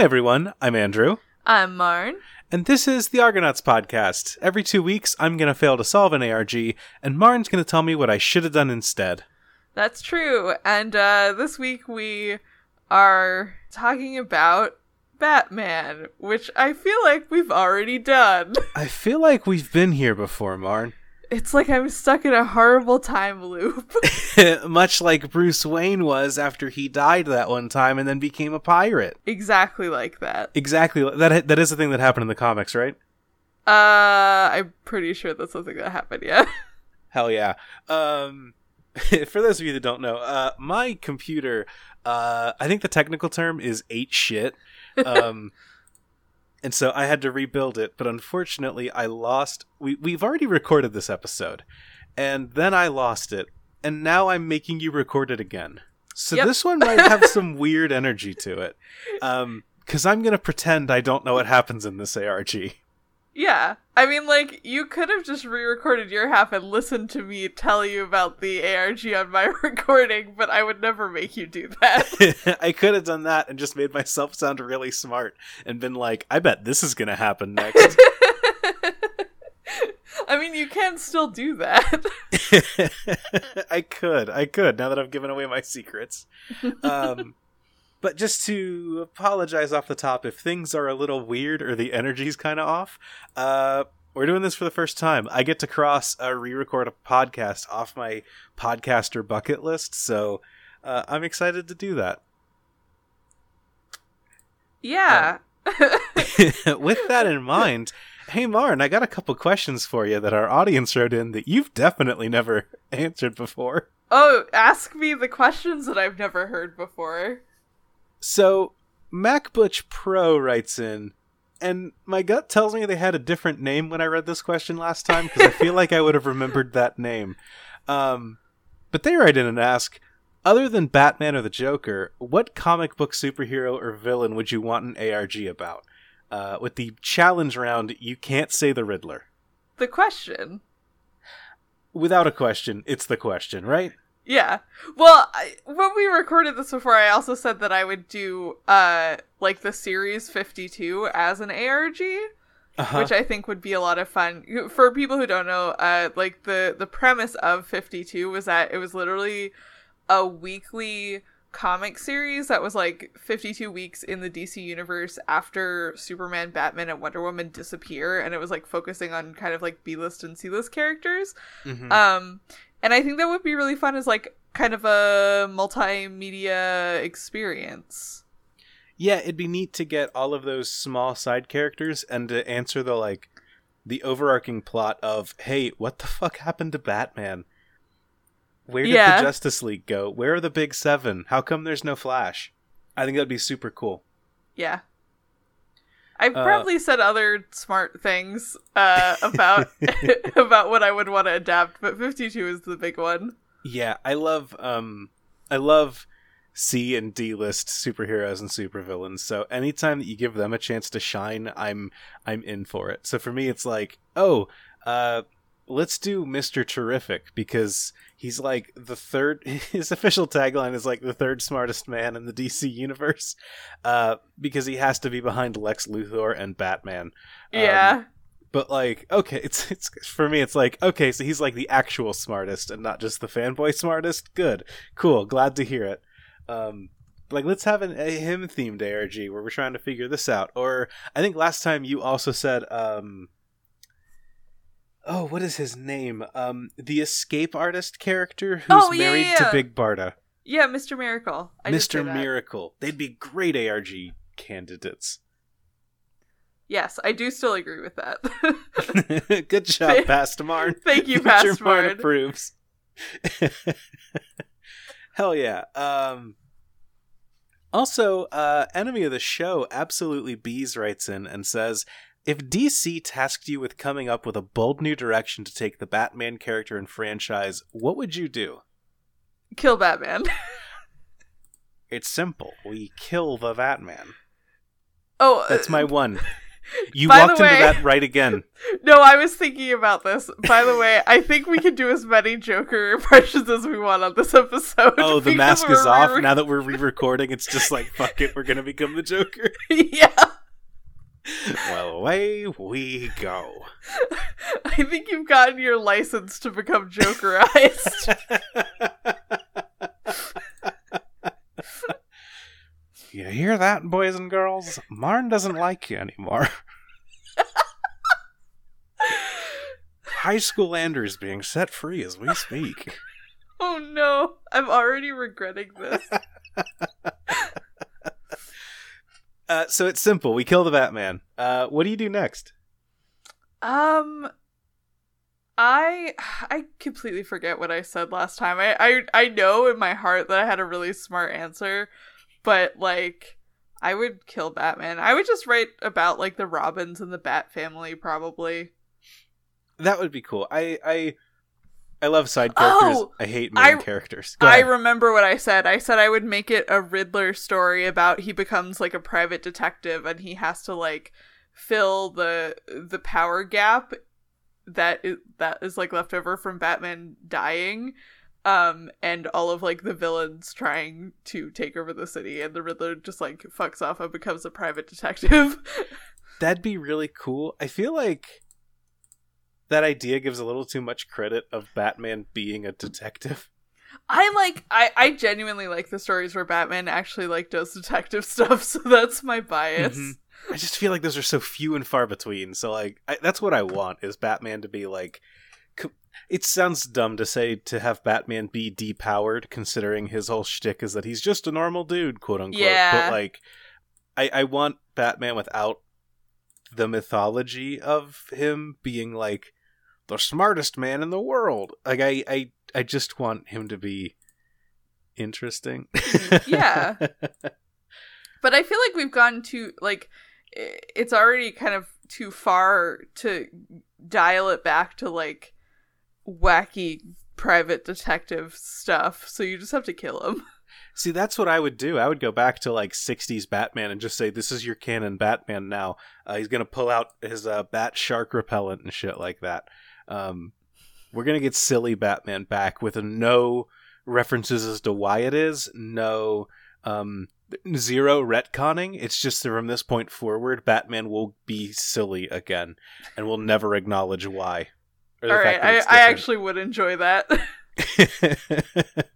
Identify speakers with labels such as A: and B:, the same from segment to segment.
A: Hi, everyone. I'm Andrew,
B: I'm Marn.
A: and this is the Argonauts podcast. Every two weeks, I'm going to fail to solve an ARG, and Marn's going to tell me what I should have done instead.
B: That's true. And uh, this week we are talking about Batman, which I feel like we've already done.
A: I feel like we've been here before, Marn.
B: It's like I'm stuck in a horrible time loop.
A: Much like Bruce Wayne was after he died that one time and then became a pirate.
B: exactly like that.
A: Exactly. That that is the thing that happened in the comics, right?
B: Uh, I'm pretty sure that's something that happened, yeah.
A: Hell yeah. Um, for those of you that don't know, uh, my computer, uh, I think the technical term is ate shit. Um, and so I had to rebuild it, but unfortunately, I lost. We we've already recorded this episode, and then I lost it, and now I'm making you record it again. So
B: Yep.
A: this one might have some weird energy to it, um, because I'm gonna pretend I don't know what happens in this ARG.
B: Yeah. I mean, like, you could have just re recorded your half and listened to me tell you about the ARG on my recording, but I would never make you do that.
A: I could have done that and just made myself sound really smart and been like, I bet this is going to happen next.
B: I mean, you can still do that.
A: I could. I could now that I've given away my secrets. Um, but just to apologize off the top if things are a little weird or the energy's kind of off, uh, we're doing this for the first time. I get to cross a re record a podcast off my podcaster bucket list, so uh, I'm excited to do that.
B: yeah.
A: With that in mind, hey Marn, I got a couple questions for you that our audience wrote in that you've definitely never answered before.
B: oh, ask me the questions that I've never heard before.
A: So, MacButch Pro writes in, and my gut tells me they had a different name when I read this question last time because I feel like I would have remembered that name. Um, but they write in and ask, other than Batman or the Joker, what comic book superhero or villain would you want an ARG about? Uh, with the challenge round, you can't say the Riddler.
B: The question.
A: Without a question, it's the question, right?
B: Yeah. Well, I, when we recorded this before, I also said that I would do, uh, like the series 52 as an ARG.
A: Uh-huh.
B: which I think would be a lot of fun for people who don't know. Uh, like the the premise of Fifty Two was that it was literally a weekly comic series that was like 52 weeks in the DC universe after Superman, Batman, and Wonder Woman disappear, and it was like focusing on kind of like B list and C list characters.
A: Mhm.
B: Um, and I think that would be really fun as like kind of a multimedia experience.
A: Yeah, it'd be neat to get all of those small side characters and to answer the like the overarching plot of, hey, what the fuck happened to Batman? Where did
B: Yeah.
A: the Justice League go? Where are the Big Seven? How come there's no Flash? I think that'd be super cool.
B: Yeah. I've
A: Uh,
B: probably said other smart things uh, about about what I would want to adapt, but 52 is the big one.
A: Yeah, I love um I love C and D list superheroes and supervillains. So anytime that you give them a chance to shine, I'm I'm in for it. So for me it's like, oh, uh let's do Mr. Terrific because he's like the third his official tagline is like the third smartest man in the DC universe. Uh because he has to be behind Lex Luthor and Batman. Um,
B: Yeah.
A: but like okay it's it's for me it's like okay so he's like the actual smartest and not just the fanboy smartest good cool glad to hear it um like let's have an, a him themed arg where we're trying to figure this out or i think last time you also said um oh what is his name um the escape artist character who's
B: Oh, yeah,
A: married
B: yeah,
A: to big barda
B: yeah, Mr. Miracle. I
A: mr miracle they'd be great arg candidates
B: Yes, I do still agree with that.
A: good job pastor marn
B: Thank you,
A: Future
B: Pastor
A: Marn
B: Marn.
A: approves. Hell yeah. Um also, uh enemy of the show absolutely bees writes in and says if DC tasked you with coming up with a bold new direction to take the Batman character and franchise, what would you do?
B: Kill Batman.
A: It's simple. We kill the Batman.
B: Oh,
A: That's
B: uh,
A: my one. You walked into that right again.
B: No, I was thinking about this. By the way, I think we can do as many Joker impressions as we want on this episode.
A: Oh, the mask is off.
B: re-
A: Now that we're re-recording, it's just like fuck it, we're gonna become the Joker.
B: yeah.
A: Well, away we go.
B: I think you've gotten your license to become Jokerized.
A: You hear that, boys and girls? Marn doesn't like you anymore. High school Anders being set free as we speak.
B: oh no, I'm already regretting this.
A: Uh, so it's simple. We kill the Batman. Uh, what do you do next?
B: Um I I completely forget what I said last time. I, I I know in my heart that I had a really smart answer, but like I would kill Batman. I would just write about like the Robins and the Bat family probably.
A: That would be cool. I I I love side characters.
B: Oh,
A: I hate main
B: I-
A: characters.
B: I remember what I said. I said I would make it a Riddler story about he becomes like a private detective and he has to like fill the the power gap that is, that is like left over from Batman dying um and all of like the villains trying to take over the city and the Riddler just like fucks off and becomes a private detective.
A: That'd be really cool. I feel like that idea gives a little too much credit of Batman being a detective.
B: I like I I genuinely like the stories where Batman actually like does detective stuff, so that's my bias.
A: Mhm. I just feel like those are so few and far between. So like I, that's what I want is Batman to be like. co- It sounds dumb to say to have Batman be depowered, considering his whole shtick is that he's just a normal dude, quote unquote.
B: Yeah.
A: But like, I I want Batman without the mythology of him being like the smartest man in the world. Like I I I just want him to be interesting.
B: Yeah. But I feel like we've gone too like it's already kind of too far to dial it back to like wacky private detective stuff. So you just have to kill him.
A: See, that's what I would do. I would go back to like '60s Batman and just say, "This is your canon Batman now." Uh, he's gonna pull out his uh, bat shark repellent and shit like that. Um, we're gonna get silly Batman back with no references as to why it is, no um, zero retconning. It's just that from this point forward, Batman will be silly again, and will never acknowledge why.
B: All right, I, I actually would enjoy that.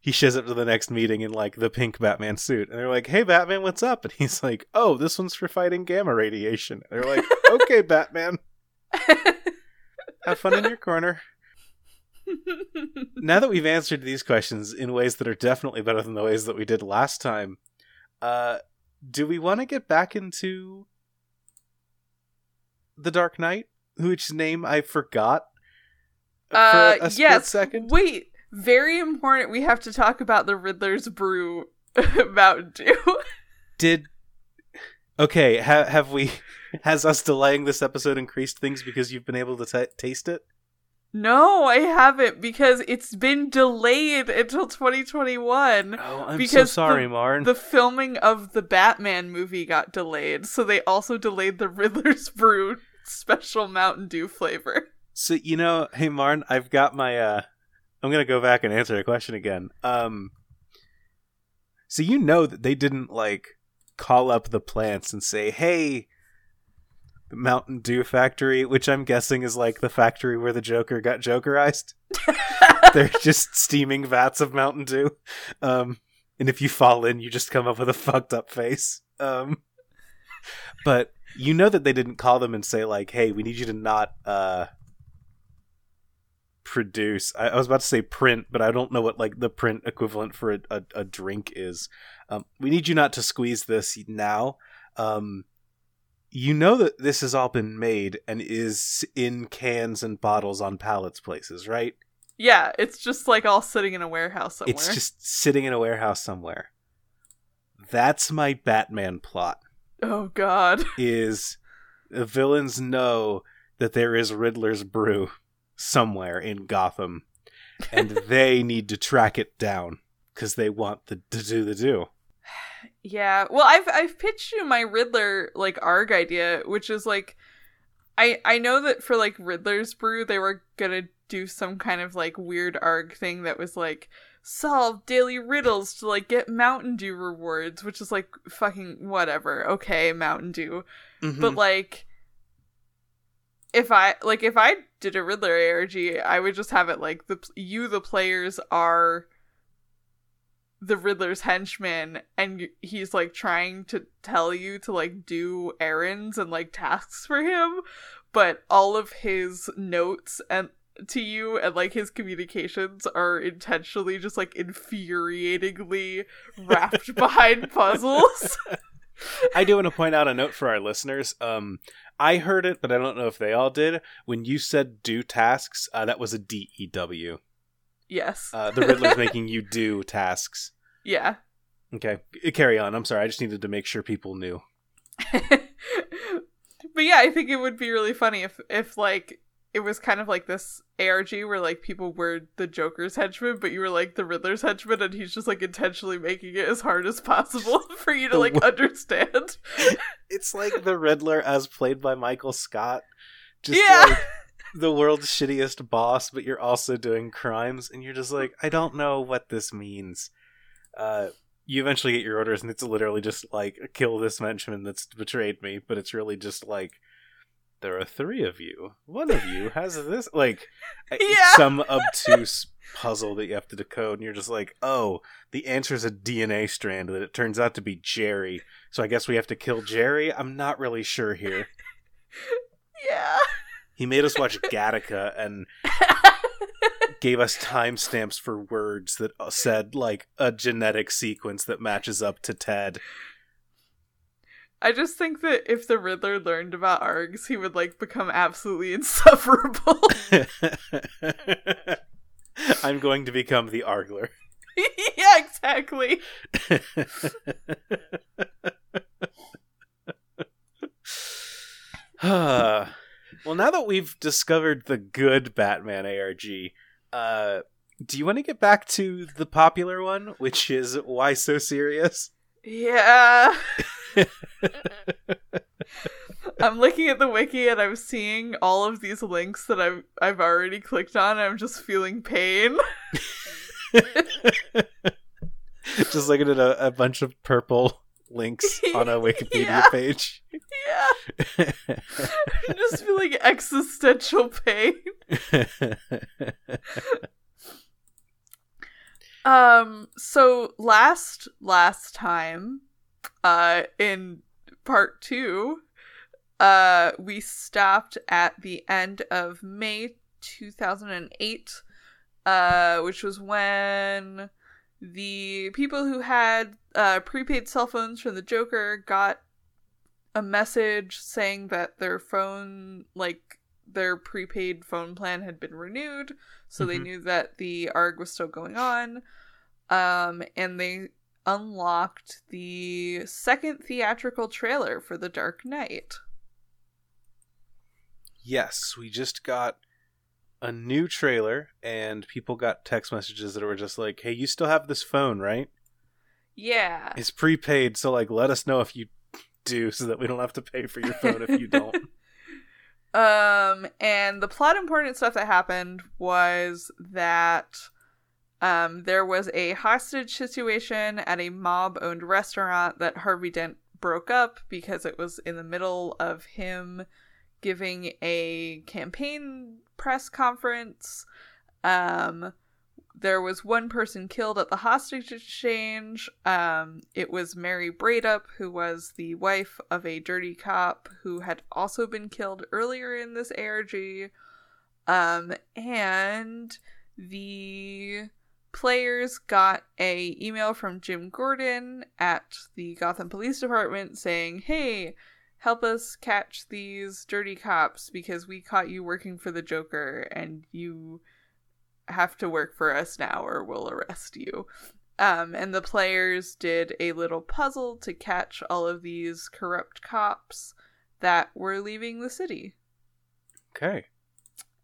A: he shows up to the next meeting in like the pink Batman suit, and they're like, "Hey, Batman, what's up?" And he's like, "Oh, this one's for fighting gamma radiation." And they're like, "Okay, Batman, have fun in your corner." Now that we've answered these questions in ways that are definitely better than the ways that we did last time, uh, do we want to get back into the Dark Knight, whose name I forgot for
B: Uh,
A: a split
B: yes.
A: second?
B: Wait, very important. We have to talk about the Riddler's brew Mountain Dew.
A: did okay ha- have we has us delaying this episode increased things because you've been able to ta taste it
B: no, I haven't because it's been delayed until 2021.
A: oh i'm so
B: Because
A: sorry
B: the-
A: marn
B: The filming of the Batman movie got delayed, so they also delayed the Riddler's brew special Mountain Dew flavor.
A: so you know hey marn i've got my uh i'm gonna go back and answer a question again um so you know that they didn't like call up the plants and say hey Mountain Dew factory, which I'm guessing is like the factory where the Joker got Jokerized. They're just steaming vats of Mountain Dew. Um, and if you fall in, you just come up with a fucked up face. Um, but you know that they didn't call them and say like, "Hey, we need you to not uh, produce." I, I was about to say print, but I don't know what like the print equivalent for a, a, a drink is. Um, we need you not to squeeze this now. Um, you know that this has all been made and is in cans and bottles on pallets places, right?
B: Yeah, it's just like all sitting in a warehouse somewhere.
A: It's just sitting in a warehouse somewhere. That's my Batman plot.
B: oh god.
A: Is the villains know that there is Riddler's brew somewhere in Gotham, and they need to track it down because they want the, to do the do.
B: Yeah. Well, I've I've pitched you my Riddler like arg idea, which is like I I know that for like Riddler's brew they were going to do some kind of like weird arg thing that was like solve daily riddles to like get Mountain Dew rewards, which is like fucking whatever. Okay, Mountain Dew.
A: Mhm.
B: But like if I like if I did a Riddler ARG, I would just have it like the you the players are the Riddler's henchman and he's like trying to tell you to like do errands and like tasks for him, but all of his notes and to you and like his communications are intentionally just like infuriatingly wrapped behind puzzles.
A: I do want to point out a note for our listeners. Um, I heard it, but I don't know if they all did. When you said do tasks, uh, that was a D E W.
B: yes.
A: Uh, the Riddler's making you do tasks.
B: yeah.
A: Okay, c- carry on. I'm sorry. I just needed to make sure people knew.
B: but yeah, I think it would be really funny if if like it was kind of like this ARG where like people were the Joker's henchmen, but you were like the Riddler's henchman, and he's just like intentionally making it as hard as possible for you to
A: The
B: like
A: wo-
B: understand.
A: It's like the Riddler as played by Michael Scott. Just
B: Yeah.
A: like the world's shittiest boss, but you're also doing crimes, and you're just like, I don't know what this means. Uh, you eventually get your orders, and it's literally just like, kill this henchman that's betrayed me, but it's really just like, there are three of you. One of you has this, like,
B: Yeah.
A: some obtuse puzzle that you have to decode, and you're just like, oh, the answer is a DNA strand that it turns out to be Jerry. So I guess we have to kill Jerry. I'm not really sure here.
B: yeah.
A: He made us watch Gattaca and gave us timestamps for words that said like a genetic sequence that matches up to Ted.
B: I just think that if the Riddler learned about ARGs, he would like become absolutely insufferable.
A: I'm going to become the Arguler.
B: yeah, exactly.
A: well, now that we've discovered the good Batman ARG, uh, do you want to get back to the popular one, which is Why So Serious?
B: Yeah. I'm looking at the wiki and I'm seeing all of these links that I've I've already clicked on. And I'm just feeling pain.
A: Just looking at a, a bunch of purple links on a Wikipedia
B: Yeah.
A: page.
B: yeah, I'm just feeling existential pain. Um. So last last time, uh, in part two, uh, we stopped at the end of May 2008, uh, which was when the people who had uh, prepaid cell phones from the Joker got a message saying that their phone, like their prepaid phone plan, had been renewed. So they
A: Mhm.
B: knew that the ARG was still going on. Um, and they unlocked the second theatrical trailer for The Dark Knight.
A: yes, we just got a new trailer, and people got text messages that were just like, "Hey, you still have this phone, right?
B: Yeah.
A: It's prepaid, so like, let us know if you do, so that we don't have to pay for your phone if you don't."
B: Um, and the plot important stuff that happened was that um, there was a hostage situation at a mob owned restaurant that Harvey Dent broke up because it was in the middle of him giving a campaign press conference. Um, there was one person killed at the hostage exchange. Um, it was Mary Bradup, who was the wife of a dirty cop who had also been killed earlier in this ARG. Um, and the players got a email from Jim Gordon at the Gotham Police Department saying, "Hey, help us catch these dirty cops because we caught you working for the Joker and you have to work for us now or we'll arrest you." Um, and the players did a little puzzle to catch all of these corrupt cops that were leaving the city.
A: okay,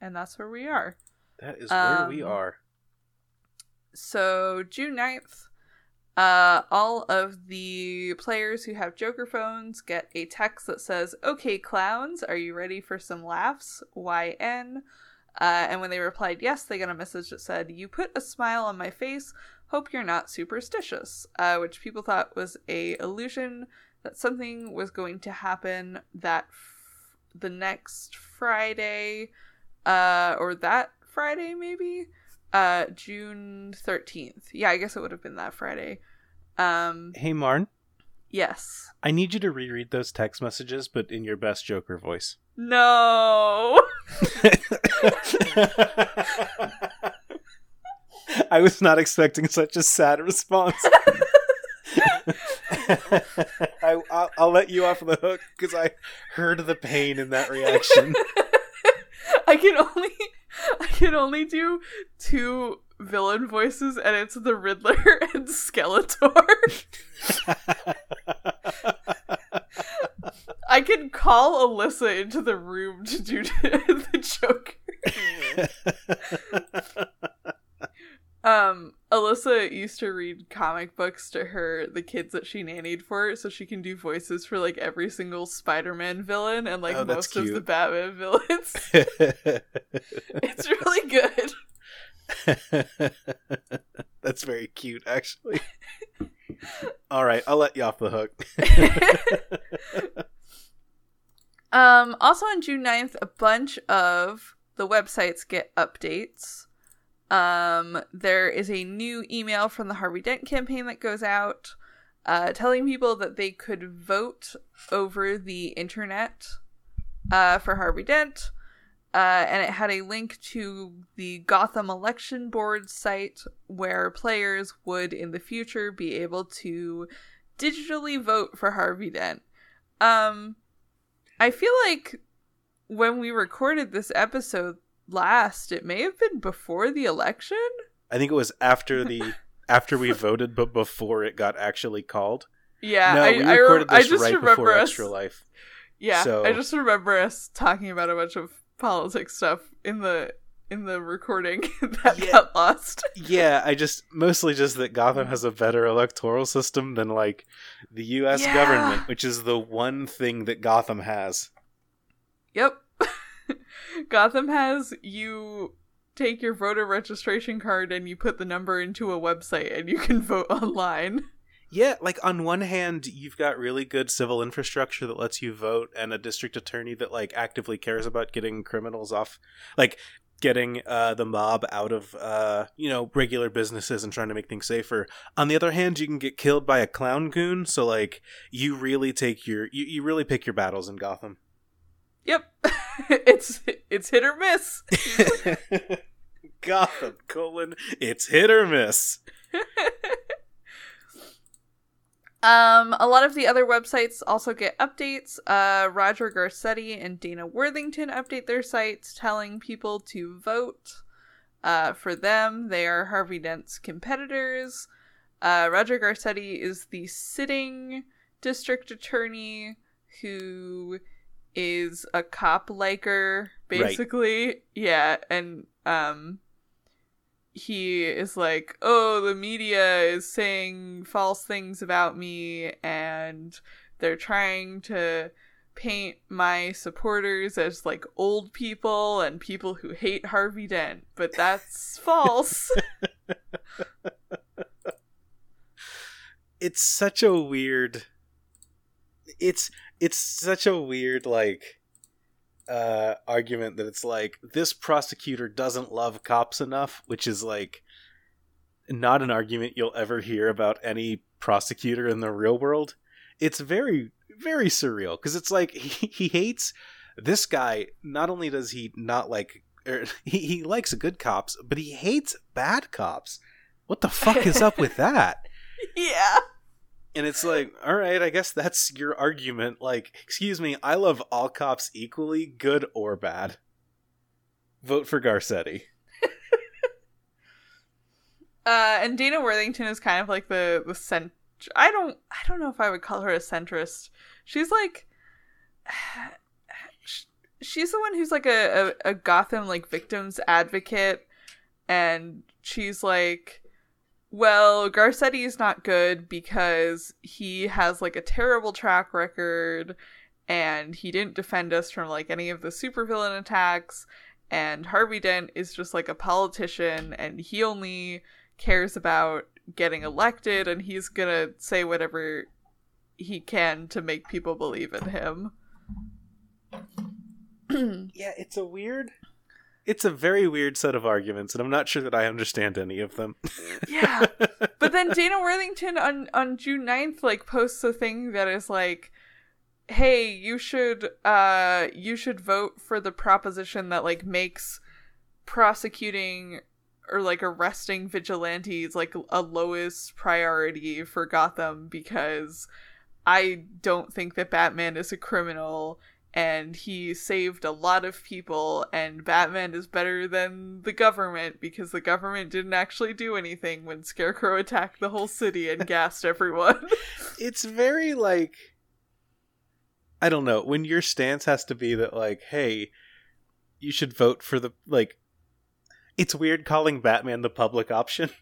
B: And that's where we are.
A: that is where we
B: Um,
A: are.
B: So June 9th, Uh, all of the players who have Joker phones get a text that says, Okay, clowns, are you ready for some laughs? YN. Uh, and when they replied yes, they got a message that said, You put a smile on my face. Hope you're not superstitious. Uh, which people thought was a illusion that something was going to happen that f- the next Friday, uh, or that Friday maybe, uh, June thirteenth. Yeah, I guess it would have been that Friday. Um,
A: Hey, Marn,
B: yes.
A: I need you to reread those text messages, but in your best Joker voice.
B: No.
A: I was not expecting such a sad response. I, I'll, I'll let you off the hook because I heard the pain in that reaction.
B: I can only I can only do two villain voices and it's the Riddler and Skeletor. I can call Alyssa into the room to do the Joker. Um, Alyssa used to read comic books to her the kids that she nannied for, so she can do voices for like every single Spider-Man villain and like
A: Oh,
B: most of the. Batman villains. it's really good.
A: That's very cute, actually. All right, I'll let you off the hook.
B: Um, also on June 9th, a bunch of the websites get updates. Um, there is a new email from the Harvey Dent campaign that goes out uh, telling people that they could vote over the internet uh, for Harvey Dent. Uh, and it had a link to the Gotham Election Board site where players would in the future be able to digitally vote for Harvey Dent. Um, I feel like when we recorded this episode last, it may have been before the election.
A: I think it was after the after we voted, but before it got actually called.
B: Yeah,
A: no,
B: I,
A: we recorded
B: I
A: this
B: just
A: right
B: remember
A: before
B: us.
A: Extra Life.
B: Yeah,
A: so-
B: I just remember us talking about a bunch of politics stuff in the in the recording that
A: Yeah.
B: got lost.
A: Yeah, I just mostly just that Gotham mm. has a better electoral system than like the U.S.
B: Yeah.
A: government, which is the one thing that Gotham has.
B: Yep. Gotham has you take your voter registration card and you put the number into a website and you can vote online.
A: Yeah, like on one hand, you've got really good civil infrastructure that lets you vote, and a district attorney that like actively cares about getting criminals off, like getting uh, the mob out of uh, you know regular businesses and trying to make things safer. On the other hand, you can get killed by a clown goon, so like you really take your you, you really pick your battles in Gotham.
B: Yep. it's it's hit or miss.
A: Gotham colon it's hit or miss.
B: Um, a lot of the other websites also get updates. Uh, Roger Garcetti and Dana Worthington update their sites, telling people to vote. Uh, for them, they are Harvey Dent's competitors. Uh, Roger Garcetti is the sitting district attorney who is a cop liker,
A: Right.
B: basically. Yeah, and um, he is like, oh, the media is saying false things about me, and they're trying to paint my supporters as like old people and people who hate Harvey Dent, but that's false.
A: it's such a weird it's it's such a weird like uh argument that it's like this prosecutor doesn't love cops enough which is like not an argument you'll ever hear about any prosecutor in the real world. It's very very surreal because it's like he, he hates this guy. Not only does he not like er, he, he likes good cops but he hates bad cops. What the fuck is up with that?
B: Yeah.
A: And it's like, all right, I guess that's your argument. Like, excuse me, I love all cops equally, good or bad. Vote for Garcetti.
B: Uh, and Dana Worthington is kind of like the the cent. I don't I don't know if I would call her a centrist. She's like, she's the one who's like a, a, a Gotham like victims advocate, and she's like well, Garcetti is not good because he has like a terrible track record and he didn't defend us from like any of the supervillain attacks and Harvey Dent is just like a politician and he only cares about getting elected and he's going to say whatever he can to make people believe in him.
A: yeah, it's a weird it's a very weird set of arguments, and I'm not sure that I understand any of them.
B: yeah. But then Dana Worthington on, on June 9th, like, posts a thing that is like, hey, you should uh you should vote for the proposition that like makes prosecuting or like arresting vigilantes like a lowest priority for Gotham because I don't think that Batman is a criminal and he saved a lot of people and batman is better than the government because the government didn't actually do anything when scarecrow attacked the whole city and gassed everyone
A: it's very like i don't know when your stance has to be that like hey you should vote for the like it's weird calling batman the public option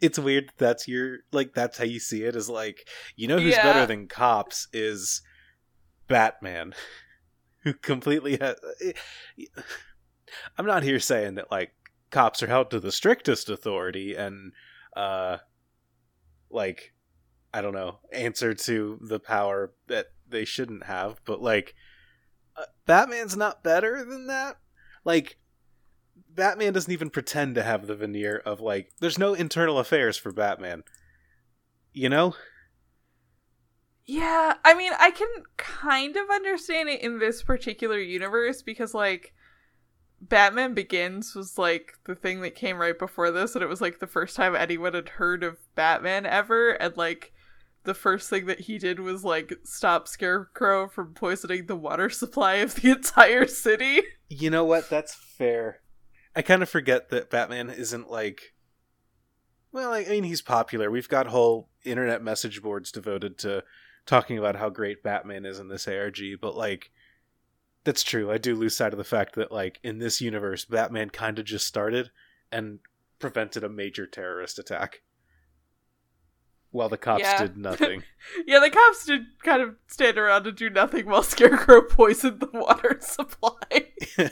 A: it's weird that's your like that's how you see it is like you know who's yeah. better than cops is Batman, who completely has. I'm not here saying that like cops are held to the strictest authority and uh like I don't know answer to the power that they shouldn't have, but like uh, Batman's not better than that. Like Batman doesn't even pretend to have the veneer of like there's no internal affairs for Batman. You know?
B: Yeah, I mean, I can kind of understand it in this particular universe because, like, Batman Begins was like the thing that came right before this, and it was like the first time anyone had heard of Batman ever, and like the first thing that he did was like stop Scarecrow from poisoning the water supply of the entire city.
A: You know what? That's fair. I kind of forget that Batman isn't like. Well, I mean, he's popular. We've got whole internet message boards devoted to talking about how great Batman is in this ARG, but like that's true. I do lose sight of the fact that like in this universe, Batman kind of just started and prevented a major terrorist attack. While the cops yeah. did nothing.
B: yeah, the cops did kind of stand around and do nothing while Scarecrow poisoned the water supply.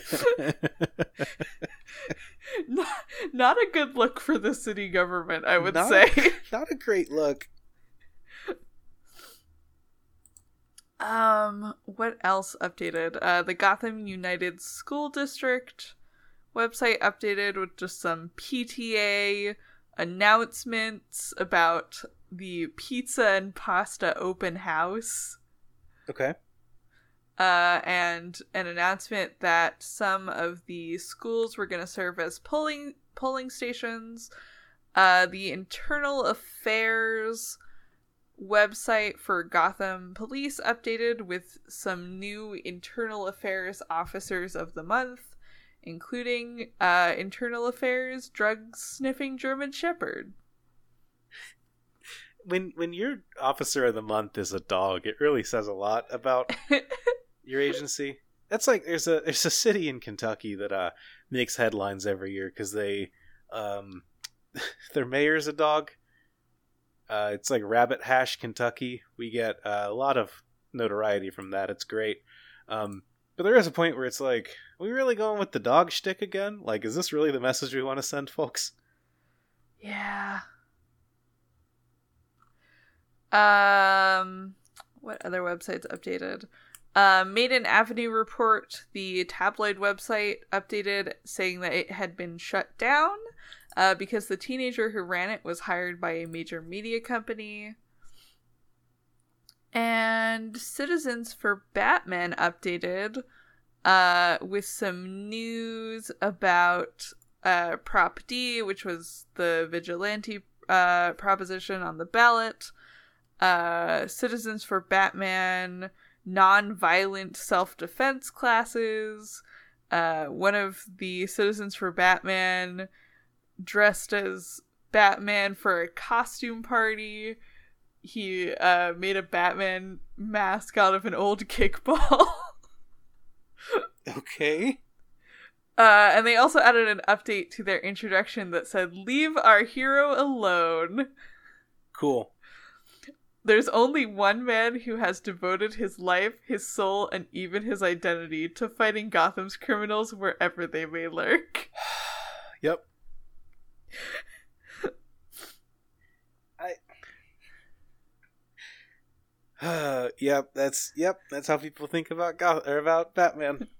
B: not, not a good look for the city government, I would
A: not
B: say.
A: A, not a great look.
B: Um, what else updated? Uh, the Gotham United School District website updated with just some PTA announcements about the pizza and pasta open house.
A: Okay.
B: Uh, and an announcement that some of the schools were going to serve as polling polling stations. Uh, the internal affairs website for Gotham Police updated with some new internal affairs officers of the month, including uh, internal affairs drug sniffing German Shepherd.
A: When when your officer of the month is a dog, it really says a lot about your agency. That's like there's a there's a city in Kentucky that uh makes headlines every year because they um their mayor's a dog uh, it's like Rabbit Hash, Kentucky. We get uh, a lot of notoriety from that. It's great. Um, but there is a point where it's like, are we really going with the dog shtick again? Like, is this really the message we want to send folks?
B: Yeah. Um, what other websites updated? Uh, Maiden Avenue report, the tabloid website, updated saying that it had been shut down uh, because the teenager who ran it was hired by a major media company. And Citizens for Batman updated uh, with some news about uh, Prop D, which was the vigilante uh, proposition on the ballot. Uh, Citizens for Batman non-violent self-defense classes. Uh, one of the Citizens for Batman dressed as Batman for a costume party. He uh, made a Batman mask out of an old kickball.
A: okay.
B: Uh, and they also added an update to their introduction that said, Leave our hero alone.
A: Cool.
B: There's only one man who has devoted his life, his soul, and even his identity to fighting Gotham's criminals wherever they may lurk.
A: Yep. I. Uh, yep, that's yep, that's how people think about Goth or about Batman.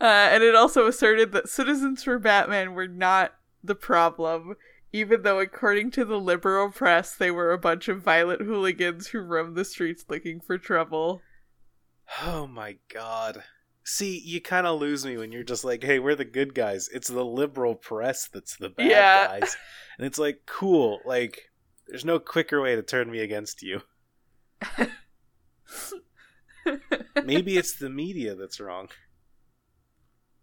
B: Uh, and it also asserted that citizens for Batman were not the problem, even though, according to the liberal press, they were a bunch of violent hooligans who roamed the streets looking for trouble.
A: Oh my god. See, you kind of lose me when you're just like, "Hey, we're the good guys." It's the liberal press that's the bad
B: Yeah.
A: guys, and it's like, cool. Like, there's no quicker way to turn me against you. Maybe it's the media that's wrong.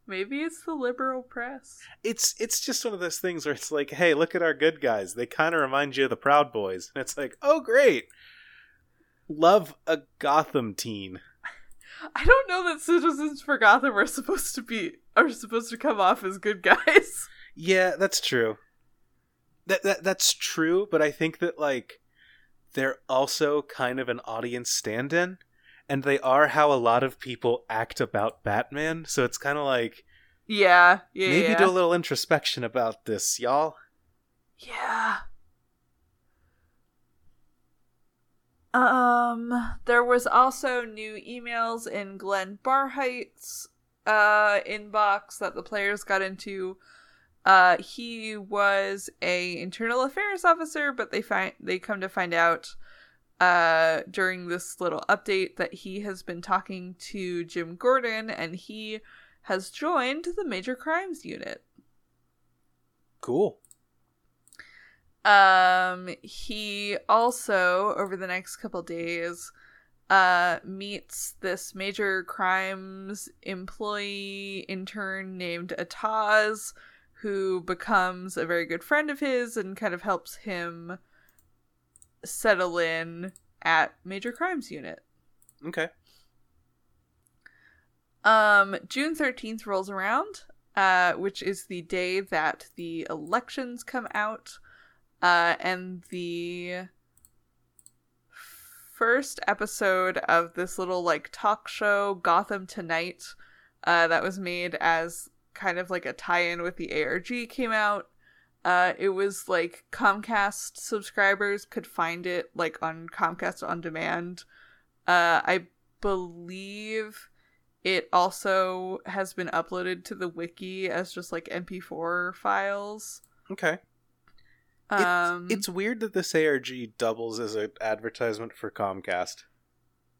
B: Maybe it's the liberal press.
A: It's it's just one of those things where it's like, "Hey, look at our good guys. They kind of remind you of the Proud Boys," and it's like, "Oh, great." Love a Gotham teen.
B: I don't know that citizens for Gotham are supposed to be are supposed to come off as good guys.
A: Yeah, that's true. That, that that's true, but I think that like they're also kind of an audience stand-in, and they are how a lot of people act about Batman. So it's kind of like
B: Yeah, yeah,
A: maybe
B: yeah.
A: do a little introspection about this, y'all.
B: Yeah. Um, there was also new emails in Glenn Barheight's uh inbox that the players got into. Uh, he was a internal affairs officer, but they find they come to find out uh during this little update that he has been talking to Jim Gordon and he has joined the major crimes unit.
A: Cool.
B: Um, he also over the next couple days uh meets this major crimes employee intern named Ataz who becomes a very good friend of his and kind of helps him settle in at major crimes unit.
A: Okay.
B: Um, June 13th rolls around, uh, which is the day that the elections come out. Uh, and the first episode of this little like talk show, Gotham Tonight, uh, that was made as kind of like a tie-in with the ARG came out. Uh, it was like Comcast subscribers could find it like on Comcast on demand. Uh, I believe it also has been uploaded to the wiki as just like MP4 files.
A: Okay.
B: Um,
A: It's weird that this ARG doubles as an advertisement for Comcast.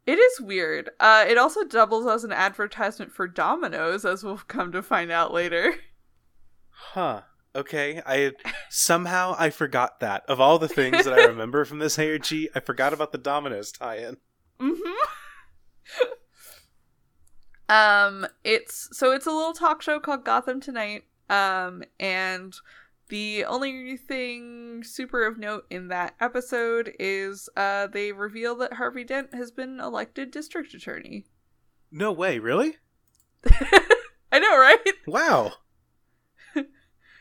B: It is weird. Uh, it also doubles as an advertisement for Domino's, as we'll come to find out later.
A: Huh. Okay. I somehow I forgot that. Of all the things that I remember from this ARG, I forgot about the Domino's tie-in.
B: Mm-hmm. um, it's so it's a little talk show called Gotham Tonight. Um, and the only thing super of note in that episode is uh they reveal that Harvey Dent has been elected district attorney.
A: No way, really?
B: I know, right?
A: Wow.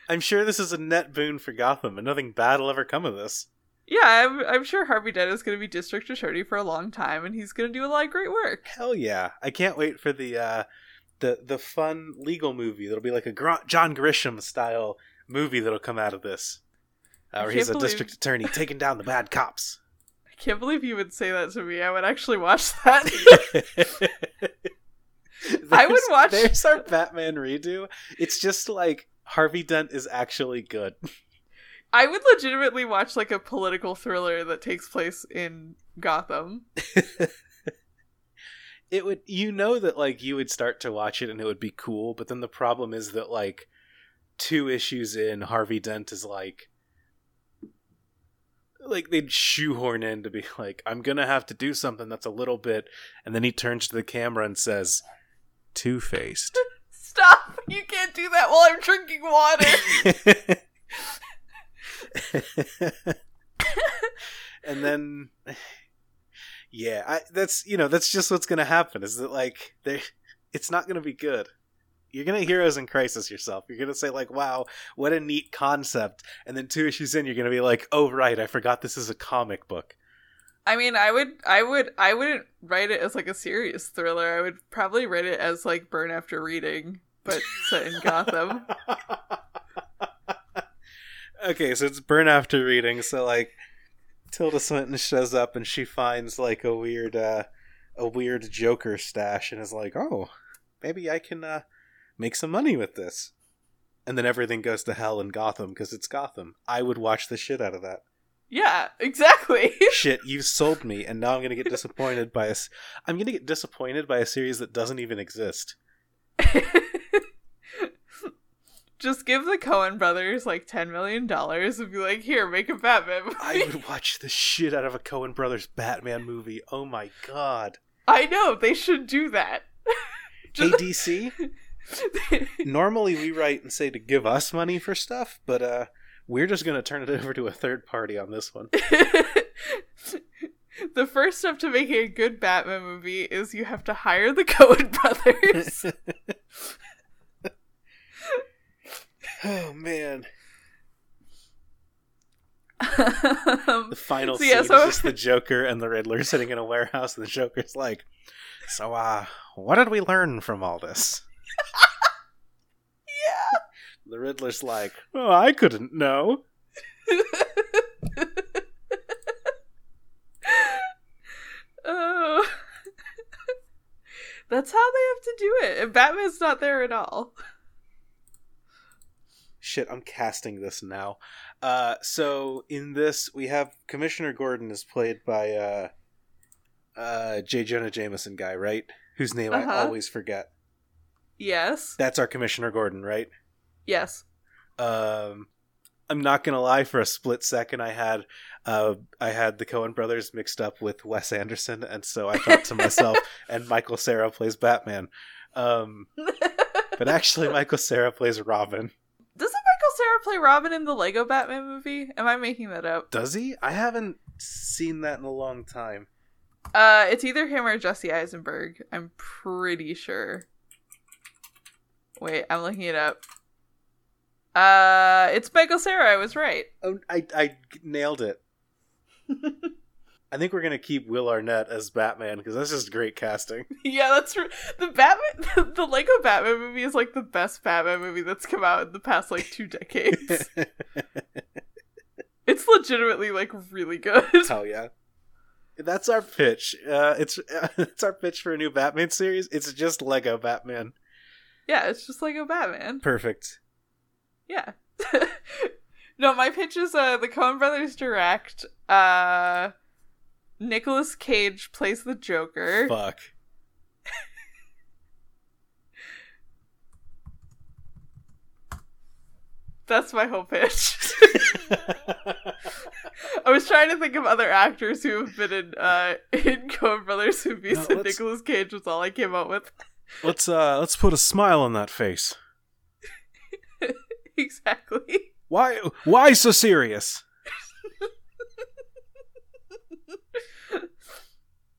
A: I'm sure this is a net boon for Gotham, and nothing bad will ever come of this.
B: Yeah, I'm I'm sure Harvey Dent is going to be district attorney for a long time, and he's going to do a lot of great work.
A: Hell yeah! I can't wait for the uh, the the fun legal movie that'll be like a Gr- John Grisham style movie that'll come out of this, uh, where he's a
B: believe-
A: district attorney taking down the bad cops.
B: I can't believe you would say that to me. I would actually watch that. I would watch-
A: There's our Batman redo. It's just like Harvey Dent is actually good.
B: I would legitimately watch like a political thriller that takes place in Gotham.
A: it would you know that like you would start to watch it and it would be cool but then the problem is that like two issues in harvey dent is like like they'd shoehorn in to be like i'm gonna have to do something that's a little bit and then he turns to the camera and says two-faced
B: Stop! You can't do that while I'm drinking water.
A: and then yeah I, that's you know that's just what's gonna happen is that like they it's not gonna be good You're gonna Heroes in Crisis yourself. You're gonna say like, "Wow, what a neat concept," and then two issues in, you're gonna be like, "Oh right, I forgot this is a comic book."
B: I mean, I would, I would, I wouldn't write it as like a serious thriller. I would probably write it as like Burn After Reading, but set in Gotham.
A: okay, so it's Burn After Reading. So like, Tilda Swinton shows up and she finds like a weird, uh, a weird Joker stash, and is like, "Oh, maybe I can uh, make some money with this." And then everything goes to hell in Gotham because it's Gotham. I would watch the shit out of that.
B: Yeah, exactly.
A: shit, you've sold me, and now I'm gonna get disappointed by a. I'm gonna get disappointed by a series that doesn't even exist.
B: Just give the Coen brothers like ten million dollars and be like, "Here, make a Batman movie."
A: I would watch the shit out of a Coen Brothers Batman movie. Oh my god.
B: I know they should do that. Just-
A: DC, normally we write and say to give us money for stuff, but uh, we're just gonna turn it over to a third party on this one.
B: the first step to making a good Batman movie is you have to hire the Coen brothers.
A: oh man,
B: um,
A: the final
B: So,
A: scene
B: yeah, so-
A: is just the Joker and the Riddler sitting in a warehouse, and the Joker's like, "So, uh, what did we learn from all this?"
B: Yeah.
A: The Riddler's like, "Oh, I couldn't know."
B: oh. That's how they have to do it. And Batman's not there at all.
A: Shit, I'm casting this now. Uh, so in this, we have Commissioner Gordon is played by uh, uh, J. Jonah Jameson guy, right? Whose name I
B: Uh-huh.
A: always forget.
B: Yes.
A: That's our Commissioner Gordon, right?
B: Yes.
A: Um, I'm not gonna lie. For a split second, I had uh, I had the Coen Brothers mixed up with Wes Anderson, and so I thought to myself, "And Michael Cera plays Batman." Um, but actually, Michael Cera plays Robin.
B: Doesn't Michael Cera play Robin in the Lego Batman movie? Am I making that up?
A: Does he? I haven't seen that in a long time.
B: Uh, it's either him or Jesse Eisenberg. I'm pretty sure. Wait, I'm looking it up. Uh, it's Michael Cera. I was right.
A: Oh, I I nailed it. I think we're gonna keep Will Arnett as Batman because that's just great casting.
B: yeah, that's r- the Batman. The, the Lego Batman movie is like the best Batman movie that's come out in the past like two decades. it's legitimately like really good.
A: Hell yeah! That's our pitch. Uh, it's it's our pitch for a new Batman series. It's just Lego Batman.
B: Yeah, it's just like a Batman.
A: Perfect.
B: Yeah. no, my pitch is uh the Coen Brothers direct. Uh Nicolas Cage plays the Joker.
A: Fuck.
B: That's my whole pitch. I was trying to think of other actors who have been in uh in Coen Brothers movies,
A: No,
B: and Nicolas Cage was all I came up with.
A: Let's uh let's put a smile on that face.
B: exactly.
A: Why why so serious?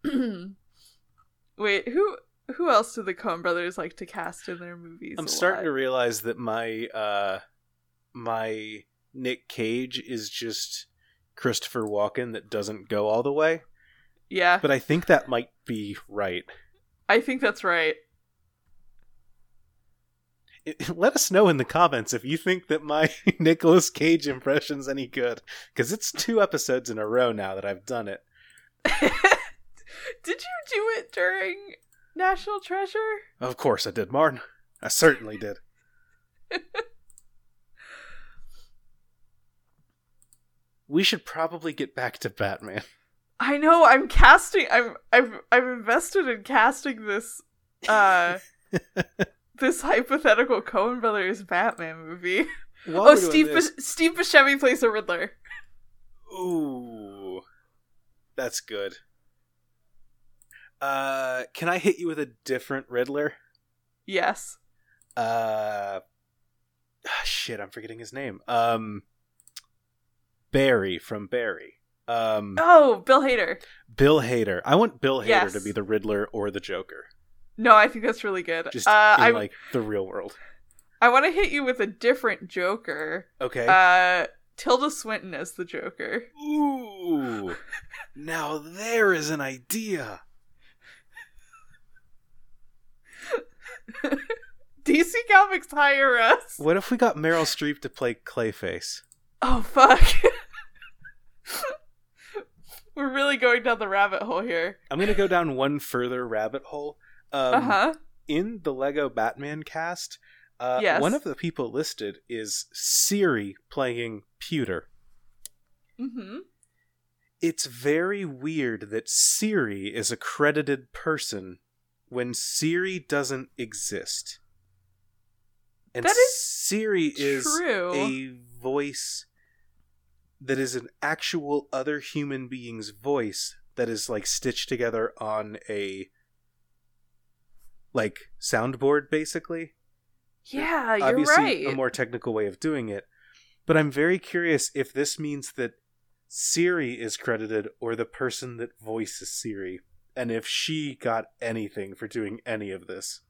B: Wait, who who else do the Coen Brothers like to cast in their movies?
A: I'm starting
B: lot?
A: to realize that my uh my Nick Cage is just Christopher Walken that doesn't go all the way.
B: Yeah,
A: But I think that might be right.
B: I think that's right.
A: Let us know in the comments if you think that my Nicolas Cage impression's any good. Because it's two episodes in a row now that I've done it.
B: Did you do it during National Treasure?
A: Of course I did, Martin. I certainly did. we should probably get back to Batman.
B: I know. I'm casting. I'm. I've. I'm invested in casting this. Uh, this hypothetical Coen Brothers Batman movie.
A: While
B: oh, Steve. Bus- Steve Buscemi plays a Riddler.
A: Ooh, that's good. Uh, can I hit you with a different Riddler?
B: Yes.
A: Uh, ah, shit, I'm forgetting his name. Um, Barry from Barry. Um,
B: Oh, Bill Hader.
A: Bill Hader. I want Bill Hader
B: Yes.
A: to be the Riddler or the Joker.
B: No, I think that's really good.
A: Just
B: uh,
A: in
B: I
A: like the real world.
B: I want to hit you with a different Joker.
A: Okay.
B: Uh, Tilda Swinton as the Joker.
A: Ooh. now there is an idea.
B: DC Comics hire us.
A: What if we got Meryl Streep to play Clayface?
B: Oh fuck. We're really going down the rabbit hole here.
A: I'm gonna go down one further rabbit hole. Um,
B: uh huh.
A: In the Lego Batman cast, uh,
B: Yes.
A: one of the people listed is Siri playing Puter.
B: Mm-hmm.
A: It's very weird that Siri is a credited person when Siri doesn't exist. And
B: That is
A: Siri is
B: True.
A: a voice that is an actual other human being's voice that is like stitched together on a like soundboard basically
B: yeah, you're
A: obviously
B: right.
A: a more technical way of doing it but i'm very curious if this means that siri is credited or the person that voices siri and if she got anything for doing any of this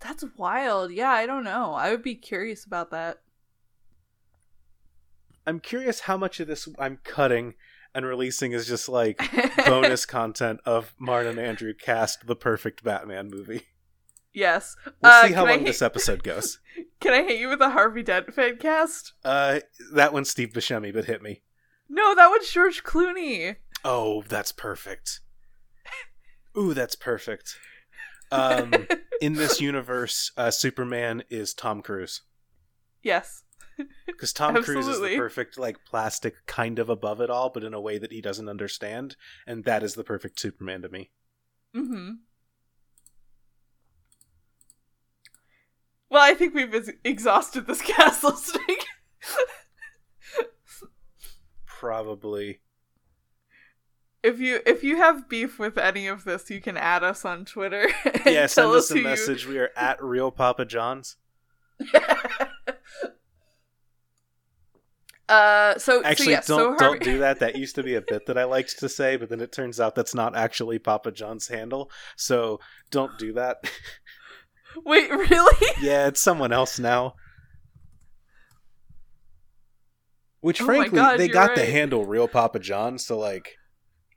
B: That's wild. Yeah, I don't know. I would be curious about that.
A: i'm curious how much of this i'm cutting and releasing is just like bonus content of martin and andrew cast the perfect batman movie
B: yes.
A: we'll
B: Uh,
A: see how long this episode goes
B: Can I hit you with a Harvey Dent fan cast?
A: uh that one's steve buscemi but hit me
B: No, that was George Clooney.
A: Oh, that's perfect. Ooh, that's perfect. Um, in this universe, uh, Superman is Tom Cruise
B: yes.
A: because Tom Cruise is the perfect, like plastic, kind of above it all, but in a way that he doesn't understand, and that is the perfect Superman to me.
B: Mm-hmm. Well, I think we've ex- exhausted this cast listing.
A: Probably.
B: if you if you have beef with any of this, you can add us on Twitter.
A: Yeah, send
B: tell
A: us a
B: who you-
A: message. We are at Real Papa John's.
B: uh, so
A: Actually,
B: so, yeah,
A: don't
B: Harvey-
A: don't do that. That used to be a bit that I liked to say, but then it turns out that's not actually Papa John's handle. So don't do that.
B: Wait, really?
A: Yeah, it's someone else now. Which,
B: Oh
A: frankly,
B: God,
A: they got the handle real Papa John, so like,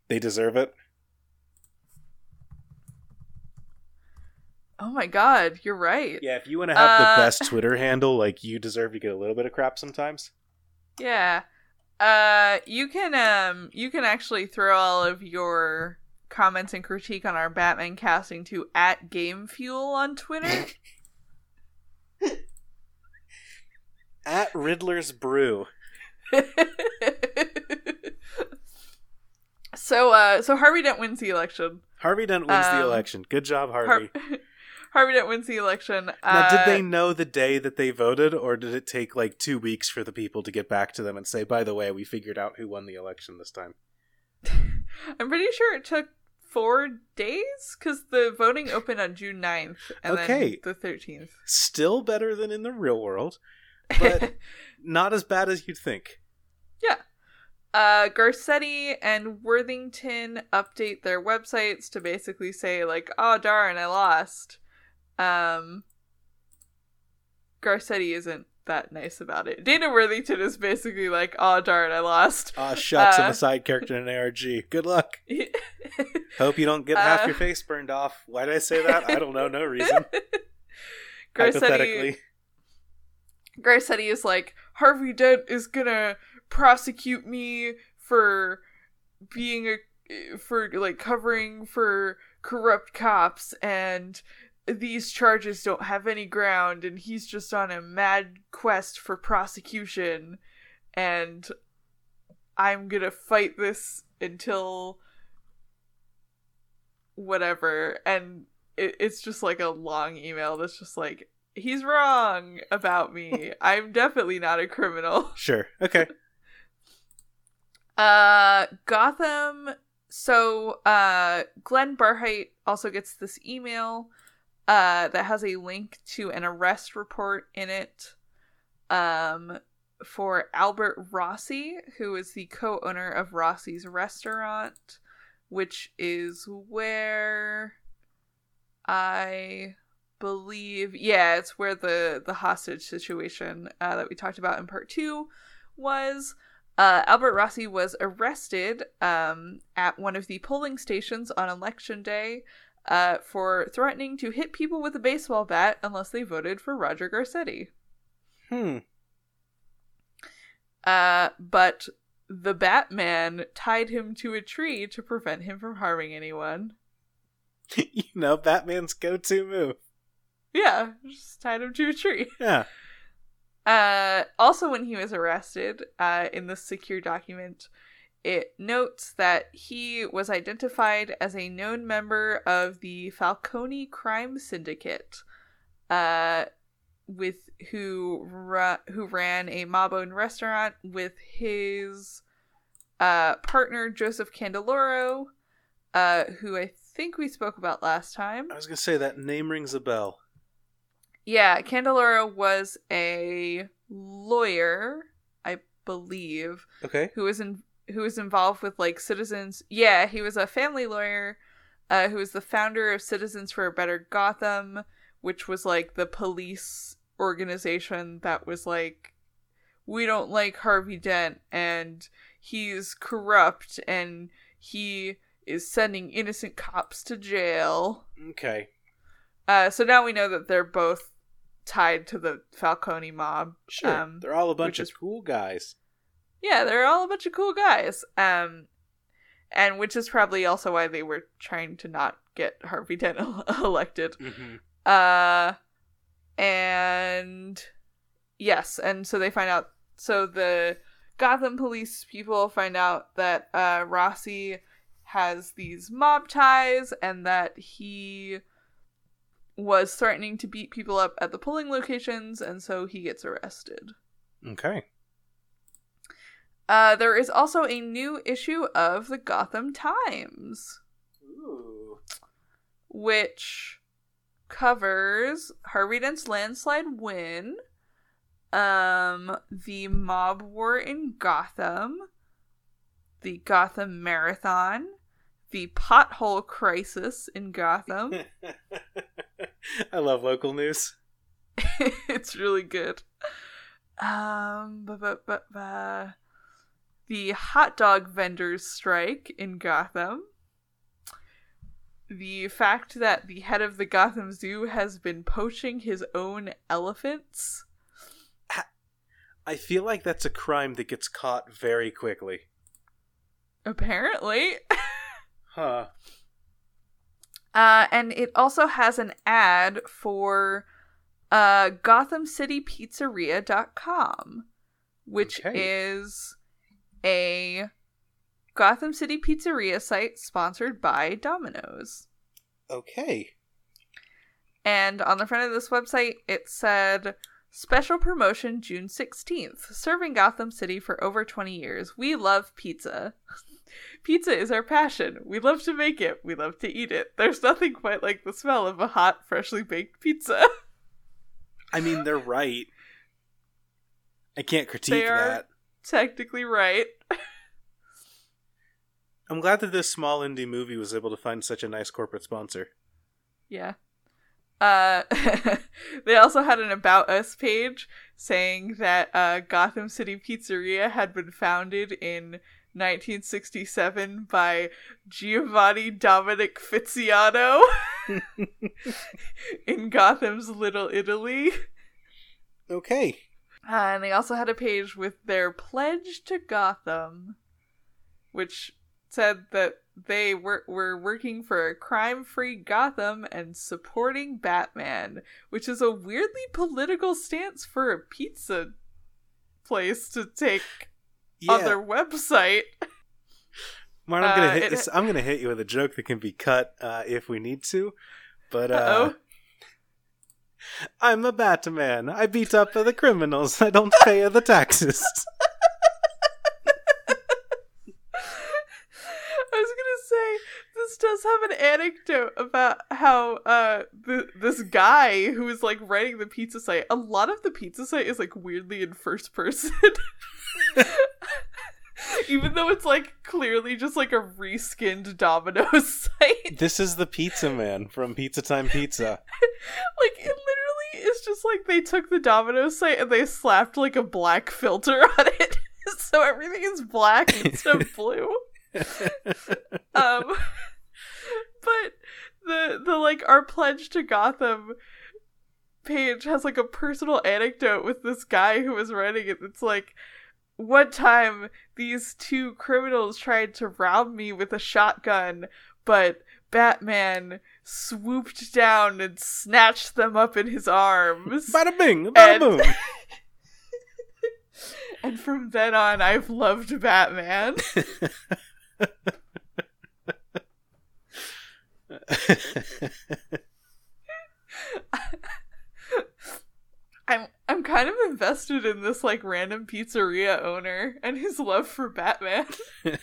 A: they deserve it.
B: Oh my god, you're right.
A: Yeah, if you want to have
B: Uh,
A: the best Twitter handle, like you deserve to get a little bit of crap sometimes.
B: Yeah. Uh you can um you can actually throw all of your comments and critique on our Batman casting to at Game Fuel on Twitter.
A: At Riddler's Brew.
B: so uh so Harvey Dent wins the election.
A: Harvey Dent wins the
B: Um,
A: election. Good job,
B: Har-
A: Harvey.
B: Harvey Dent wins the election.
A: now, did
B: Uh,
A: they know the day that they voted, or did it take like two weeks for the people to get back to them and say, by the way, we figured out who won the election this time?
B: I'm pretty sure it took four days because the voting opened on June 9th and
A: Okay.
B: then the 13th.
A: Still better than in the real world, but not as bad as you'd think. Yeah.
B: Uh Garcetti and Worthington update their websites to basically say like, "Oh darn, I lost." Um Garcetti isn't that nice about it. Dana Worthington is basically like, "Oh darn, I lost."
A: Ah, shucks, I'm
B: Uh,
A: a side character in an ARG. Good luck. Hope you don't get half
B: Uh,
A: your face burned off. Why did I say that? I don't know. No reason.
B: Garcetti
A: Hypothetically.
B: Garcetti is like, Harvey Dent is gonna prosecute me for being a for like covering for corrupt cops and these charges don't have any ground and he's just on a mad quest for prosecution and I'm gonna fight this until whatever. And it, it's just like a long email that's just like he's wrong about me. I'm definitely not a criminal.
A: Sure. Okay.
B: uh gotham. So uh glenn barheit also gets this email uh that has a link to an arrest report in it um for albert rossi who is the co-owner of rossi's restaurant which is where I believe yeah, it's where the the hostage situation uh, that we talked about in part two was. Uh, Albert Rossi was arrested um, at one of the polling stations on election day uh, for threatening to hit people with a baseball bat unless they voted for Roger Garcetti.
A: Hmm.
B: Uh, but the Batman tied him to a tree to prevent him from harming anyone.
A: you know, Batman's go-to move.
B: Yeah, just tied him to a tree.
A: Yeah.
B: Uh, also, when he was arrested, uh, in the secure document, it notes that he was identified as a known member of the Falcone crime syndicate, uh, with who ra- who ran a mob-owned restaurant with his uh, partner Joseph Candeloro, uh, who I think we spoke about last time.
A: I was gonna say that name rings a bell.
B: Yeah, Candeloro was a lawyer, I believe,
A: Okay.
B: who was in who was involved with like citizens. Yeah, he was a family lawyer, uh, who was the founder of Citizens for a Better Gotham, which was like the police organization that was like, we don't like Harvey Dent, and he's corrupt, and he is sending innocent cops to jail.
A: Okay.
B: Uh, so now we know that they're both tied to the Falcone mob.
A: Sure.
B: Um,
A: They're all a bunch of
B: is-
A: cool guys.
B: Yeah, they're all a bunch of cool guys. Um, and which is probably also why they were trying to not get Harvey Dent elected.
A: Mm-hmm.
B: Uh, and yes, and so they find out. So the Gotham police people find out that uh, Rossi has these mob ties and that he was threatening to beat people up at the polling locations, and so he gets arrested.
A: Okay.
B: Uh, there is also a new issue of the Gotham Times,
A: Ooh.
B: which covers Harvey Dent's landslide win, um, the mob war in Gotham, the Gotham Marathon, the pothole crisis in Gotham.
A: I love local news.
B: it's really good. Um, bu- bu- bu- bu- the hot dog vendors strike in Gotham. The fact that the head of the Gotham Zoo has been poaching his own elephants.
A: I feel like that's a crime that gets caught very quickly.
B: Apparently.
A: Huh.
B: Uh, and it also has an ad for uh, GothamCityPizzeria.com, which
A: Okay.
B: is a Gotham City Pizzeria site sponsored by Domino's.
A: Okay.
B: And on the front of this website, it said special promotion June 16th, serving Gotham City for over 20 years. We love pizza. pizza is our passion. We love to make it. We love to eat it. There's nothing quite like the smell of a hot, freshly baked pizza.
A: I mean, they're right. I can't critique
B: They are-
A: that.
B: Technically right.
A: I'm glad that this small indie movie was able to find such a nice corporate sponsor.
B: Yeah. Uh, they also had an About Us page saying that uh, Gotham City Pizzeria had been founded in 1967 by Giovanni Dominic Fiziano in Gotham's Little Italy.
A: Okay.
B: Uh, and they also had a page with their pledge to Gotham, which said that they were, were working for a crime free Gotham and supporting Batman, which is a weirdly political stance for a pizza place to take
A: Yeah.
B: on their website.
A: Martin, I'm gonna
B: Uh,
A: hit
B: it-
A: I'm gonna hit you with a joke that can be cut uh, if we need to. But uh. I'm a Batman. I beat up the criminals. I don't pay the taxes.
B: I was gonna say this does have an anecdote about how uh the, this guy who is like writing the pizza site. A lot of the pizza site is like weirdly in first person. Even though it's like clearly just like a reskinned Domino's site.
A: This is the Pizza Man from Pizza Time Pizza.
B: like it is just like they took the Domino site and they slapped like a black filter on it. so everything is black instead of blue. um but the the like our pledge to Gotham page has like a personal anecdote with this guy who was writing it. It's like one time these two criminals tried to rob me with a shotgun, but Batman swooped down and snatched them up in his arms.
A: Bada bing, bada
B: And-
A: boom.
B: and from then on, I've loved Batman. I'm I'm kind of invested in this like random pizzeria owner and his love for Batman.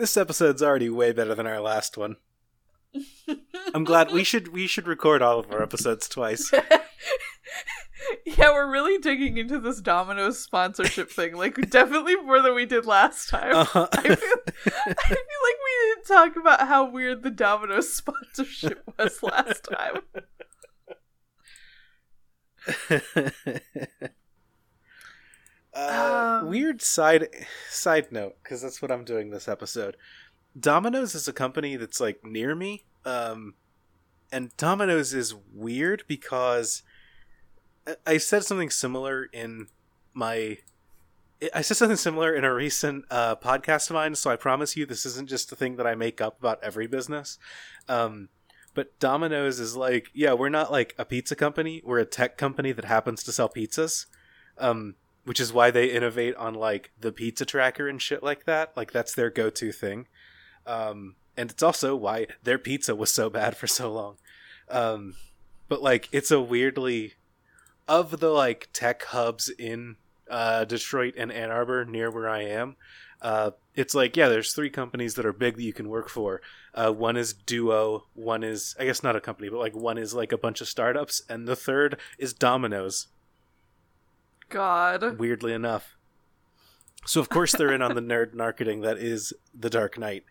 A: this episode's already way better than our last one. I'm glad we should we should record all of our episodes twice.
B: yeah, we're really digging into this Domino's sponsorship thing, like definitely more than we did last time.
A: Uh-huh.
B: I feel, I feel like we didn't talk about how weird the Domino's sponsorship was last time.
A: Uh,
B: Um.
A: weird side side note because that's what I'm doing this episode. Domino's is a company that's like near me, um, and Domino's is weird because I- I said something similar in my. I said something similar in a recent uh, podcast of mine, so I promise you this isn't just a thing that I make up about every business. Um, but Domino's is like, yeah, we're not like a pizza company. We're a tech company that happens to sell pizzas. Um, which is why they innovate on like the pizza tracker and shit like that. Like that's their go-to thing. Um, and it's also why their pizza was so bad for so long. Um, but like it's a weirdly of the like tech hubs in uh, Detroit and Ann Arbor near where I am. Uh, it's like yeah, there's three companies that are big that you can work for. Uh, one is Duo, one is I guess not a company, but like one is like a bunch of startups, and the third is Domino's
B: God.
A: weirdly enough. So of course they're in on the nerd marketing that is The Dark Knight.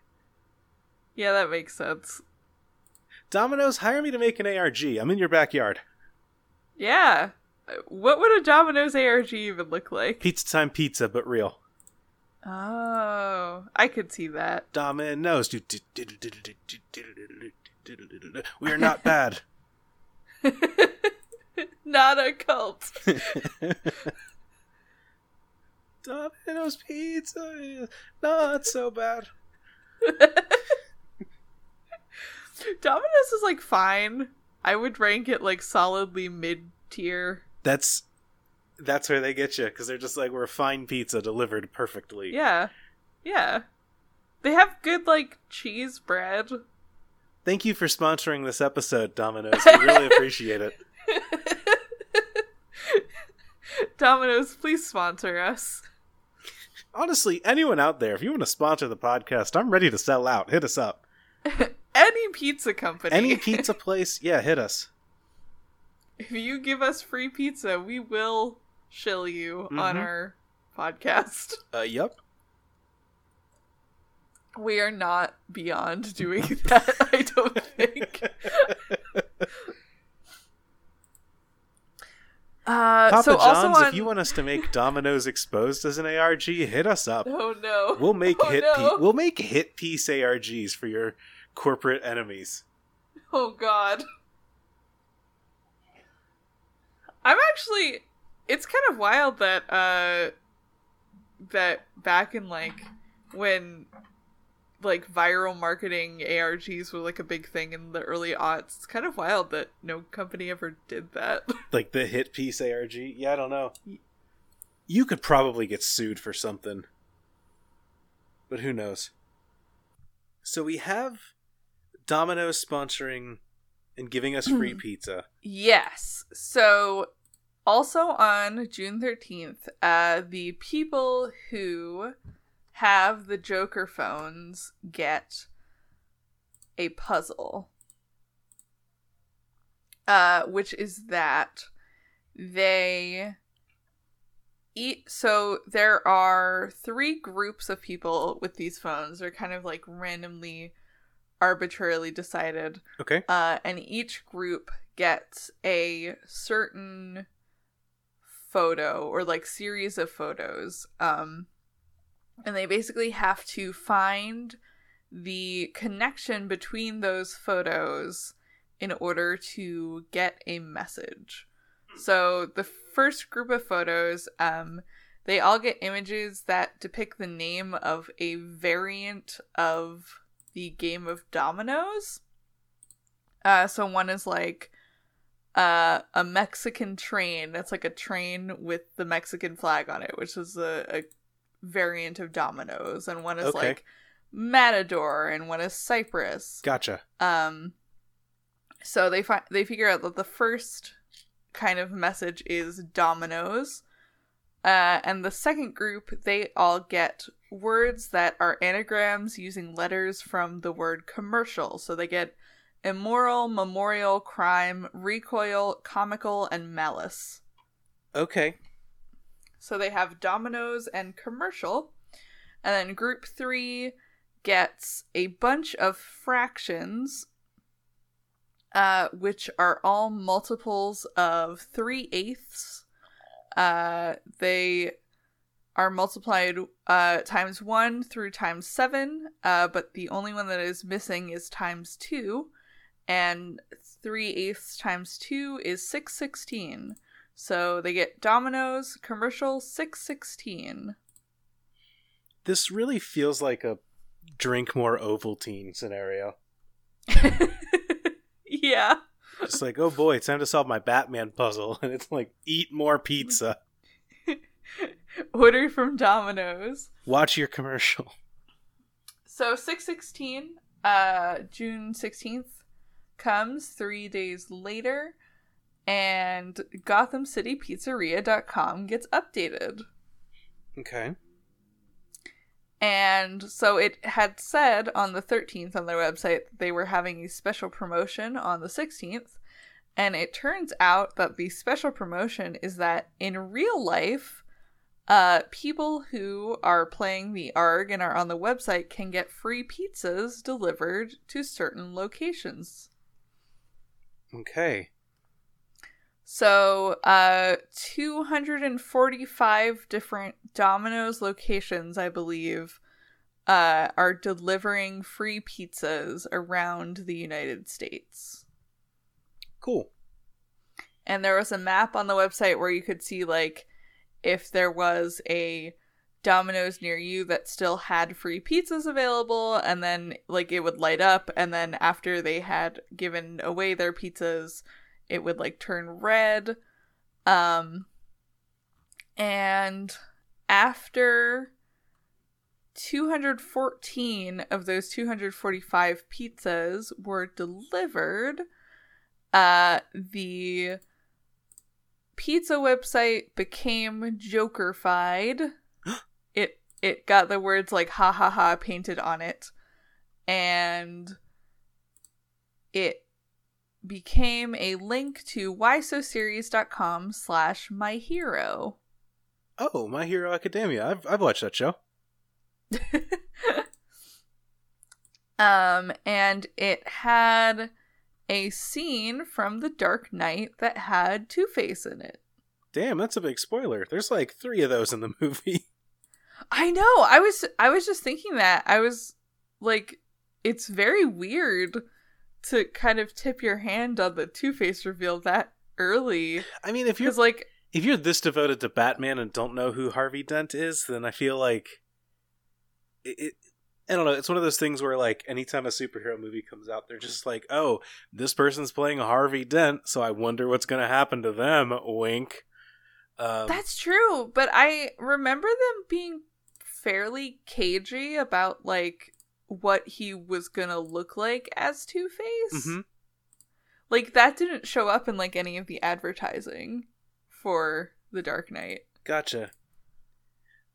B: Yeah, that makes sense.
A: Domino's, hire me to make an ARG. I'm in your backyard.
B: Yeah. What would a Domino's ARG even look like?
A: Pizza time pizza, but real.
B: Oh, I could see that.
A: Domino's. We are not bad.
B: Not a cult.
A: Domino's pizza is not so bad.
B: Domino's is like fine. I would rank it like solidly mid tier.
A: That's that's where they get you because they're just like we're fine pizza delivered perfectly.
B: Yeah. Yeah. They have good like cheese bread.
A: Thank you for sponsoring this episode, Domino's. We really appreciate it.
B: Domino's, please sponsor us.
A: Honestly, anyone out there, if you want to sponsor the podcast, I'm ready to sell out. Hit us up.
B: Any pizza company.
A: Any pizza place, yeah, hit us.
B: if you give us free pizza, we will shill you on
A: Mhm.
B: our podcast.
A: Uh, yep.
B: We are not beyond doing that, I don't think. Uh,
A: Papa
B: so also
A: John's,
B: on...
A: if you want us to make Domino's exposed as an ARG, hit us up.
B: Oh no.
A: We'll make
B: Oh,
A: hit
B: no.
A: pe- we'll make hit piece ARGs for your corporate enemies.
B: Oh god. I'm actually it's kind of wild that uh that back in like when like viral marketing ARGs were like a big thing in the early aughts. It's kind of wild that no company ever did that.
A: Like the hit piece ARG. Yeah, I don't know. You could probably get sued for something. But who knows? So we have Domino's sponsoring and giving us free pizza.
B: Yes. So also on June 13th, uh the people who have the Joker phones get a puzzle. Uh which is that they eat so there are three groups of people with these phones they're kind of like randomly arbitrarily decided
A: Okay.
B: uh, and each group gets a certain photo or like series of photos um, and they basically have to find the connection between those photos in order to get a message so the first group of photos um, they all get images that depict the name of a variant of the game of dominoes uh, so one is like uh, a Mexican train. That's like a train with the Mexican flag on it, which is a, a variant of dominoes. And one is
A: Okay.
B: like Matador, and one is Cypress.
A: Gotcha.
B: Um, so they find they figure out that the first kind of message is dominoes, uh, and the second group they all get words that are anagrams using letters from the word commercial. So they get immoral, memorial, crime, recoil, comical, and malice.
A: Okay.
B: So they have dominoes and commercial. And then group three gets a bunch of fractions, uh, which are all multiples of three eighths. Uh, they are multiplied uh, times one through times seven, uh, but the only one that is missing is times two. And three eighths times two is six sixteen. So they get Domino's commercial 616.
A: This really feels like a drink more Ovaltine scenario.
B: yeah.
A: It's like, oh boy, it's time to solve my Batman puzzle, and it's like, eat more pizza.
B: Order from Domino's.
A: Watch your commercial.
B: So 616, uh, June 16th comes three days later, and GothamCityPizzeria.com gets updated.
A: Okay.
B: And so it had said on the 13th on their website that they were having a special promotion on the 16th. And it turns out that the special promotion is that in real life, uh, people who are playing the ARG and are on the website can get free pizzas delivered to certain locations.
A: Okay.
B: So, uh, 245 different Domino's locations, I believe, uh, are delivering free pizzas around the United States.
A: Cool.
B: And there was a map on the website where you could see, like, if there was a Domino's near you that still had free pizzas available, and then, like, it would light up, and then after they had given away their pizzas, it would like turn red. Um and after 214 of those 245 pizzas were delivered uh the pizza website became jokerfied. It it got the words like ha ha ha painted on it. And it became a link to whysoserious.com slash my hero.
A: Oh, My Hero Academia. I've I've watched that show.
B: um, and it had a scene from The Dark Knight that had Two Face in it.
A: Damn, that's a big spoiler. There's like three of those in the movie.
B: I know. I was I was just thinking that. I was like it's very weird to kind of tip your hand on the Two Face reveal that early.
A: I mean, if you're
B: like
A: if you're this devoted to Batman and don't know who Harvey Dent is, then I feel like it, it I don't know, it's one of those things where like anytime a superhero movie comes out, they're just like, "Oh, this person's playing Harvey Dent, so I wonder what's going to happen to them." Wink. Um,
B: That's true, but I remember them being fairly cagey about like what he was gonna look like as Two Face.
A: mhm.
B: Like that didn't show up in like any of the advertising for The Dark Knight.
A: Gotcha.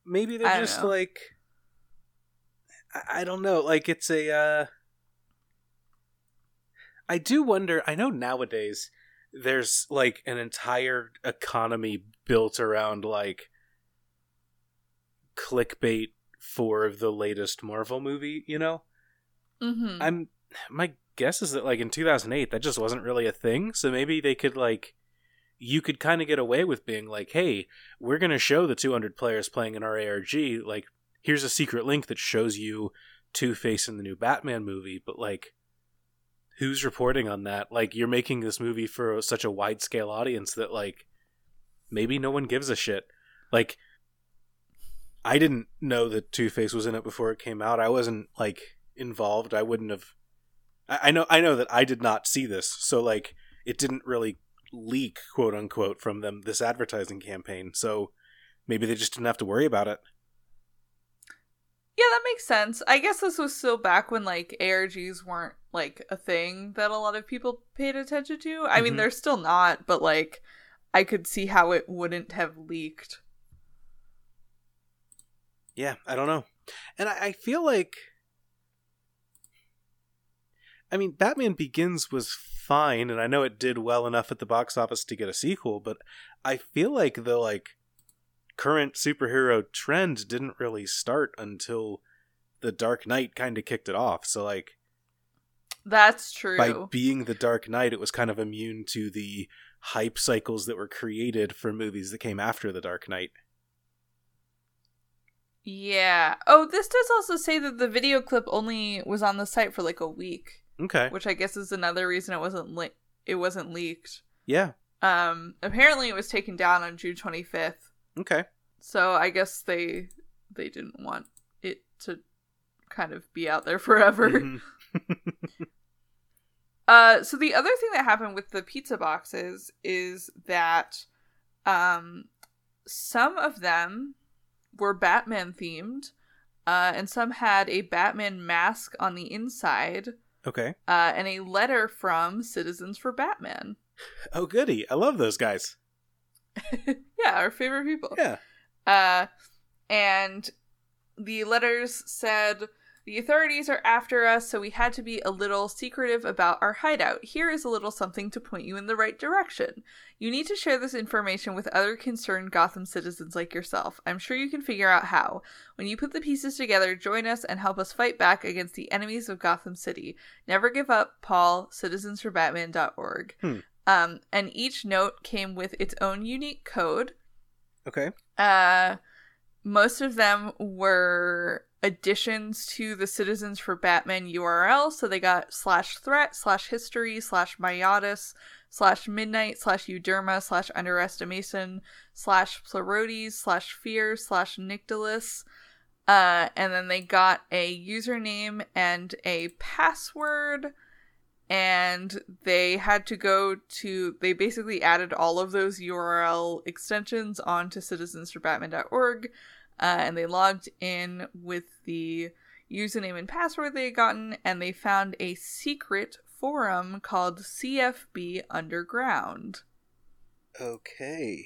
A: Maybe they're just
B: know.
A: like I, I don't know, like it's a uh I do wonder, I know nowadays there's like an entire economy built around like clickbait for the latest Marvel movie, you know?
B: Mm-hmm.
A: I'm my guess is that like in 2008 that just wasn't really a thing, so maybe they could like you could kind of get away with being like, "Hey, we're going to show the 200 players playing in our ARG, like here's a secret link that shows you Two-Face in the new Batman movie," but like who's reporting on that? Like you're making this movie for such a wide-scale audience that like maybe no one gives a shit. Like I didn't know that Two Face was in it before it came out. I wasn't like involved. I wouldn't have. I, I know. I know that I did not see this, so like it didn't really leak, quote unquote, from them this advertising campaign. So maybe they just didn't have to worry about it.
B: Yeah, that makes sense. I guess this was still back when like ARGs weren't like a thing that a lot of people paid attention to. I mean,
A: Mhm.
B: they're still not, but like I could see how it wouldn't have leaked.
A: Yeah, I don't know, and I, I feel like. I mean, Batman Begins was fine, and I know it did well enough at the box office to get a sequel, but I feel like the like current superhero trend didn't really start until the Dark Knight kind of kicked it off. So like
B: That's true.
A: by being the Dark Knight, it was kind of immune to the hype cycles that were created for movies that came after the Dark Knight.
B: Yeah. Oh, this does also say that the video clip only was on the site for like a week,
A: Okay.
B: which I guess is another reason it wasn't le- it wasn't leaked.
A: Yeah.
B: Um apparently it was taken down on June 25th.
A: Okay.
B: So I guess they they didn't want it to kind of be out there forever.
A: Mhm.
B: Uh, so the other thing that happened with the pizza boxes is that um, some of them were Batman themed, uh, and some had a Batman mask on the inside,
A: Okay.
B: uh, and a letter from Citizens for Batman.
A: Oh, goody. I love those guys.
B: yeah, our favorite people.
A: Yeah.
B: Uh, and the letters said, The authorities are after us, so we had to be a little secretive about our hideout. Here is a little something to point you in the right direction. You need to share this information with other concerned Gotham citizens like yourself. I'm sure you can figure out how. When you put the pieces together, join us and help us fight back against the enemies of Gotham City. Never give up, Paul, citizensforbatman.org.
A: Hmm.
B: Um, and each note came with its own unique code.
A: Okay.
B: Uh, most of them were additions to the Citizens for Batman URL. So they got slash threat, slash history, slash Myotis, slash midnight, slash Euderma, slash underestimation, slash Pleurotes, slash fear, slash Nyctalus. Uh, and then they got a username and a password and they had to go to they basically added all of those url extensions onto citizensforbatman.org uh, and they logged in with the username and password they had gotten and they found a secret forum called cfb underground
A: Okay.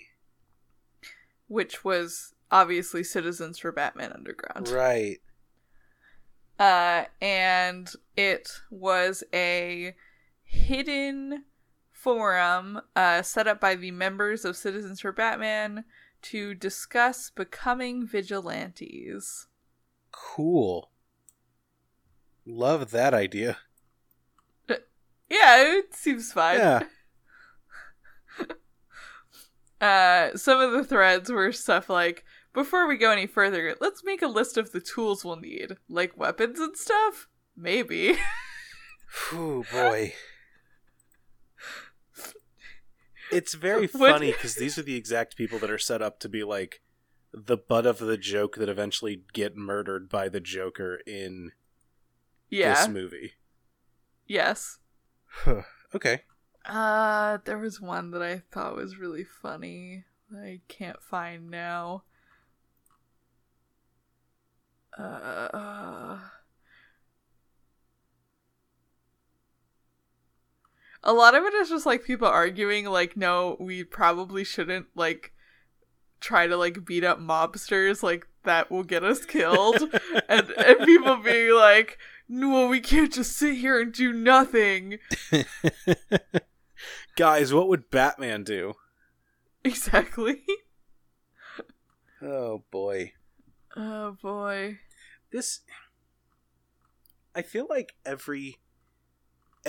B: which was obviously citizens for batman underground
A: Right.
B: uh, and it was a hidden forum uh, set up by the members of Citizens for Batman to discuss becoming vigilantes.
A: Cool. Love that idea.
B: Yeah, it seems fine.
A: Yeah.
B: Uh, some of the threads were stuff like, before we go any further, let's make a list of the tools we'll need, like weapons and stuff. Maybe.
A: Oh boy. It's very funny because these are the exact people that are set up to be like the butt of the joke that eventually get murdered by the Joker in
B: yeah.
A: this movie.
B: Yes.
A: okay.
B: Uh, there was one that I thought was really funny that I can't find now. Uh, a lot of it is just like people arguing, like, no, we probably shouldn't like try to like beat up mobsters, like that will get us killed, and and people being like, no, we can't just sit here and do nothing.
A: Guys, what would Batman do?
B: Exactly.
A: Oh boy.
B: Oh boy.
A: This I feel like every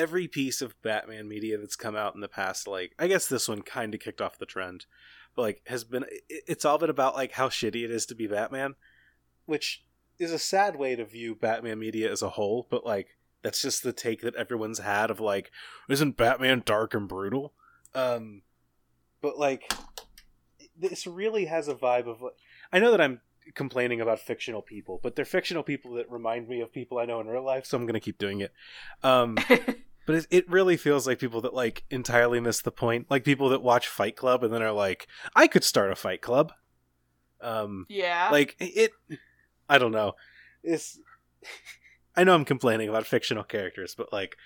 A: every piece of Batman media that's come out in the past like I guess this one kind of kicked off the trend. But like has been it's all been about like how shitty it is to be Batman, which is a sad way to view Batman media as a whole, but like that's just the take that everyone's had of like isn't Batman dark and brutal? Um but like this really has a vibe of I know that I'm complaining about fictional people, but they're fictional people that remind me of people I know in real life, so I'm going to keep doing it. Um, but it, it really feels like people that like entirely miss the point, like people that watch Fight Club and then are like, I could start a Fight Club. Um,
B: yeah.
A: Like it, I don't know. It's. I know I'm complaining about fictional characters, but like,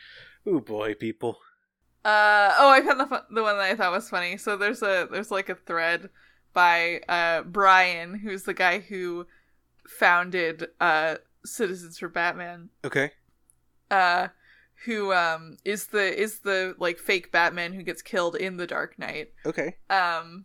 A: oh boy, people.
B: Uh oh, I found the fu- the one that I thought was funny. So there's a there's like a thread by uh Brian, who's the guy who founded uh Citizens for Batman.
A: Okay.
B: Uh who um is the is the like fake Batman who gets killed in the Dark Knight.
A: Okay.
B: Um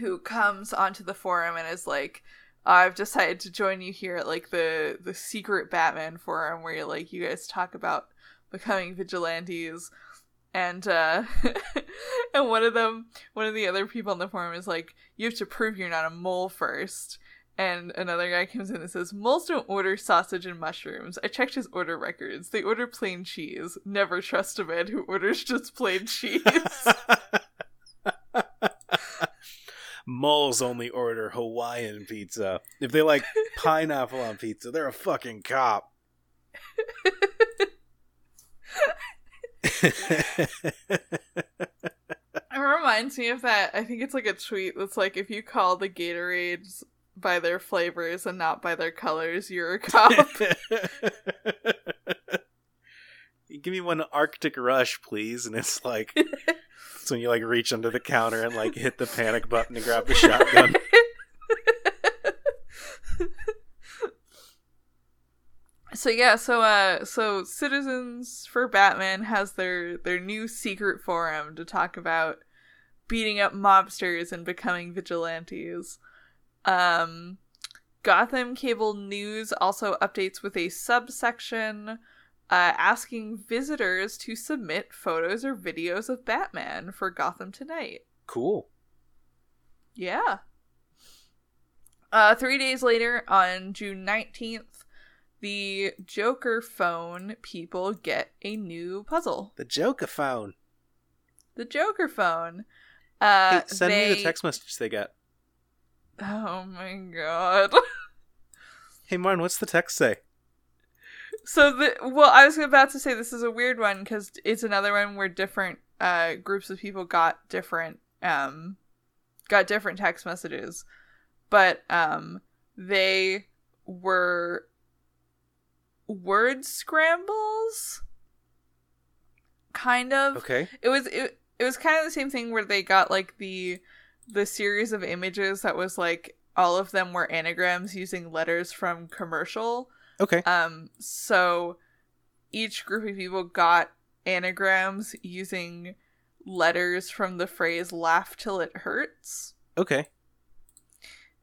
B: who comes onto the forum and is like I've decided to join you here at like the the secret Batman forum where you like you guys talk about becoming vigilantes and uh and one of them one of the other people on the forum is like you have to prove you're not a mole first and another guy comes in and says moles don't order sausage and mushrooms i checked his order records they order plain cheese never trust a man who orders just plain cheese
A: Moles only order Hawaiian pizza. If they like pineapple on pizza, they're a fucking cop.
B: It reminds me of that. I think it's like a tweet that's like, if you call the Gatorades by their flavors and not by their colors, you're a cop.
A: Give me one Arctic Rush, please. And it's like, it's when you like reach under the counter and like hit the panic button to grab the shotgun.
B: so yeah, so uh, so Citizens for Batman has their their new secret forum to talk about beating up mobsters and becoming vigilantes. Um, Gotham Cable News also updates with a subsection uh, asking visitors to submit photos or videos of Batman for Gotham Tonight.
A: Cool.
B: Yeah. Uh, three days later, on June 19th, the Joker phone people get a new puzzle.
A: The Joker phone.
B: The Joker phone. Uh,
A: hey, send me the text message they got.
B: Oh my god.
A: Hey, Martin, what's the text say?
B: So the well, I was about to say this is a weird one because it's another one where different uh groups of people got different um got different text messages, but um they were word scrambles, kind of.
A: Okay.
B: It was it, it was kind of the same thing where they got like the the series of images that was like all of them were anagrams using letters from commercial.
A: Okay.
B: Um, so each group of people got anagrams using letters from the phrase laugh till it hurts.
A: Okay.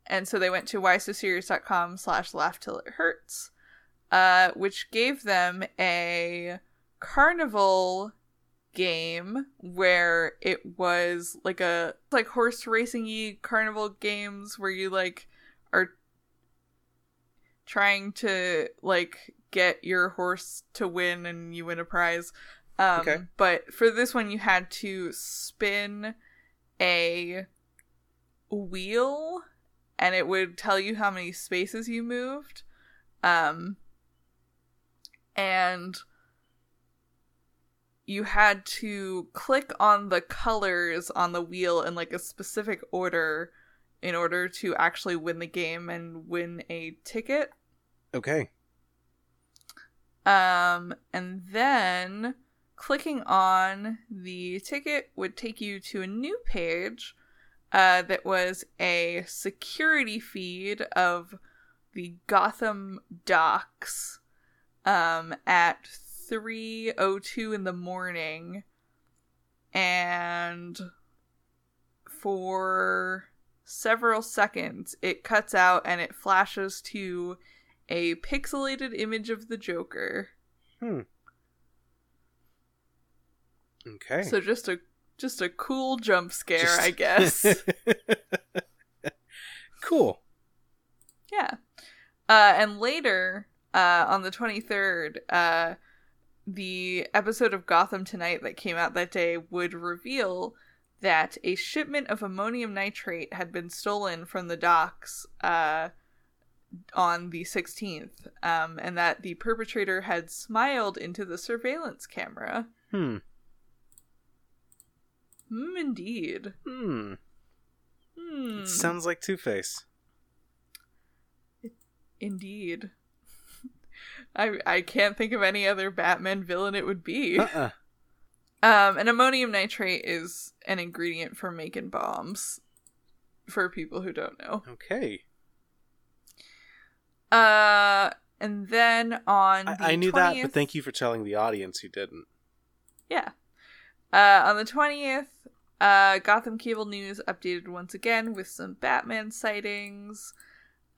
B: And so they went to whysoserious.com slash laugh till it hurts, uh, which gave them a carnival game where it was like a like horse racing y carnival games where you like are trying to like get your horse to win and you win a prize. Um
A: Okay.
B: but for this one you had to spin a wheel and it would tell you how many spaces you moved. Um and you had to click on the colors on the wheel in like a specific order in order to actually win the game and win a ticket.
A: Okay.
B: Um, and then clicking on the ticket would take you to a new page uh, that was a security feed of the Gotham docks um, at 3.02 in the morning. And for several seconds, it cuts out and it flashes to a pixelated image of the Joker.
A: Hmm. Okay.
B: So just a just a cool jump scare,
A: Just-
B: I guess.
A: cool.
B: yeah. Uh, and later, uh, on the 23rd, uh, the episode of Gotham Tonight that came out that day would reveal that a shipment of ammonium nitrate had been stolen from the docks uh, on the 16th, um, and that the perpetrator had smiled into the surveillance camera.
A: Hmm.
B: Hmm, indeed.
A: Hmm.
B: Hmm.
A: Sounds like Two Face.
B: Indeed. I I can't think of any other Batman villain it would be.
A: Uh-uh.
B: Um, and ammonium nitrate is an ingredient for making bombs. For people who don't know.
A: Okay.
B: Uh, and then on
A: I,
B: the
A: I knew that, but thank you for telling the audience who didn't.
B: Yeah. Uh, on the 20th, uh, Gotham Cable News updated once again with some Batman sightings.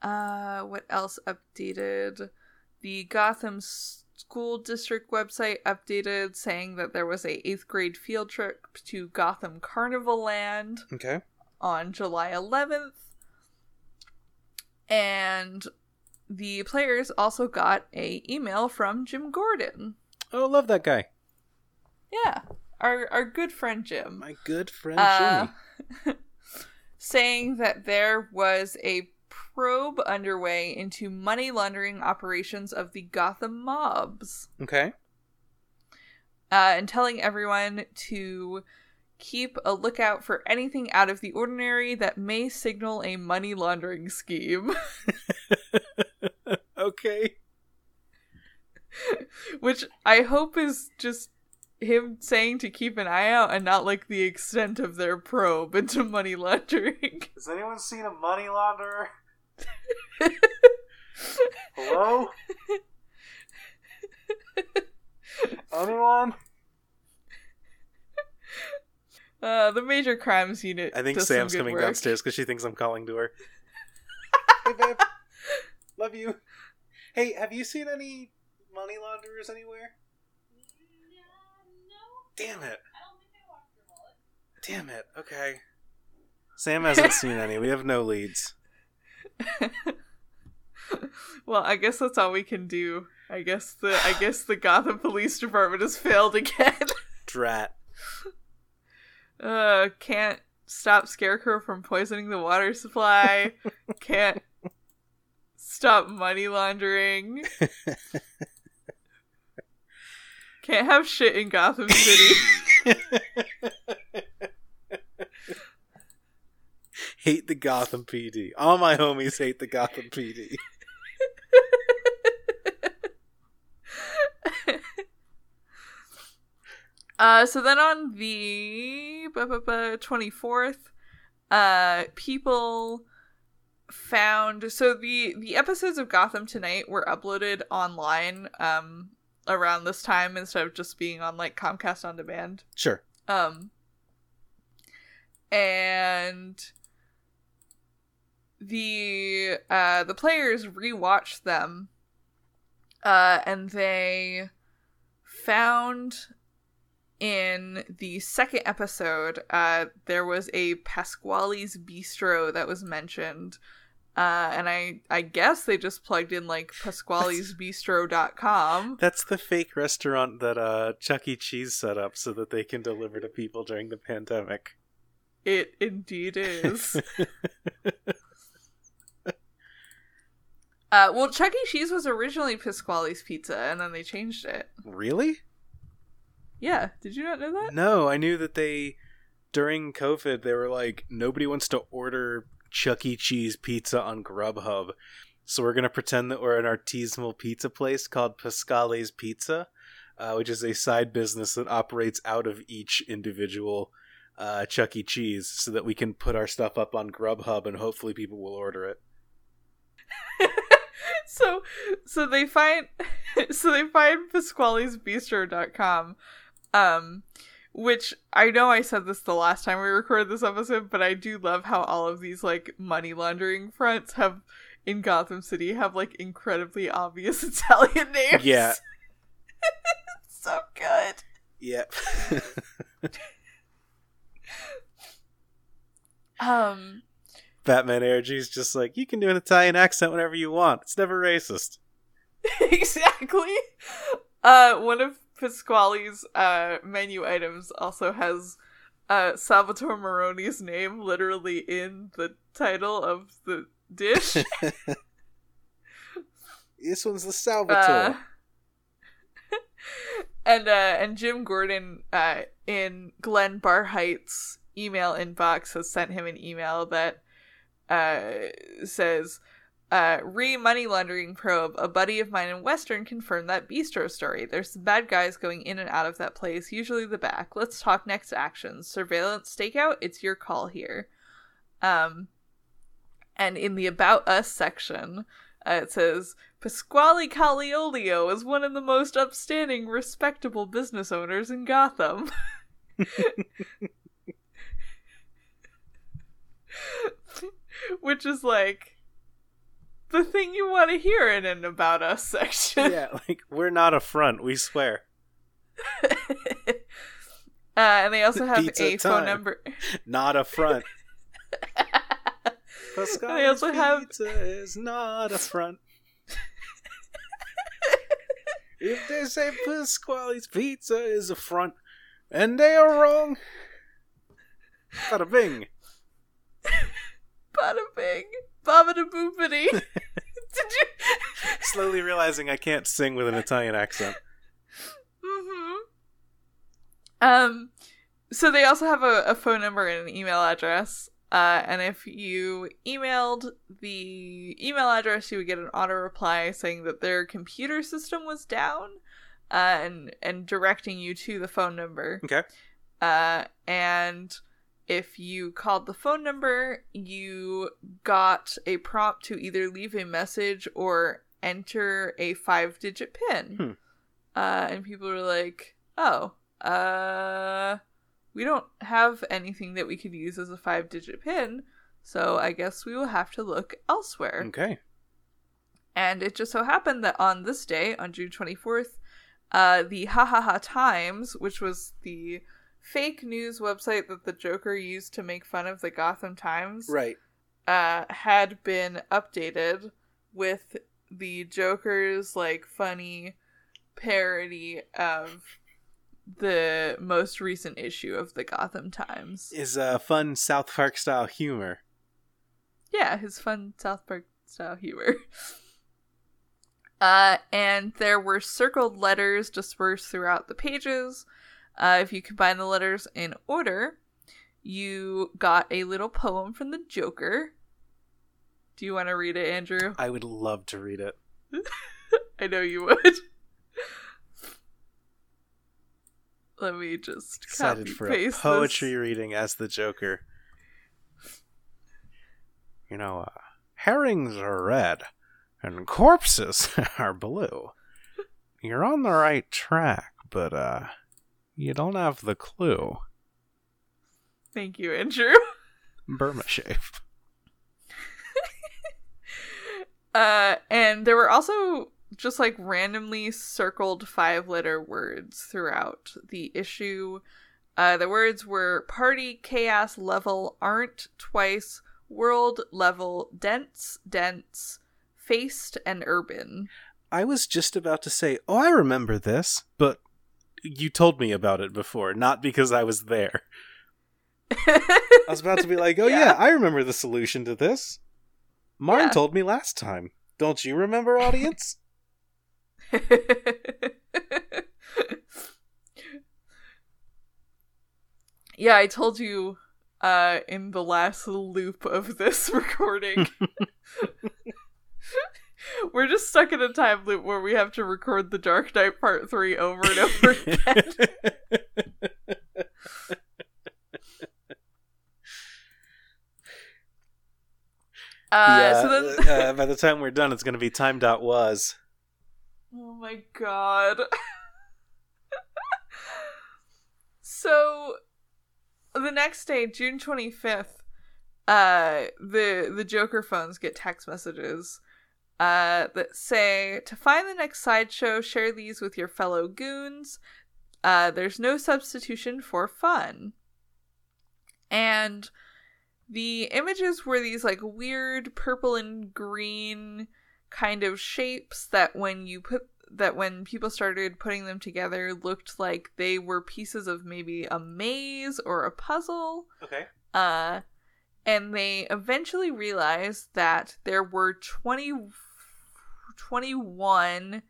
B: Uh, what else updated? The Gotham School District website updated saying that there was a 8th grade field trip to Gotham Carnival Land
A: Okay.
B: on July 11th. And the players also got a email from Jim Gordon.
A: Oh, love that guy.
B: Yeah, our our good friend Jim.
A: My good friend
B: Uh,
A: Jimmy.
B: saying that there was a probe underway into money laundering operations of the Gotham mobs,
A: Okay.
B: uh, and telling everyone to keep a lookout for anything out of the ordinary that may signal a money laundering scheme.
A: okay.
B: Which I hope is just him saying to keep an eye out and not like the extent of their probe into money laundering.
A: Has anyone seen a money launderer? Hello? Anyone?
B: Uh, the major crimes unit.
A: I think
B: does some
A: Sam's
B: good
A: coming
B: work.
A: downstairs because she thinks I'm calling to her. hey, babe. Love you. Hey, have you seen any money launderers anywhere? No. Damn it. Damn it. Okay. Sam hasn't seen any. We have no leads.
B: well, I guess that's all we can do. I guess the I guess the Gotham Police Department has failed again.
A: Drat.
B: uh, can't stop Scarecrow from poisoning the water supply. can't stop money laundering. can't have shit in Gotham City.
A: Hate the Gotham PD. All my homies hate the Gotham PD.
B: Uh, so then on the bu- bu- bu- 24th, uh, people found so the the episodes of Gotham Tonight were uploaded online um around this time instead of just being on like Comcast on demand.
A: Sure.
B: Um and the uh the players rewatched them uh and they found in the second episode uh there was a Pasquale's Bistro that was mentioned uh and I I guess they just plugged in like pasqualesbistro.com
A: That's the fake restaurant that uh, Chuck E. Cheese set up so that they can deliver to people during the pandemic.
B: it indeed is Uh, well, Chuck E. Cheese was originally Pasquale's Pizza, and then they changed it.
A: really?
B: Yeah, did you not know that?
A: No, I knew that they during COVID they were like nobody wants to order Chuck E. Cheese pizza on Grubhub. So we're gonna pretend that we're an artisanal pizza place called Pascale's Pizza, uh, which is a side business that operates out of each individual uh, Chuck E. Cheese, so that we can put our stuff up on Grubhub and hopefully people will order it.
B: so, so they find, so they find Pasquale'sBistro.com, um, which I know I said this the last time we recorded this episode, but I do love how all of these like money laundering fronts have in Gotham City have like incredibly obvious Italian names.
A: Yeah.
B: so good.
A: Yep.
B: Um
A: Batman energy is just like you can do an Italian accent whenever you want. It's never racist.
B: exactly. Uh one of Pasquale's uh menu items also has uh Salvatore Maroni's name literally in the title of the dish.
A: This one's the Salvatore.
B: Uh, and uh and Jim Gordon uh in Glenn Barheight's email inbox has sent him an email that uh says uh re money laundering probe. A buddy of mine in western confirmed that bistro story. There's some bad guys going in and out of that place usually the back. Let's talk next actions surveillance stakeout it's your call here. Um and in the about us section uh, it says Pasquale Caliolio is one of the most upstanding, respectable business owners in Gotham. Which is like the thing you want to hear in an About Us section.
A: yeah, like we're not a front, we swear.
B: uh, and they also have
A: Pizza
B: a phone number.
A: Not a front.
B: They also have-
A: pizza is not a front. if they say Pasquale's pizza is a front, and they are wrong, bada bing.
B: Bada bing. Babada boopity. Did you?
A: Slowly realizing I can't sing with an Italian accent.
B: hmm Um, so they also have a, a phone number and an email address. Uh, and if you emailed the email address, you would get an auto reply saying that their computer system was down, uh, and and directing you to the phone number.
A: Okay.
B: Uh, and if you called the phone number, you got a prompt to either leave a message or enter a five digit pin.
A: Hmm.
B: Uh, and people were like, oh, uh, we don't have anything that we could use as a five digit pin, so I guess we will have to look elsewhere.
A: Okay.
B: And it just so happened that on this day, on June 24th, uh, the Ha Ha Ha Times, which was the fake news website that the Joker used to make fun of the Gotham Times,
A: Right.
B: uh, had been updated with the Joker's like funny parody of the most recent issue of the Gotham Times.
A: Is uh, fun South Park style humor.
B: Yeah, his fun South Park style humor. Uh, and there were circled letters dispersed throughout the pages. Uh, if you combine the letters in order, you got a little poem from the Joker. Do you want to read it, Andrew?
A: I would love to read it.
B: I know you would. Let me just
A: Excited for a poetry
B: this.
A: reading as the Joker. You know, uh, herrings are red and corpses are blue. You're on the right track, but uh, you don't have the clue.
B: Thank you, Andrew.
A: Burma shave.
B: Uh, and there were also just like randomly circled five letter words throughout the issue. Uh, the words were party, chaos, level, aren't, twice, world, level, dense, dense, faced, and urban.
A: I was just about to say, oh, I remember this, but you told me about it before, not because I was there. I was about to be like, oh, yeah,
B: Yeah.
A: I remember the solution to this. Marn
B: Yeah.
A: told me last time. Don't you remember, audience?
B: yeah, I told you uh in the last loop of this recording. We're just stuck in a time loop where we have to record the Dark Knight Part 3 over and over again. Uh,
A: yeah,
B: so then
A: uh, by the time we're done, it's going to be time dot was.
B: Oh my god. So the next day, June 25th, uh the the Joker phones get text messages uh that say to find the next sideshow, share these with your fellow goons. Uh there's no substitution for fun. And the images were these like weird purple and green kind of shapes that when you put that when people started putting them together looked like they were pieces of maybe a maze or a puzzle.
A: Okay.
B: Uh and they eventually realized that there were 20 21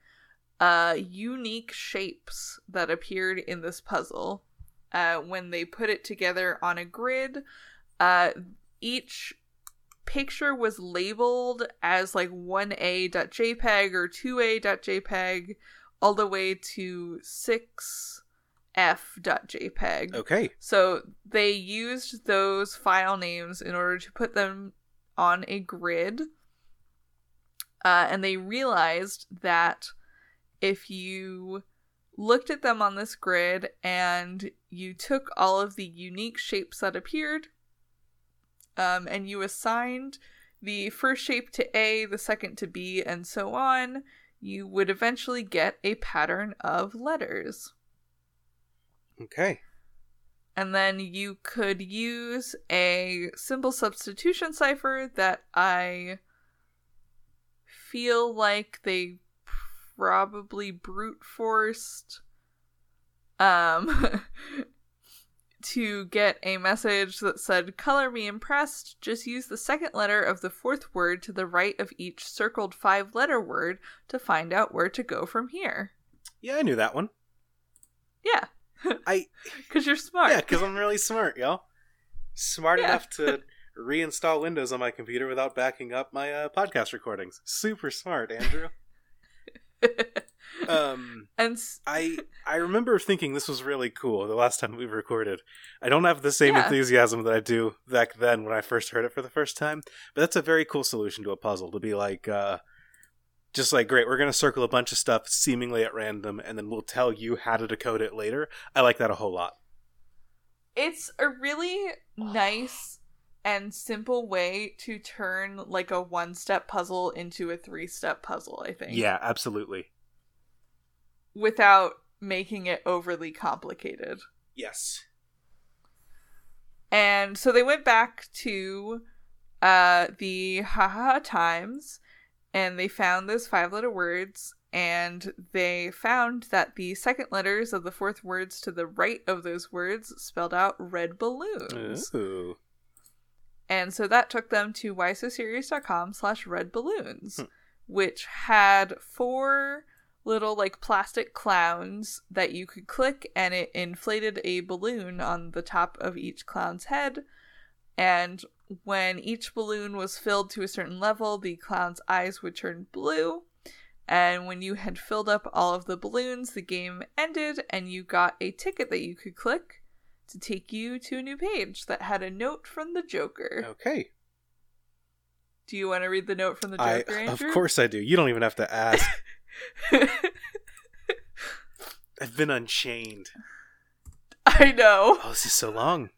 B: uh unique shapes that appeared in this puzzle uh when they put it together on a grid uh each picture was labeled as like 1a.jpg or 2a.jpg all the way to 6f.jpg.
A: Okay.
B: So they used those file names in order to put them on a grid. Uh, and they realized that if you looked at them on this grid and you took all of the unique shapes that appeared um, and you assigned the first shape to A, the second to B, and so on, you would eventually get a pattern of letters.
A: Okay.
B: And then you could use a symbol substitution cipher that I feel like they probably brute forced um to get a message that said color me impressed just use the second letter of the fourth word to the right of each circled five letter word to find out where to go from here
A: Yeah, I knew that one.
B: yeah
A: I
B: because you're smart
A: yeah, because I'm really smart, y'all. Smart
B: Yeah.
A: enough to reinstall Windows on my computer without backing up my uh, podcast recordings. Super smart, Andrew. um,
B: and s-
A: I I remember thinking this was really cool the last time we recorded. I don't have the same
B: Yeah.
A: enthusiasm that I do back then when I first heard it for the first time, but that's a very cool solution to a puzzle to be like uh just like great, we're going to circle a bunch of stuff seemingly at random and then we'll tell you how to decode it later. I like that a whole lot.
B: it's a really nice and simple way to turn like a one step puzzle into a three step puzzle, I think.
A: Yeah, absolutely.
B: Without making it overly complicated.
A: Yes.
B: And so they went back to uh the haha times and they found those five letter words and they found that the second letters of the fourth words to the right of those words spelled out red balloons.
A: Ooh.
B: And so that took them to whysoserious.com slash red balloons,
A: Hmm.
B: which had four little like plastic clowns that you could click and it inflated a balloon on the top of each clown's head. And when each balloon was filled to a certain level, the clown's eyes would turn blue. And when you had filled up all of the balloons, the game ended and you got a ticket that you could click to take you to a new page that had a note from the Joker.
A: Okay.
B: Do you want to read the note from the
A: I
B: Joker,
A: of course I do. You don't even have to ask. I've been unchained.
B: I know.
A: Oh, this is so long.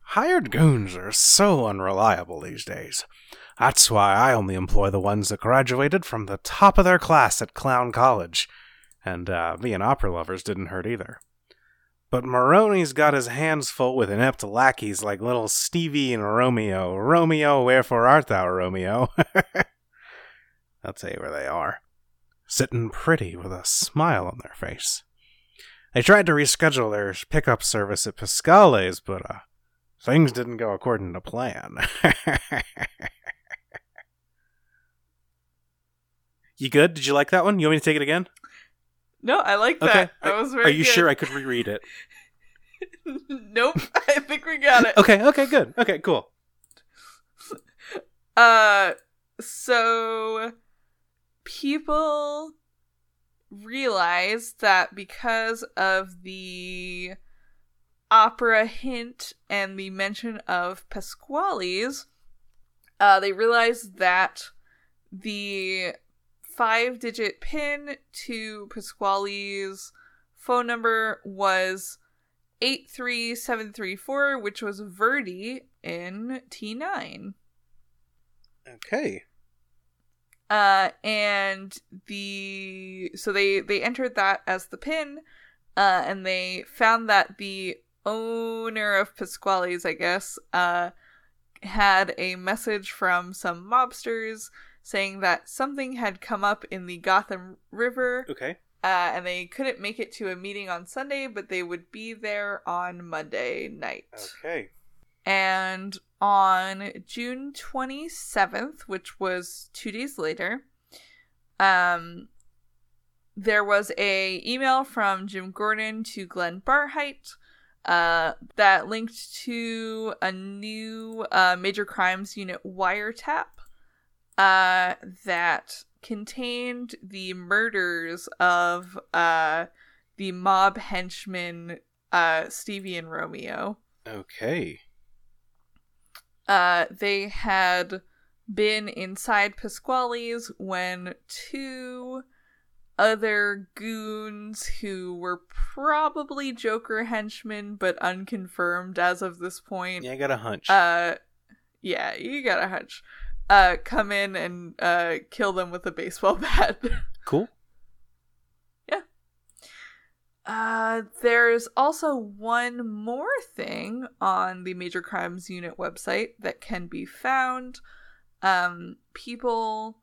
A: Hired goons are so unreliable these days. That's why I only employ the ones that graduated from the top of their class at Clown College. And uh, being opera lovers didn't hurt either. But Maroni's got his hands full with inept lackeys like little Stevie and Romeo. Romeo, wherefore art thou, Romeo? I'll tell you where they are. Sitting pretty with a smile on their face. They tried to reschedule their pickup service at Pascale's, but uh, things didn't go according to plan. you good? Did you like that one? You want me to take it again?
B: No, I like that.
A: Okay.
B: That was very
A: Are you
B: good.
A: sure I could reread it?
B: nope. I think we got it.
A: Okay, okay, good. Okay, cool.
B: Uh so people realized that because of the opera hint and the mention of Pasquale's, uh, they realized that the five digit pin to Pasquale's phone number was 83734, which was Verdi in T9.
A: Okay.
B: Uh, and the so they they entered that as the pin, uh, and they found that the owner of Pasquale's, I guess, uh, had a message from some mobsters saying that something had come up in the Gotham River,
A: Okay.
B: uh, and they couldn't make it to a meeting on Sunday, but they would be there on Monday night.
A: Okay.
B: And on June 27th, which was two days later, um, there was a email from Jim Gordon to Glenn Barheit uh, that linked to a new uh, major crimes unit wiretap uh, that contained the murders of uh, the mob henchmen uh, Stevie and Romeo
A: Okay.
B: uh, they had been inside Pasquale's when two other goons who were probably Joker henchmen but unconfirmed as of this point.
A: Yeah, I got a hunch.
B: Uh, yeah, you got a hunch. Uh, come in and uh kill them with a baseball bat.
A: cool. Yeah.
B: Uh, there's also one more thing on the Major Crimes Unit website that can be found. Um, people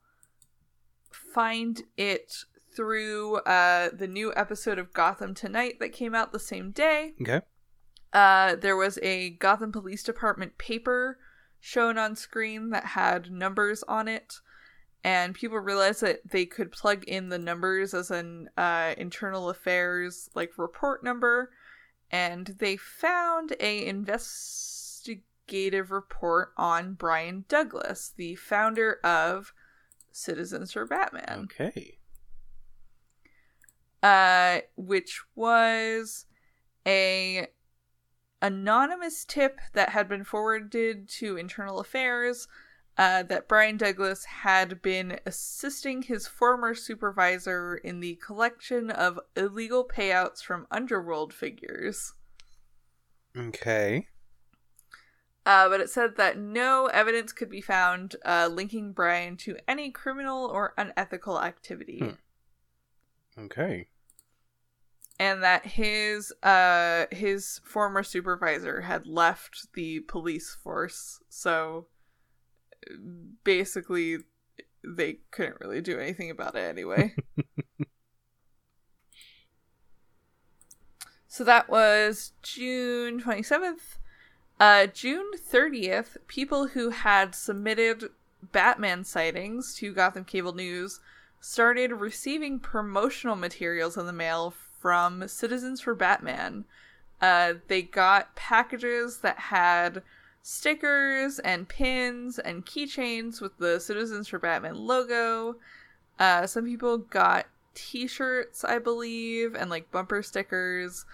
B: find it through uh, the new episode of Gotham Tonight that came out the same day.
A: Okay.
B: Uh, there was a Gotham Police Department paper shown on screen that had numbers on it, and people realized that they could plug in the numbers as an uh, internal affairs like report number, and they found a investigative report on Brian Douglas, the founder of Citizens for Batman
A: Okay.
B: uh, which was a anonymous tip that had been forwarded to internal affairs uh, that brian douglas had been assisting his former supervisor in the collection of illegal payouts from underworld figures
A: Okay.
B: uh, but it said that no evidence could be found uh, linking brian to any criminal or unethical activity
A: Hmm. Okay.
B: And that his uh his former supervisor had left the police force. So basically they couldn't really do anything about it anyway. So that was june 27th uh june 30th people who had submitted batman sightings to gotham cable news started receiving promotional materials in the mail from Citizens for Batman. Uh, they got packages that had stickers and pins and keychains with the Citizens for Batman logo. Uh, some people got t shirts, I believe, and like bumper stickers.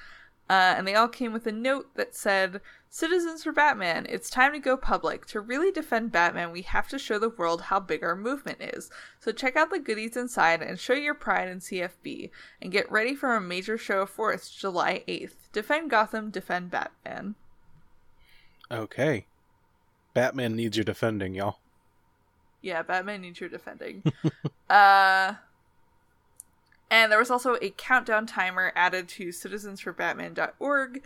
B: Uh, and they all came with a note that said, Citizens for Batman, it's time to go public. To really defend Batman, we have to show the world how big our movement is. So check out the goodies inside and show your pride in CFB. And get ready for a major show of force July 8th. Defend Gotham, defend Batman.
A: Okay. Batman needs your defending, y'all.
B: Yeah, Batman needs your defending. uh, and there was also a countdown timer added to citizensforbatman.org,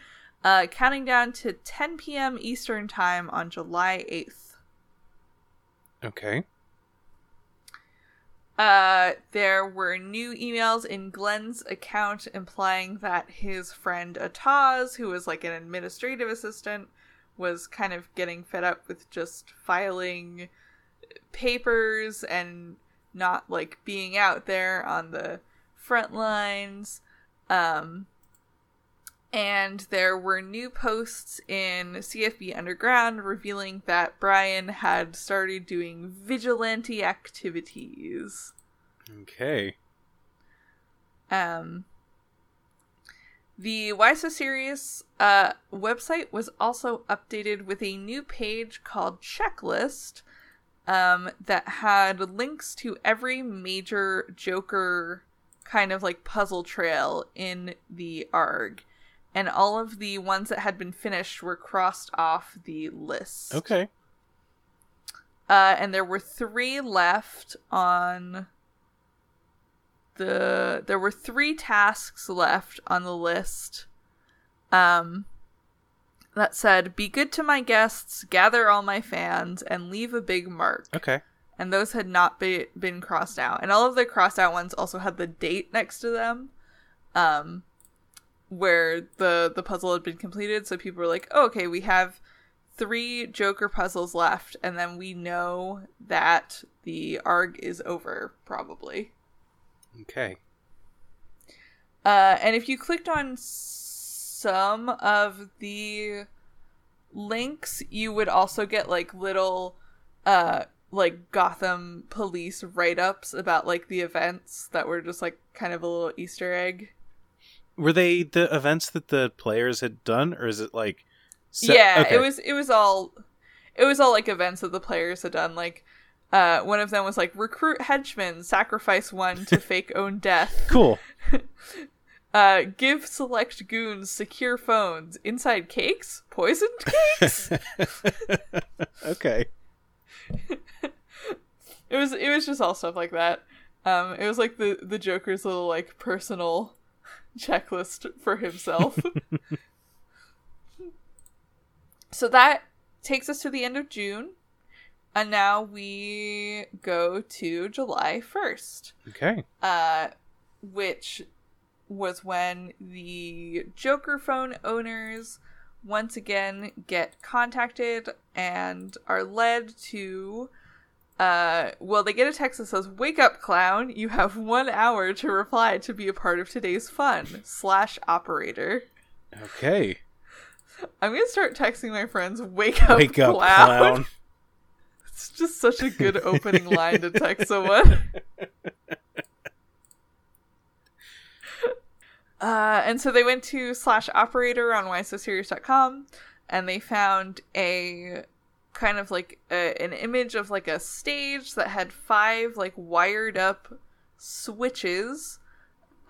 B: uh, counting down to 10 p.m. Eastern Time on July 8th.
A: Okay.
B: Uh, there were new emails in Glenn's account implying that his friend Ataz, who was like an administrative assistant, was kind of getting fed up with just filing papers and not like being out there on the front lines. Um, and there were new posts in CFB Underground revealing that Brian had started doing vigilante activities.
A: Okay.
B: Um, the Why So Serious uh, website was also updated with a new page called Checklist um, that had links to every major Joker kind of like puzzle trail in the ARG. And all of the ones that had been finished were crossed off the list.
A: Okay.
B: Uh, and there were three left on the. There were three tasks left on the list. Um, that said, "Be good to my guests, gather all my fans, and leave a big mark."
A: Okay.
B: And those had not be- been crossed out, and all of the crossed out ones also had the date next to them, um, where the the puzzle had been completed. So people were like, oh, "Okay, we have." three Joker puzzles left, and then we know that the ARG is over, probably.
A: Okay.
B: Uh, and if you clicked on some of the links, you would also get like little, uh, like Gotham police write ups about like the events that were just like kind of a little Easter egg.
A: Were they the events that the players had done, or is it like? se-
B: yeah,
A: okay.
B: it was it was all it was all like events that the players had done. Like uh, one of them was like recruit henchmen, sacrifice one to fake own death.
A: cool.
B: Uh, give select goons secure phones. Inside cakes, poisoned cakes.
A: okay.
B: it was it was just all stuff like that. Um, it was like the the Joker's little like personal checklist for himself. so that takes us to the end of June, and now we go to July first.
A: Okay.
B: uh, which was when the Joker phone owners once again get contacted and are led to. Uh, well, they get a text that says, "Wake up, clown! You have one hour to reply to be a part of today's fun." Slash operator.
A: Okay.
B: I'm gonna start texting my friends, "Wake up,
A: Wake up,
B: clown!"
A: clown.
B: It's just such a good opening line to text someone. Uh, and so they went to slash operator on whysoserious.com and they found a kind of like a, an image of like a stage that had five like wired up switches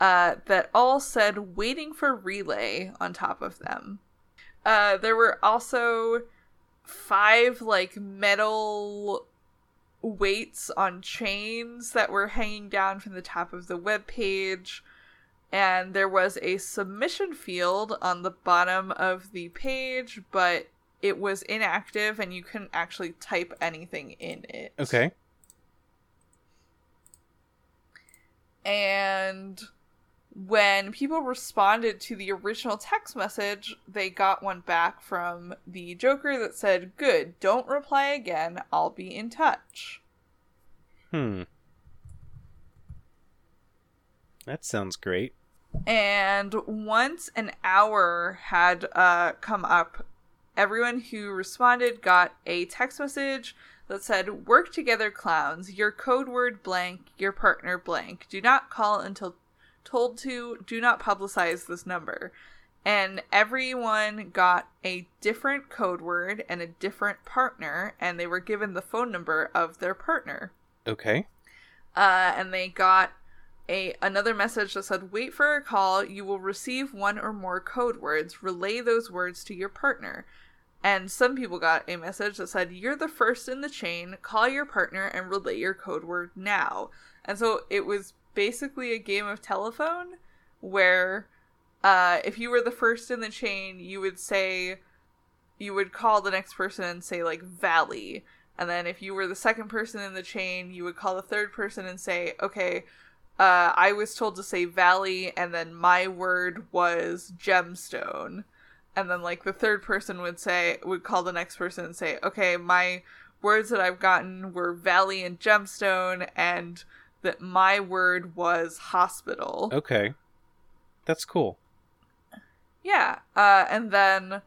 B: uh, that all said waiting for relay on top of them. Uh, there were also five like metal weights on chains that were hanging down from the top of the web page and there was a submission field on the bottom of the page but it was inactive and you couldn't actually type anything in it
A: Okay.
B: and when people responded to the original text message, they got one back from the Joker that said, Good, don't reply again, I'll be in touch.
A: Hmm. That sounds great.
B: And once an hour had uh, come up, everyone who responded got a text message that said, Work together, clowns. Your code word blank, your partner blank. Do not call until told to. Do not publicize this number. And everyone got a different code word and a different partner, and they were given the phone number of their partner.
A: Okay.
B: Uh, and they got a another message that said, "Wait for a call. You will receive one or more code words. Relay those words to your partner." And some people got a message that said, "You're the first in the chain. Call your partner and relay your code word now." And so it was basically a game of telephone where uh, if you were the first in the chain, you would say you would call the next person and say like Valley. And then if you were the second person in the chain, you would call the third person and say, okay, uh, I was told to say Valley, and then my word was gemstone. And then like the third person would say, would call the next person and say, okay, my words that I've gotten were Valley and gemstone, and that my word was hospital.
A: Okay. That's cool.
B: Yeah. Uh, and then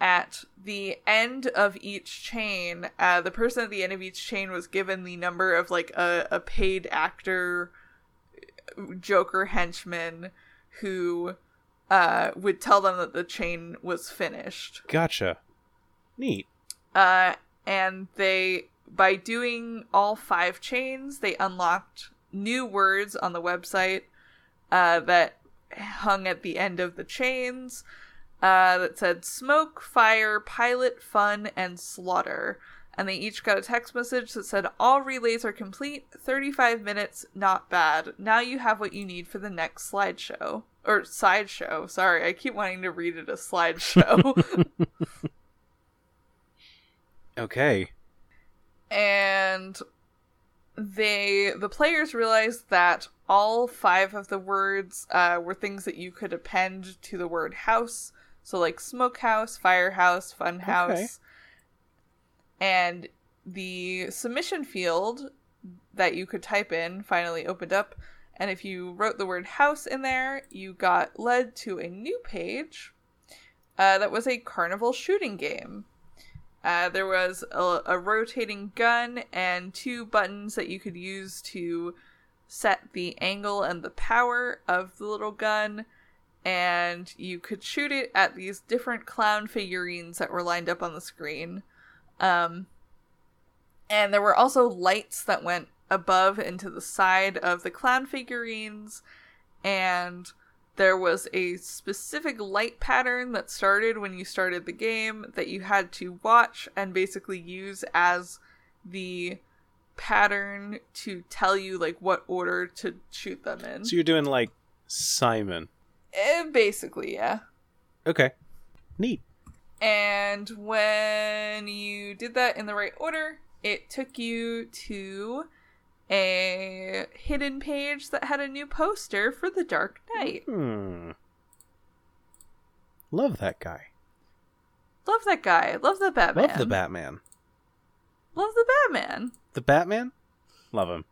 B: at the end of each chain, uh, the person at the end of each chain was given the number of like a, a paid actor, Joker henchman, who uh, would tell them that the chain was finished.
A: Gotcha. Neat.
B: Uh, and they, by doing all five chains, they unlocked new words on the website. uh, that hung at the end of the chains uh, that said smoke, fire, pilot, fun, and slaughter. And they each got a text message that said, All relays are complete, 35 minutes, not bad. Now you have what you need for the next slideshow. Or sideshow. Sorry, I keep wanting to read it as slideshow.
A: okay.
B: And they the players realized that all five of the words uh, were things that you could append to the word house so like smokehouse firehouse funhouse okay. and the submission field that you could type in finally opened up and if you wrote the word house in there you got led to a new page uh, that was a carnival shooting game uh, there was a, a, rotating gun and two buttons that you could use to set the angle and the power of the little gun. And you could shoot it at these different clown figurines that were lined up on the screen. Um, and there were also lights that went above and to the side of the clown figurines. And there was a specific light pattern that started when you started the game that you had to watch and basically use as the pattern to tell you like what order to shoot them in.
A: So you're doing like Simon.
B: Eh, basically, yeah.
A: Okay. Neat.
B: And when you did that in the right order, it took you to a hidden page that had a new poster for The Dark Knight.
A: Hmm. Love that guy.
B: Love that guy. Love the Batman.
A: Love the Batman.
B: Love the Batman.
A: The Batman? Love him.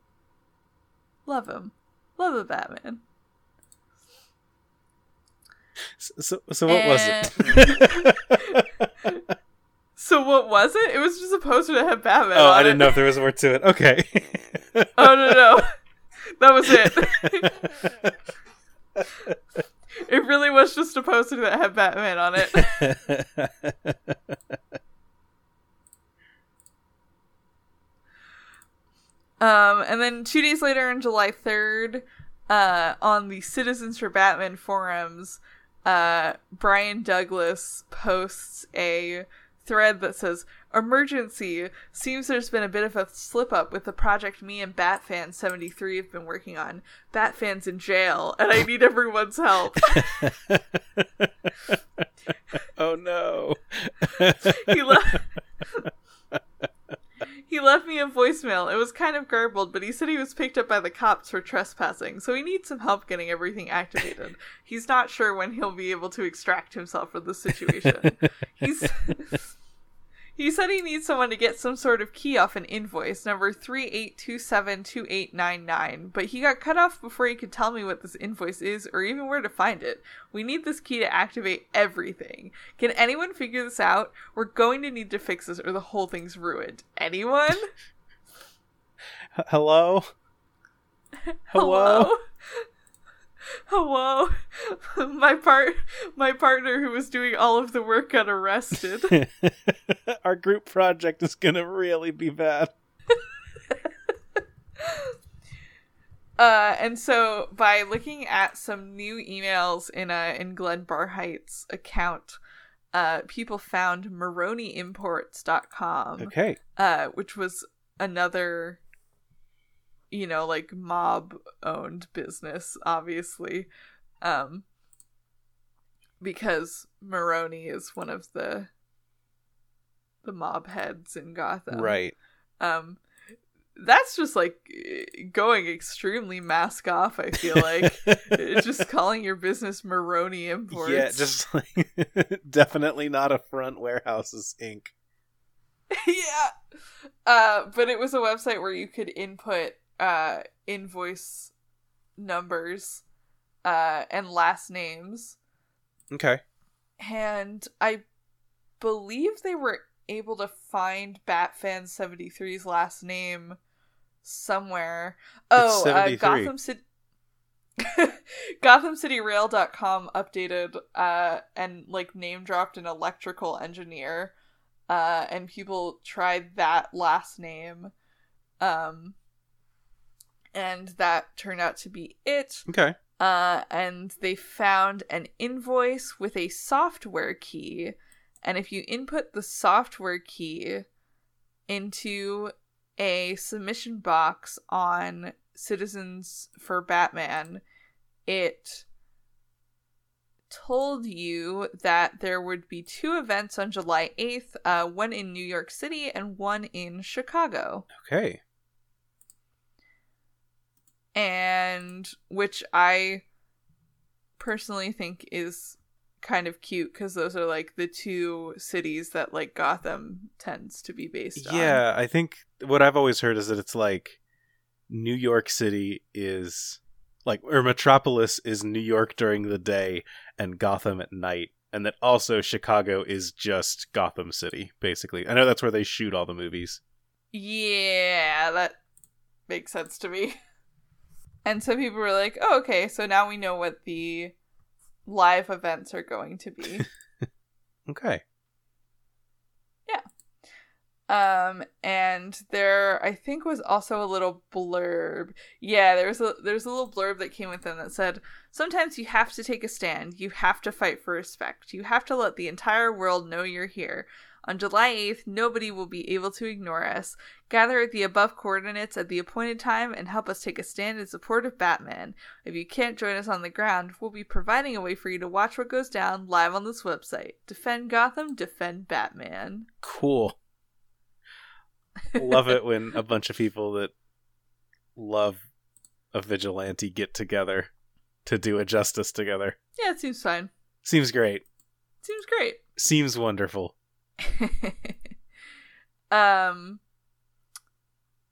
B: Love him. Love the Batman.
A: So, so, so what and... was
B: it? So what was it? It was just a poster that had Batman.
A: Oh, I didn't it. know if there was more to it. Okay.
B: oh no no, that was it. it really was just a poster that had Batman on it. um, and then two days later, on July third, uh, on the Citizens for Batman forums, uh, Brian Douglas posts a thread that says emergency. Seems there's been a bit of a slip up with the project me and batfan 73 have been working on. Batfan's in jail and i need everyone's help.
A: Oh no.
B: He left he left me a voicemail. It was kind of garbled but he said he was picked up by the cops for trespassing so he needs some help getting everything activated. He's not sure when he'll be able to extract himself from the situation. He's he said he needs someone to get some sort of key off an invoice, number 38272899, but he got cut off before he could tell me what this invoice is or even where to find it. We need this key to activate everything. Can anyone figure this out? We're going to need to fix this or the whole thing's ruined. Anyone?
A: Hello?
B: Hello? Hello? Hello my part my partner who was doing all of the work got arrested.
A: Our group project is gonna really be bad.
B: Uh and so by looking at some new emails in a in glenn barheight's account uh people found maroniimports.com
A: okay.
B: uh which was another you know, like mob owned business, obviously. Um because Maroni is one of the the mob heads in Gotham.
A: Right.
B: Um that's just like going extremely mask off, I feel like. just calling your business Maroni Imports.
A: Yeah, just like definitely not a front warehouses Inc.
B: yeah. Uh but it was a website where you could input uh, invoice numbers uh, and last names.
A: Okay.
B: And I believe they were able to find Batfan 73's last name somewhere. Oh, uh, Gotham City. GothamCityRail.com updated uh, and like name dropped an electrical engineer, uh, and people tried that last name. Um, and that turned out to be it.
A: Okay.
B: Uh, and they found an invoice with a software key. And if you input the software key into a submission box on Citizens for Batman, it told you that there would be two events on July 8th, uh, one in New York City and one in Chicago.
A: Okay.
B: And which I personally think is kind of cute because those are like the two cities that like Gotham tends to be based on.
A: Yeah, I think what I've always heard is that it's like New York City is like or Metropolis is New York during the day and Gotham at night, and that also Chicago is just Gotham City, basically. I know that's where they shoot all the movies.
B: Yeah, that makes sense to me. And so people were like, oh, okay, so now we know what the live events are going to be.
A: Okay. Yeah.
B: Um, and there, I think, was also a little blurb. Yeah, there was a there's a little blurb that came with them that said, "Sometimes you have to take a stand. You have to fight for respect. You have to let the entire world know you're here. On July 8th, nobody will be able to ignore us. Gather at the above coordinates at the appointed time and help us take a stand in support of Batman. If you can't join us on the ground, we'll be providing a way for you to watch what goes down live on this website. Defend Gotham, defend Batman."
A: Cool. love it when a bunch of people that love a vigilante get together to do a justice together.
B: Yeah, it seems fine.
A: Seems great.
B: Seems great.
A: Seems wonderful.
B: um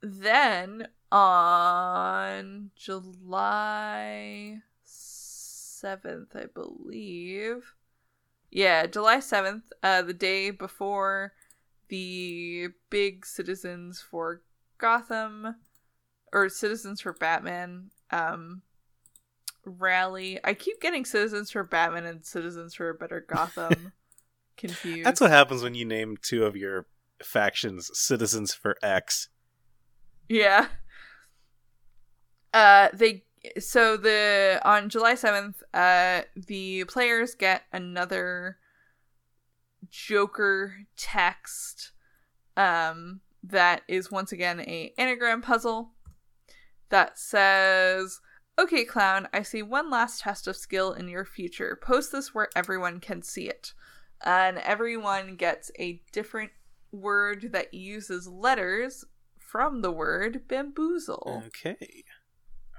B: then on July 7th, I believe. Yeah, July 7th, uh the day before the big Citizens for Gotham or Citizens for Batman um rally. I keep getting Citizens for Batman and Citizens for a Better Gotham confused.
A: That's what happens when you name two of your factions Citizens for X.
B: Yeah. Uh they so the on July 7th, uh the players get another Joker text um that is once again a anagram puzzle that says Okay, clown, I see one last test of skill in your future. Post this where everyone can see it. And everyone gets a different word that uses letters from the word bamboozle.
A: Okay.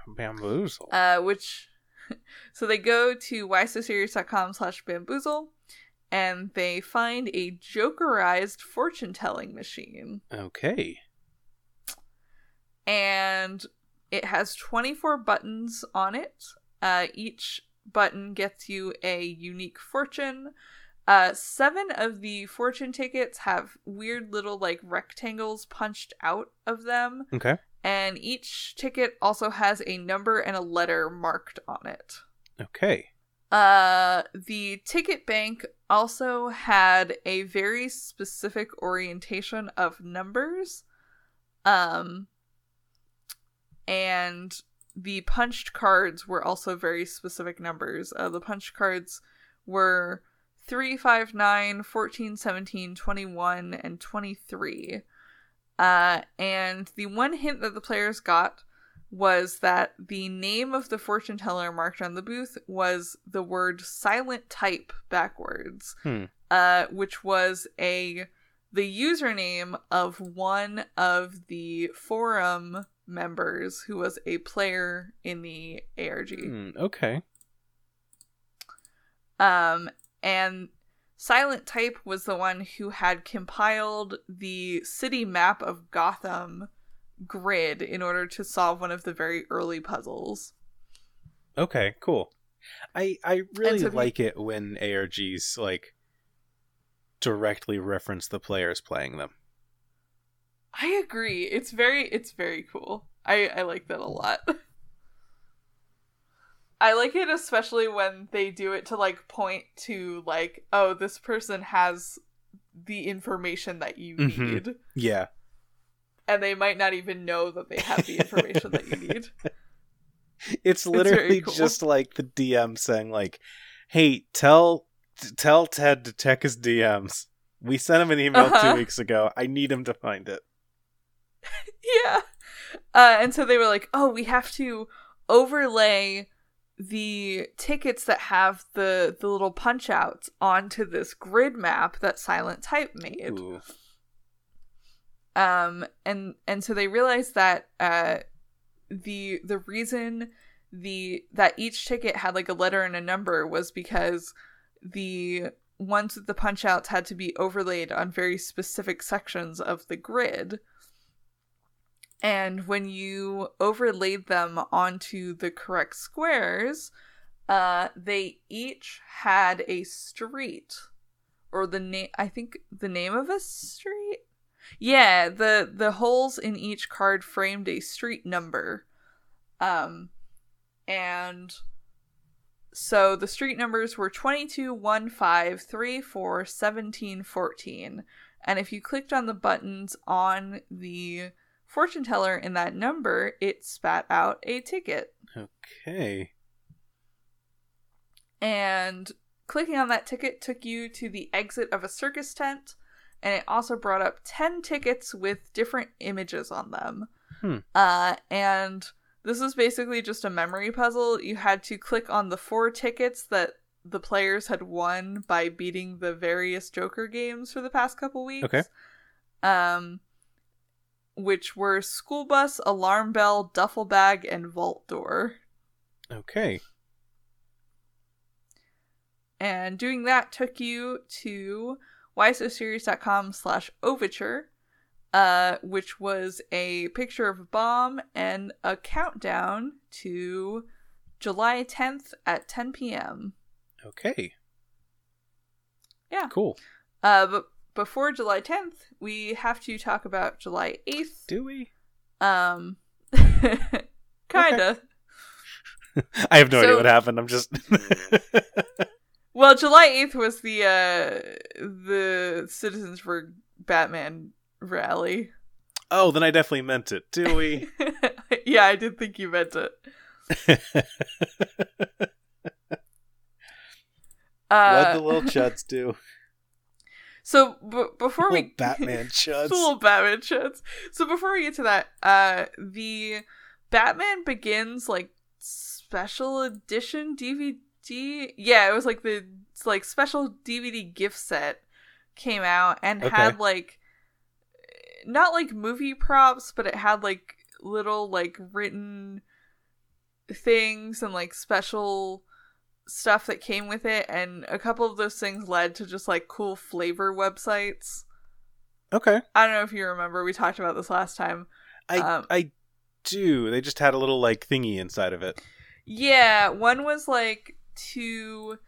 A: Bamboozle.
B: Uh, which, so they go to whysoSerious.com slash bamboozle and they find a jokerized fortune telling machine.
A: Okay.
B: And it has 24 buttons on it. Uh, each button gets you a unique fortune. Uh, seven of the fortune tickets have weird little like rectangles punched out of them.
A: Okay.
B: And each ticket also has a number and a letter marked on it.
A: Okay.
B: Uh, the ticket bank also had a very specific orientation of numbers. Um, and the punched cards were also very specific numbers. Uh, the punched cards were 3, 5, 9, 14, 17, 21, and 23. Uh, and the one hint that the players got was that the name of the fortune teller marked on the booth was the word silent type backwards,
A: Hmm.
B: uh, which was a the username of one of the forum members who was a player in the ARG.
A: Hmm, okay.
B: Um, and Silent Type was the one who had compiled the city map of Gotham grid in order to solve one of the very early puzzles.
A: Okay, cool. I I really
B: so we-
A: like it when ARGs like directly reference the players playing them.
B: I agree. It's very it's very cool. I I like that a lot. I like it especially when they do it to like point to like oh this person has the information that you
A: Mhm.
B: need
A: Yeah.
B: and they might not even know that they have the information that you need.
A: It's literally
B: cool.
A: just like the DM saying like, "Hey, tell tell Ted to check his DMs. We sent him an email
B: Uh-huh.
A: two weeks ago. I need him to find it."
B: yeah. Uh, and so they were like, "Oh, we have to overlay the tickets that have the the little punch outs onto this grid map that Silent Type made."
A: Ooh.
B: um and and so they realized that uh the the reason the that each ticket had like a letter and a number was because the ones with the punch outs had to be overlaid on very specific sections of the grid and when you overlaid them onto the correct squares uh they each had a street or the name i think the name of a street yeah, the the holes in each card framed a street number. Um and so the street numbers were 22, 1, 5, 3, 4, 17, 14. And if you clicked on the buttons on the fortune teller in that number, it spat out a ticket.
A: Okay.
B: And clicking on that ticket took you to the exit of a circus tent, and it also brought up 10 tickets with different images on them.
A: Hmm.
B: Uh, and this was basically just a memory puzzle. You had to click on the four tickets that the players had won by beating the various Joker games for the past couple weeks.
A: Okay.
B: Um, which were school bus, alarm bell, duffel bag, and vault door.
A: Okay.
B: and doing that took you to whysoserious.com slash overture uh, which was a picture of a bomb and a countdown to july 10th at 10 p.m
A: Okay.
B: Yeah.
A: Cool.
B: uh, but before july 10th we have to talk about july 8th
A: Do we?
B: um kinda
A: I have no idea what happened. I'm just
B: well july 8th was the uh the citizens for batman rally
A: Oh, then I definitely meant it. Do we?
B: yeah, I did think you meant it.
A: what
B: Uh,
A: the little chuds do?
B: So b- before we
A: Batman chuds.
B: little Batman chuds. So before we get to that, uh, the Batman Begins like special edition DVD. Yeah, it was like the like special DVD gift set came out and
A: Okay.
B: had like not like movie props, but it had like little like written things and like special stuff that came with it and a couple of those things led to just like cool flavor websites.
A: Okay.
B: I don't know if you remember we talked about this last time.
A: I
B: Um,
A: I do. They just had a little like thingy inside of it.
B: Yeah, one was like to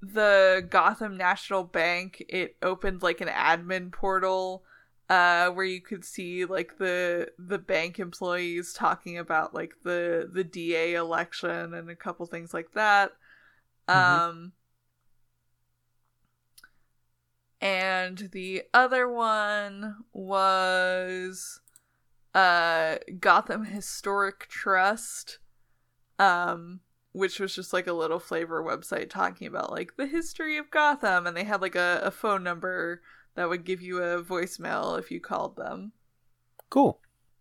B: the Gotham National Bank. It opened like an admin portal uh where you could see like the the bank employees talking about like the the DA election and a couple things like that.
A: Mhm.
B: Um and the other one was uh Gotham Historic Trust um which was just like a little flavor website talking about like the history of Gotham and they had like a, a phone number that would give you a voicemail if you called them.
A: Cool.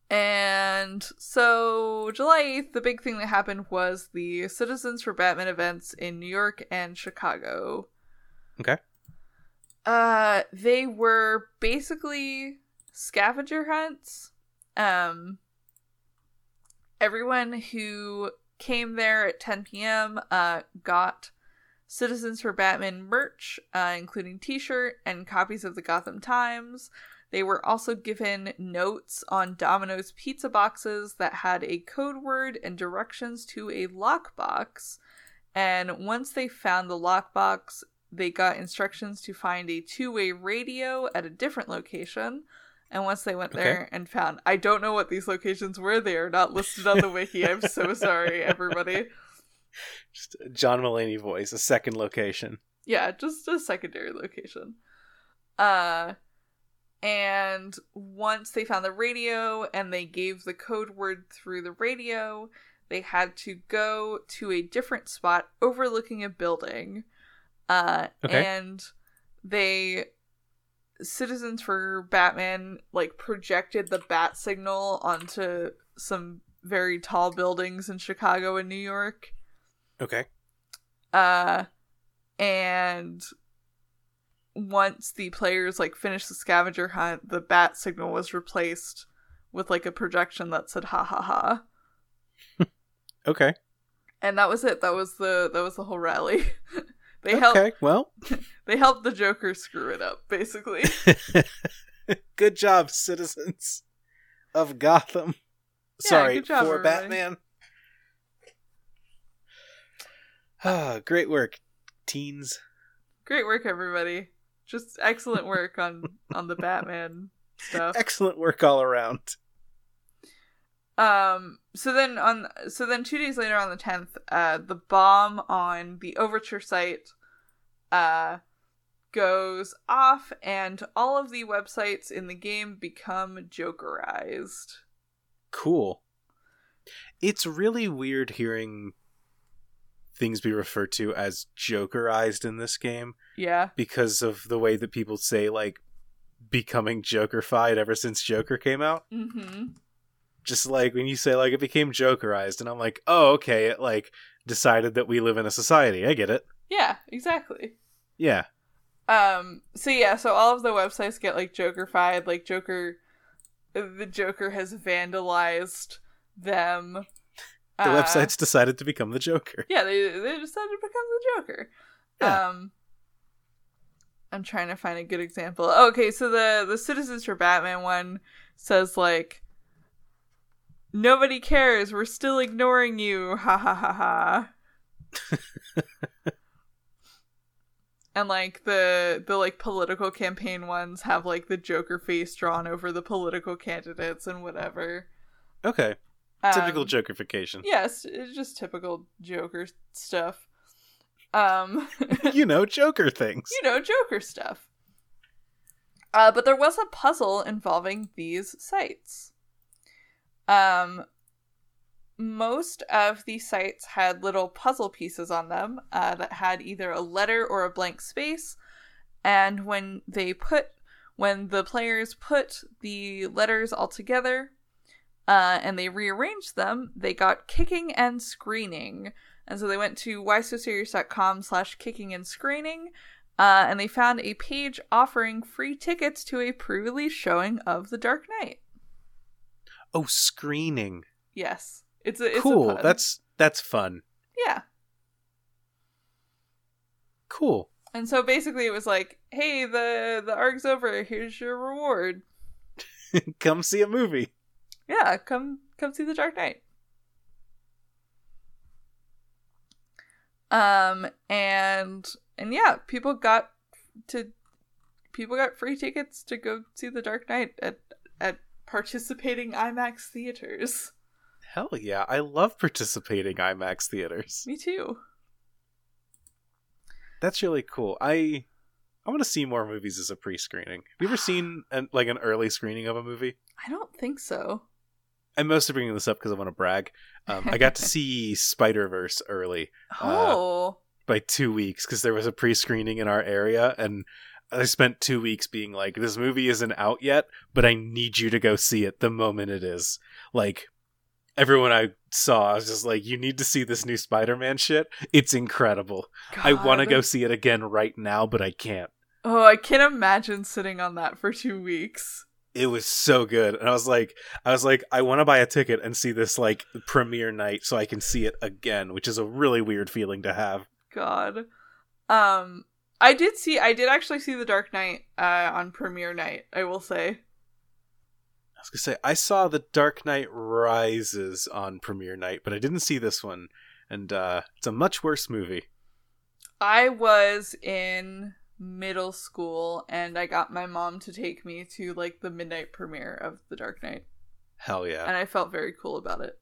B: And so July 8th, the big thing that happened was the Citizens for Batman events in New York and Chicago.
A: Okay.
B: Uh they were basically scavenger hunts. Um everyone who came there at 10 p.m. uh got Citizens for Batman merch, uh, including t-shirt and copies of the Gotham Times. They were also given notes on Domino's pizza boxes that had a code word and directions to a lockbox. And once they found the lockbox, they got instructions to find a two way radio at a different location. And once they went there and found, I don't know what these locations were, they are not listed on the wiki. I'm so sorry, everybody.
A: Just a John Mulaney voice, a second location.
B: Yeah, just a secondary location. Uh and once they found the radio and they gave the code word through the radio, they had to go to a different spot overlooking a building. Uh,
A: Okay.
B: And they, Citizens for Batman, like projected the bat signal onto some very tall buildings in Chicago and New York.
A: Okay.
B: Uh, and once the players like finished the scavenger hunt, the bat signal was replaced with like a projection that said "ha ha ha,"
A: Okay.
B: and that was it. That was the that was the whole rally. they helped
A: Okay. Well,
B: they helped the Joker screw it up, basically.
A: good job, citizens of Gotham.
B: Yeah,
A: Sorry
B: good job,
A: for
B: everybody.
A: Batman. Ah, great work, teens.
B: Great work, everybody. Just excellent work on on the Batman stuff.
A: Excellent work all around.
B: Um. So then on. So then two days later on the tenth, uh, the bomb on the Overture site, uh, goes off, and all of the websites in the game become Jokerized.
A: Cool. It's really weird hearing things be referred to as jokerized in this game
B: Yeah.
A: because of the way that people say like becoming jokerfied ever since Joker came out.
B: Mm-hmm.
A: Just like when you say like it became jokerized and I'm like, "Oh, okay, it like decided that we live in a society. I get it."
B: Yeah. Exactly.
A: Yeah.
B: Um. So yeah. So all of the websites get like Jokerfied. Like Joker, the Joker has vandalized them.
A: The
B: Uh,
A: websites decided to become the Joker.
B: Yeah, they they decided to become the Joker.
A: Yeah.
B: Um I'm trying to find a good example. Okay, so the the Citizens for Batman one says like Nobody cares, we're still ignoring you. Ha ha ha ha. and like the the like political campaign ones have like the Joker face drawn over the political candidates and whatever.
A: Okay. Typical
B: Um,
A: jokerification.
B: Yes, it's just typical Joker stuff. Um,
A: you know, Joker things.
B: you know, Joker stuff. Uh, but there was a puzzle involving these sites. Um, most of the sites had little puzzle pieces on them uh, that had either a letter or a blank space, and when they put when the players put the letters all together uh, and they rearranged them, they got kicking and screening. And so they went to whysoserious.com slash kicking and screening, uh, and they found a page offering free tickets to a pre-release showing of The Dark Knight.
A: Oh, screening.
B: Yes, it's a it's
A: cool.
B: A.
A: That's that's fun.
B: yeah.
A: Cool.
B: And so basically, it was like, "Hey, the the arc's over. Here's your reward.
A: Come see a movie.
B: Yeah, come come see The Dark Knight." Um, and and yeah, people got to people got free tickets to go see The Dark Knight at at participating IMAX theaters.
A: Hell yeah. I love participating IMAX theaters.
B: Me too.
A: That's really cool. I I want to see more movies as a pre-screening. Have you ever seen an, like an early screening of a movie?
B: I don't think so.
A: I'm mostly bringing this up because I want to brag. Um, I got to see Spider Verse early
B: Oh,
A: by two weeks because there was a pre-screening in our area, and I spent two weeks being like, "This movie isn't out yet, but I need you to go see it the moment it is." Like everyone I saw, I was just like, "You need to see this new Spider-Man shit. It's incredible. I want to go see it again right now, but I can't."
B: Oh, I can't imagine sitting on that for two weeks.
A: It was so good, and I was like, I was like, I want to buy a ticket and see this like premiere night so I can see it again, which is a really weird feeling to have.
B: God. Um I did see I did actually see The Dark Knight uh on premiere night, I will say.
A: I was gonna say I saw The Dark Knight Rises on premiere night, but I didn't see this one, and uh, it's a much worse movie.
B: I was in middle school and I got my mom to take me to like the midnight premiere of The Dark Knight
A: Hell yeah!
B: and I felt very cool about it.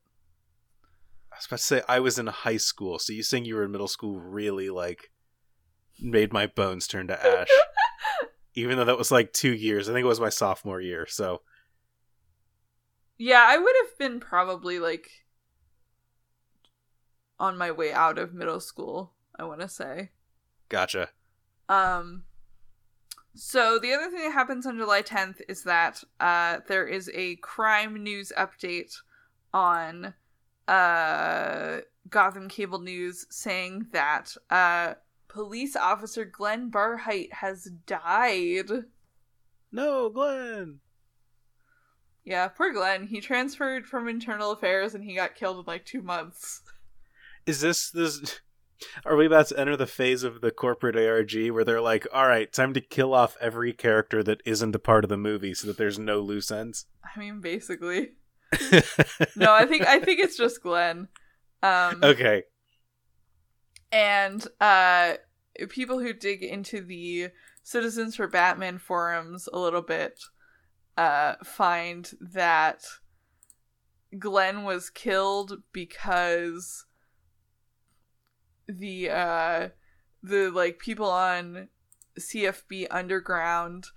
A: I was about to say I was in high school, so you saying you were in middle school really like made my bones turn to ash. Even though that was like two years, I think it was my sophomore year. So
B: Yeah, I would have been probably like on my way out of middle school, I want to say.
A: Gotcha.
B: Um so the other thing that happens on July 10th is that uh there is a crime news update on uh Gotham Cable News saying that uh police officer Glenn Barheit has died.
A: No, Glenn.
B: Yeah, poor Glenn. He transferred from internal affairs and he got killed in like 2 months.
A: Is this this are we about to enter the phase of the corporate ARG where they're like, "All right, time to kill off every character that isn't a part of the movie so that there's no loose ends?"
B: I mean, basically. no, I think I think it's just Glenn. Um
A: okay.
B: and uh people who dig into the citizens for batman forums a little bit uh find that glenn was killed because the uh the like people on cfb underground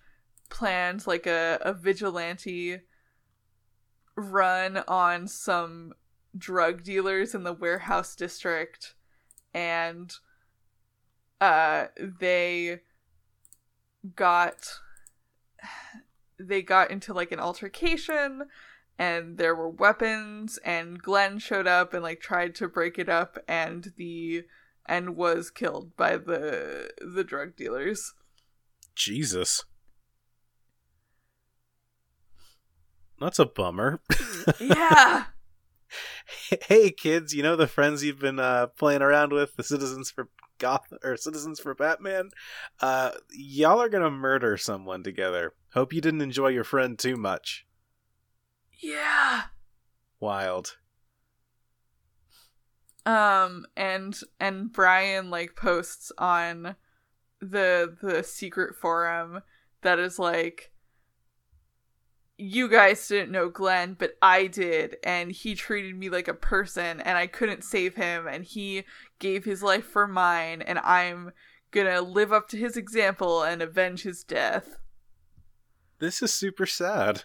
B: planned like a, a vigilante run on some drug dealers in the warehouse district. And uh they got they got into like an altercation and there were weapons and Glenn showed up and like tried to break it up and the and was killed by the the drug dealers.
A: Jesus. That's a bummer.
B: Yeah.
A: hey kids, you know the friends you've been uh, playing around with, the citizens for Goth or citizens for Batman? Uh, y'all are gonna murder someone together. Hope you didn't enjoy your friend too much.
B: Yeah.
A: Wild.
B: um and and brian like posts on the the secret forum that is like you guys didn't know glenn but i did and he treated me like a person and i couldn't save him and he gave his life for mine and i'm gonna live up to his example and avenge his death
A: This is super sad.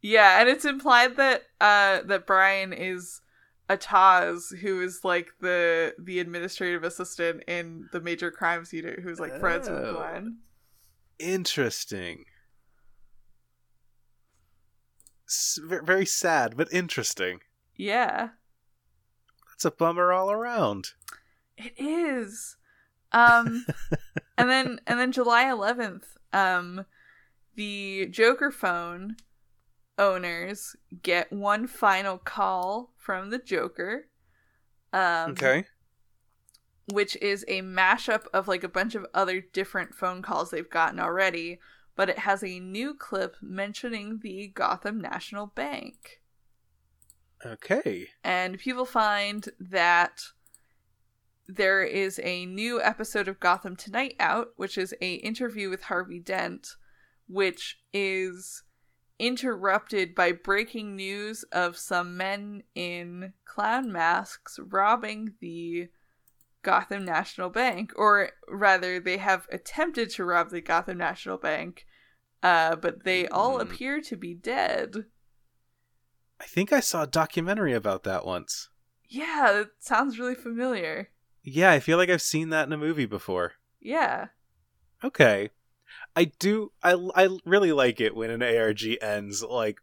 B: Yeah, and it's implied that uh that Brian is a Taz who is like the the administrative assistant in the major crimes unit who's like friends with
A: Oh.
B: Glenn.
A: Interesting. S- very sad, but interesting.
B: Yeah.
A: That's a bummer all around.
B: It is. Um and then and then July 11th, um the Joker phone owners get one final call from the Joker. Um
A: okay.
B: which is a mashup of like a bunch of other different phone calls they've gotten already, but it has a new clip mentioning the Gotham National Bank.
A: Okay.
B: And people find that there is a new episode of Gotham Tonight out, which is a interview with Harvey Dent, which is interrupted by breaking news of some men in clown masks robbing the Gotham National Bank, or rather, they have attempted to rob the Gotham National Bank, uh, but they all
A: Hmm.
B: appear to be dead.
A: I think I saw a documentary about that once.
B: Yeah, that sounds really familiar.
A: Yeah, I feel like I've seen that in a movie before.
B: Yeah.
A: Okay. I do I I really like it when an ARG ends like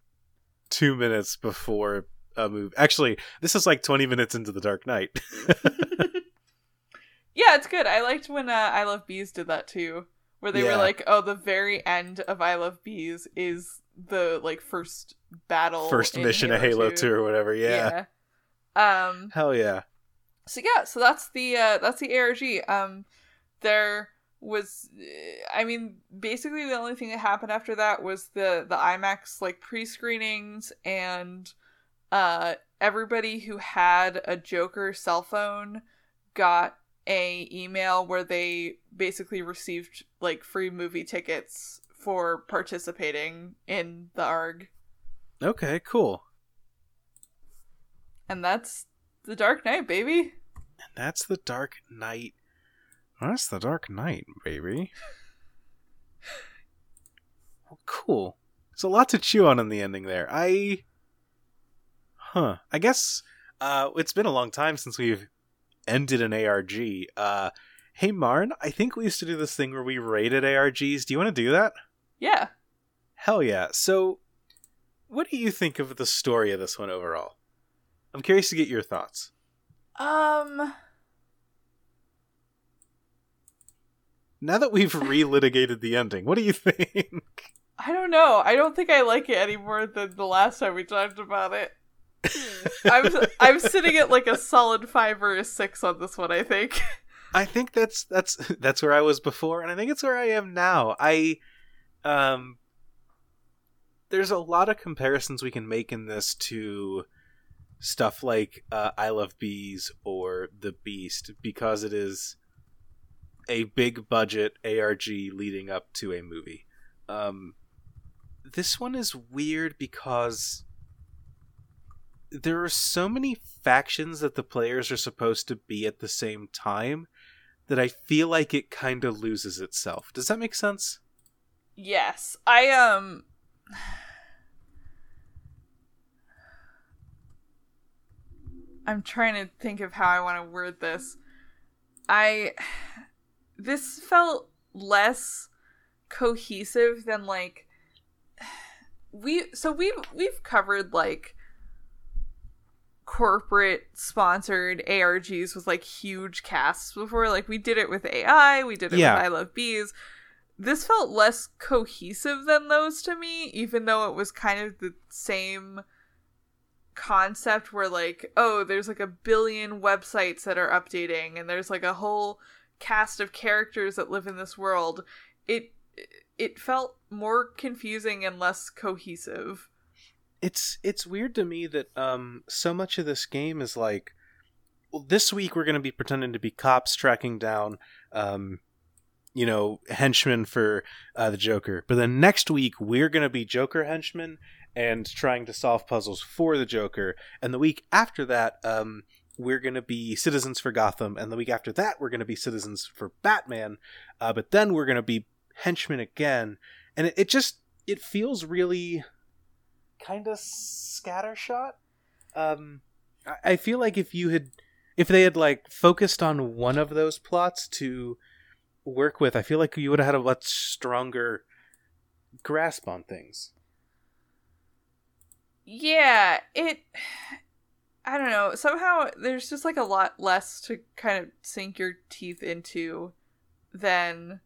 A: 2 minutes before a movie. Actually, this is like 20 minutes into the Dark Knight.
B: Yeah, it's good. I liked when uh, I Love Bees did that too, where they were like, "Oh, the very end of I Love Bees is the like first battle,
A: First mission of Halo
B: 2.
A: 2 or whatever. Yeah.
B: Yeah. Um.
A: Hell yeah.
B: So yeah. So that's the uh that's the ARG. Um. There was, I mean, basically the only thing that happened after that was the the IMAX like pre screenings and uh everybody who had a Joker cell phone got a email where they basically received like free movie tickets for participating in the ARG.
A: Okay, cool.
B: And that's the Dark Knight, baby.
A: And that's the Dark Knight. That's the Dark Knight, baby. Well, cool. There's a lot to chew on in the ending there. I. Huh. I guess uh, it's been a long time since we've ended an ARG. Uh, hey Marn, I think we used to do this thing where we rated ARGs. Do you want to do that?
B: Yeah.
A: Hell yeah. So, what do you think of the story of this one overall? I'm curious to get your thoughts.
B: Um.
A: Now that we've relitigated the ending, what do you think?
B: I don't know. I don't think I like it any more than the last time we talked about it. I'm I'm sitting at like a solid five or a six on this one. I think.
A: I think that's that's that's where I was before, and I think it's where I am now. I, um, there's a lot of comparisons we can make in this to stuff like uh, I Love Bees or The Beast because it is a big budget ARG leading up to a movie. Um, this one is weird because there are so many factions that the players are supposed to be at the same time that I feel like it kind of loses itself. Does that make sense?
B: Yes. I um I'm trying to think of how I want to word this. I this felt less cohesive than like we so we've we've covered like corporate sponsored ARGs with like huge casts before. Like we did it with AI, we did it
A: Yeah.
B: with I Love Bees. This felt less cohesive than those to me, even though it was kind of the same concept where like, oh, there's like a billion websites that are updating and there's like a whole cast of characters that live in this world. It it felt more confusing and less cohesive.
A: it's it's weird to me that um so much of this game is like well this week we're going to be pretending to be cops tracking down um you know henchmen for uh, the joker but then next week we're going to be joker henchmen and trying to solve puzzles for the joker and the week after that um we're going to be citizens for gotham and the week after that we're going to be citizens for batman uh, but then we're going to be henchmen again and it, it just it feels really kind of scattershot. Um, I, I feel like if you had, if they had like focused on one of those plots to work with, I feel like you would have had a much stronger grasp on things.
B: Yeah, it I don't know. Somehow there's just like a lot less to kind of sink your teeth into than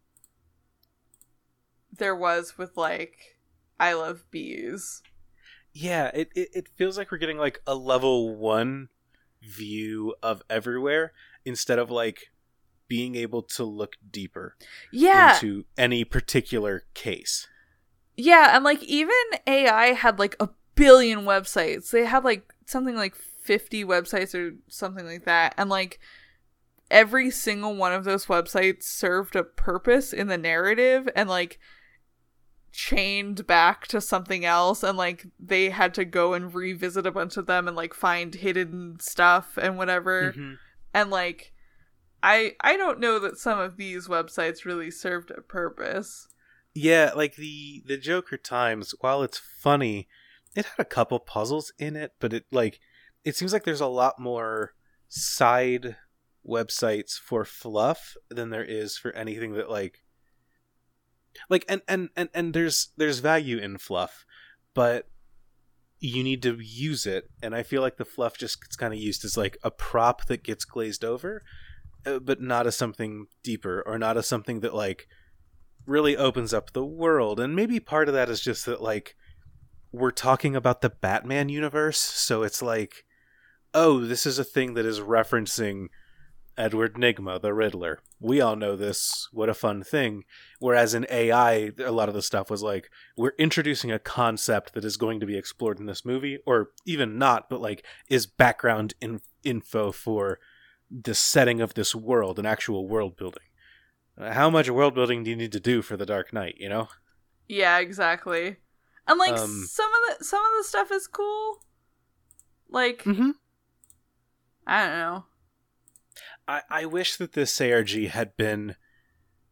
B: there was with like I love bees.
A: Yeah, it, it, it feels like we're getting like a level one view of everywhere instead of like being able to look deeper
B: Yeah.
A: into any particular case.
B: Yeah, and like even AI had like a billion websites. They had like something like 50 websites or something like that. And like every single one of those websites served a purpose in the narrative and like chained back to something else and like they had to go and revisit a bunch of them and like find hidden stuff and whatever
A: Mhm.
B: and like i i don't know that some of these websites really served a purpose
A: Yeah, like the the Joker Times, while it's funny, it had a couple puzzles in it, but it like it seems like there's a lot more side websites for fluff than there is for anything that like like and and and, and there's there's value in fluff, but you need to use it. And I feel like the fluff just gets kind of used as like a prop that gets glazed over, uh, but not as something deeper or not as something that like really opens up the world. And maybe part of that is just that like we're talking about the batman universe so it's like oh this is a thing that is referencing edward nygma the riddler we all know this what a fun thing whereas in ai a lot of the stuff was like we're introducing a concept that is going to be explored in this movie or even not but like is background in- info for the setting of this world and actual world building how much world building do you need to do for the Dark Knight? You know,
B: Yeah, exactly. And like
A: Um,
B: some of the some of the stuff is cool. Like
A: mm-hmm.
B: I don't know.
A: I I wish that this ARG had been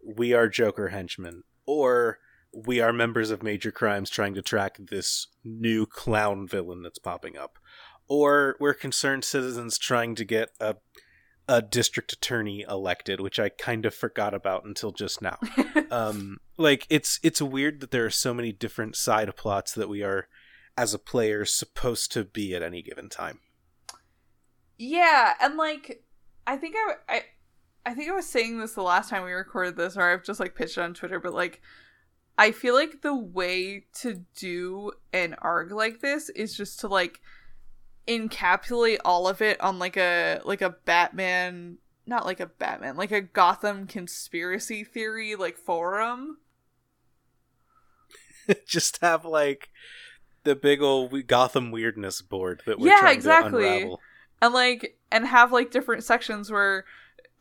A: we are Joker henchmen or we are members of major crimes trying to track this new clown villain that's popping up or we're concerned citizens trying to get a a district attorney elected, which I kind of forgot about until just now. um, like it's it's weird that there are so many different side plots that we are, as a player, supposed to be at any given time.
B: Yeah, and like I think I I I think I was saying this the last time we recorded this, or I've just like pitched it on Twitter, but like I feel like the way to do an arg like this is just to like encapsulate all of it on like a like a Batman not like a Batman, like a Gotham conspiracy theory like forum.
A: just have like the big old Gotham weirdness board that we're yeah, trying exactly. to unravel.
B: And like and have like different sections where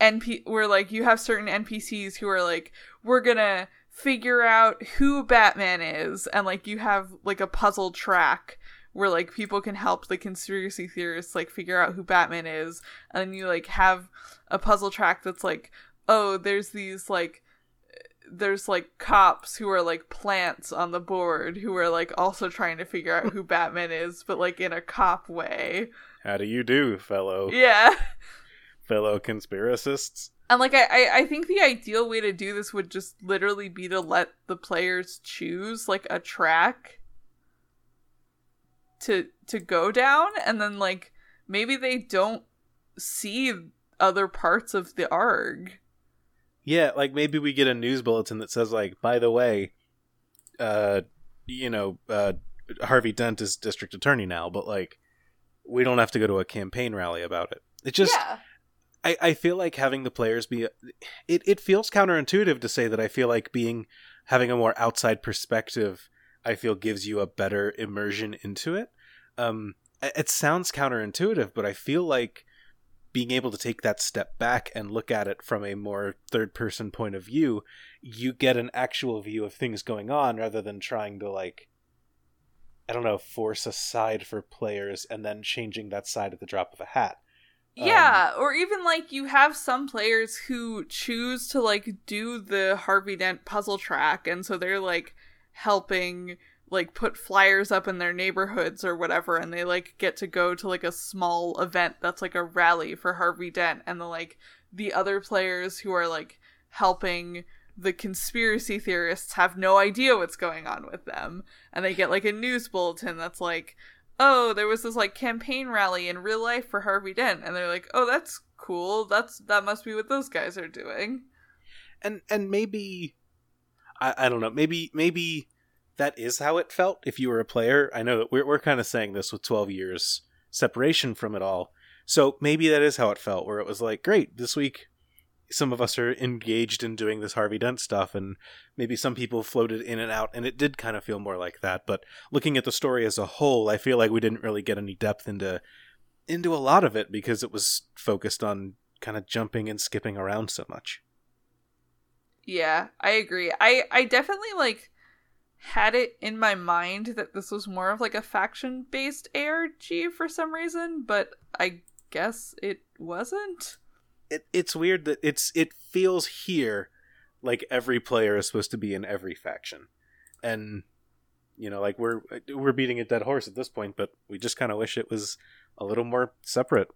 B: NP where like you have certain NPCs who are like we're to figure out who Batman is and like you have like a puzzle track where like people can help the conspiracy theorists like figure out who Batman is and then you like have a puzzle track that's like oh there's these like there's like cops who are like plants on the board who are like also trying to figure out who Batman is but like in a cop way.
A: How do you do, fellow?
B: Yeah.
A: Fellow conspiracists?
B: And like I, I think the ideal way to do this would just literally be to let the players choose like a track to to go down and then like maybe they don't see other parts of the arg.
A: Yeah, like maybe we get a news bulletin that says like, by the way, uh you know, uh Harvey Dent is district attorney now, but like we don't have to go to a campaign rally about it. It just yeah. I, I feel like having the players be it, it feels counterintuitive to say that I feel like being having a more outside perspective I feel gives you a better immersion into it. Um it sounds counterintuitive, but I feel like being able to take that step back and look at it from a more third person point of view, you get an actual view of things going on rather than trying to like I don't know, force a side for players and then changing that side at the drop of a hat.
B: Yeah, um, or even like you have some players who choose to like do the Harvey Dent puzzle track, and so they're like helping like put flyers up in their neighborhoods or whatever, and they like get to go to like a small event that's like a rally for Harvey Dent, and the like the other players who are like helping the conspiracy theorists have no idea what's going on with them, and they get like a news bulletin that's like oh, there was this like campaign rally in real life for Harvey Dent, and they're like, oh, that's cool. That's that must be what those guys are doing.
A: And and maybe, I I don't know. Maybe maybe that is how it felt if you were a player. I know that we're we're kind of saying this with twelve years separation from it all. So maybe that is how it felt, where it was like, great, this week some of us are engaged in doing this Harvey Dent stuff, and maybe some people floated in and out, and it did kind of feel more like that. But looking at the story as a whole, I feel like we didn't really get any depth into into a lot of it because it was focused on kind of jumping and skipping around so much.
B: Yeah, I agree. I I definitely like had it in my mind that this was more of like a faction based ARG for some reason, but I guess it wasn't
A: it, it's weird that it's it feels here like every player is supposed to be in every faction. And you know like we're we're beating a dead horse at this point but we just kind of wish it was a little more separate.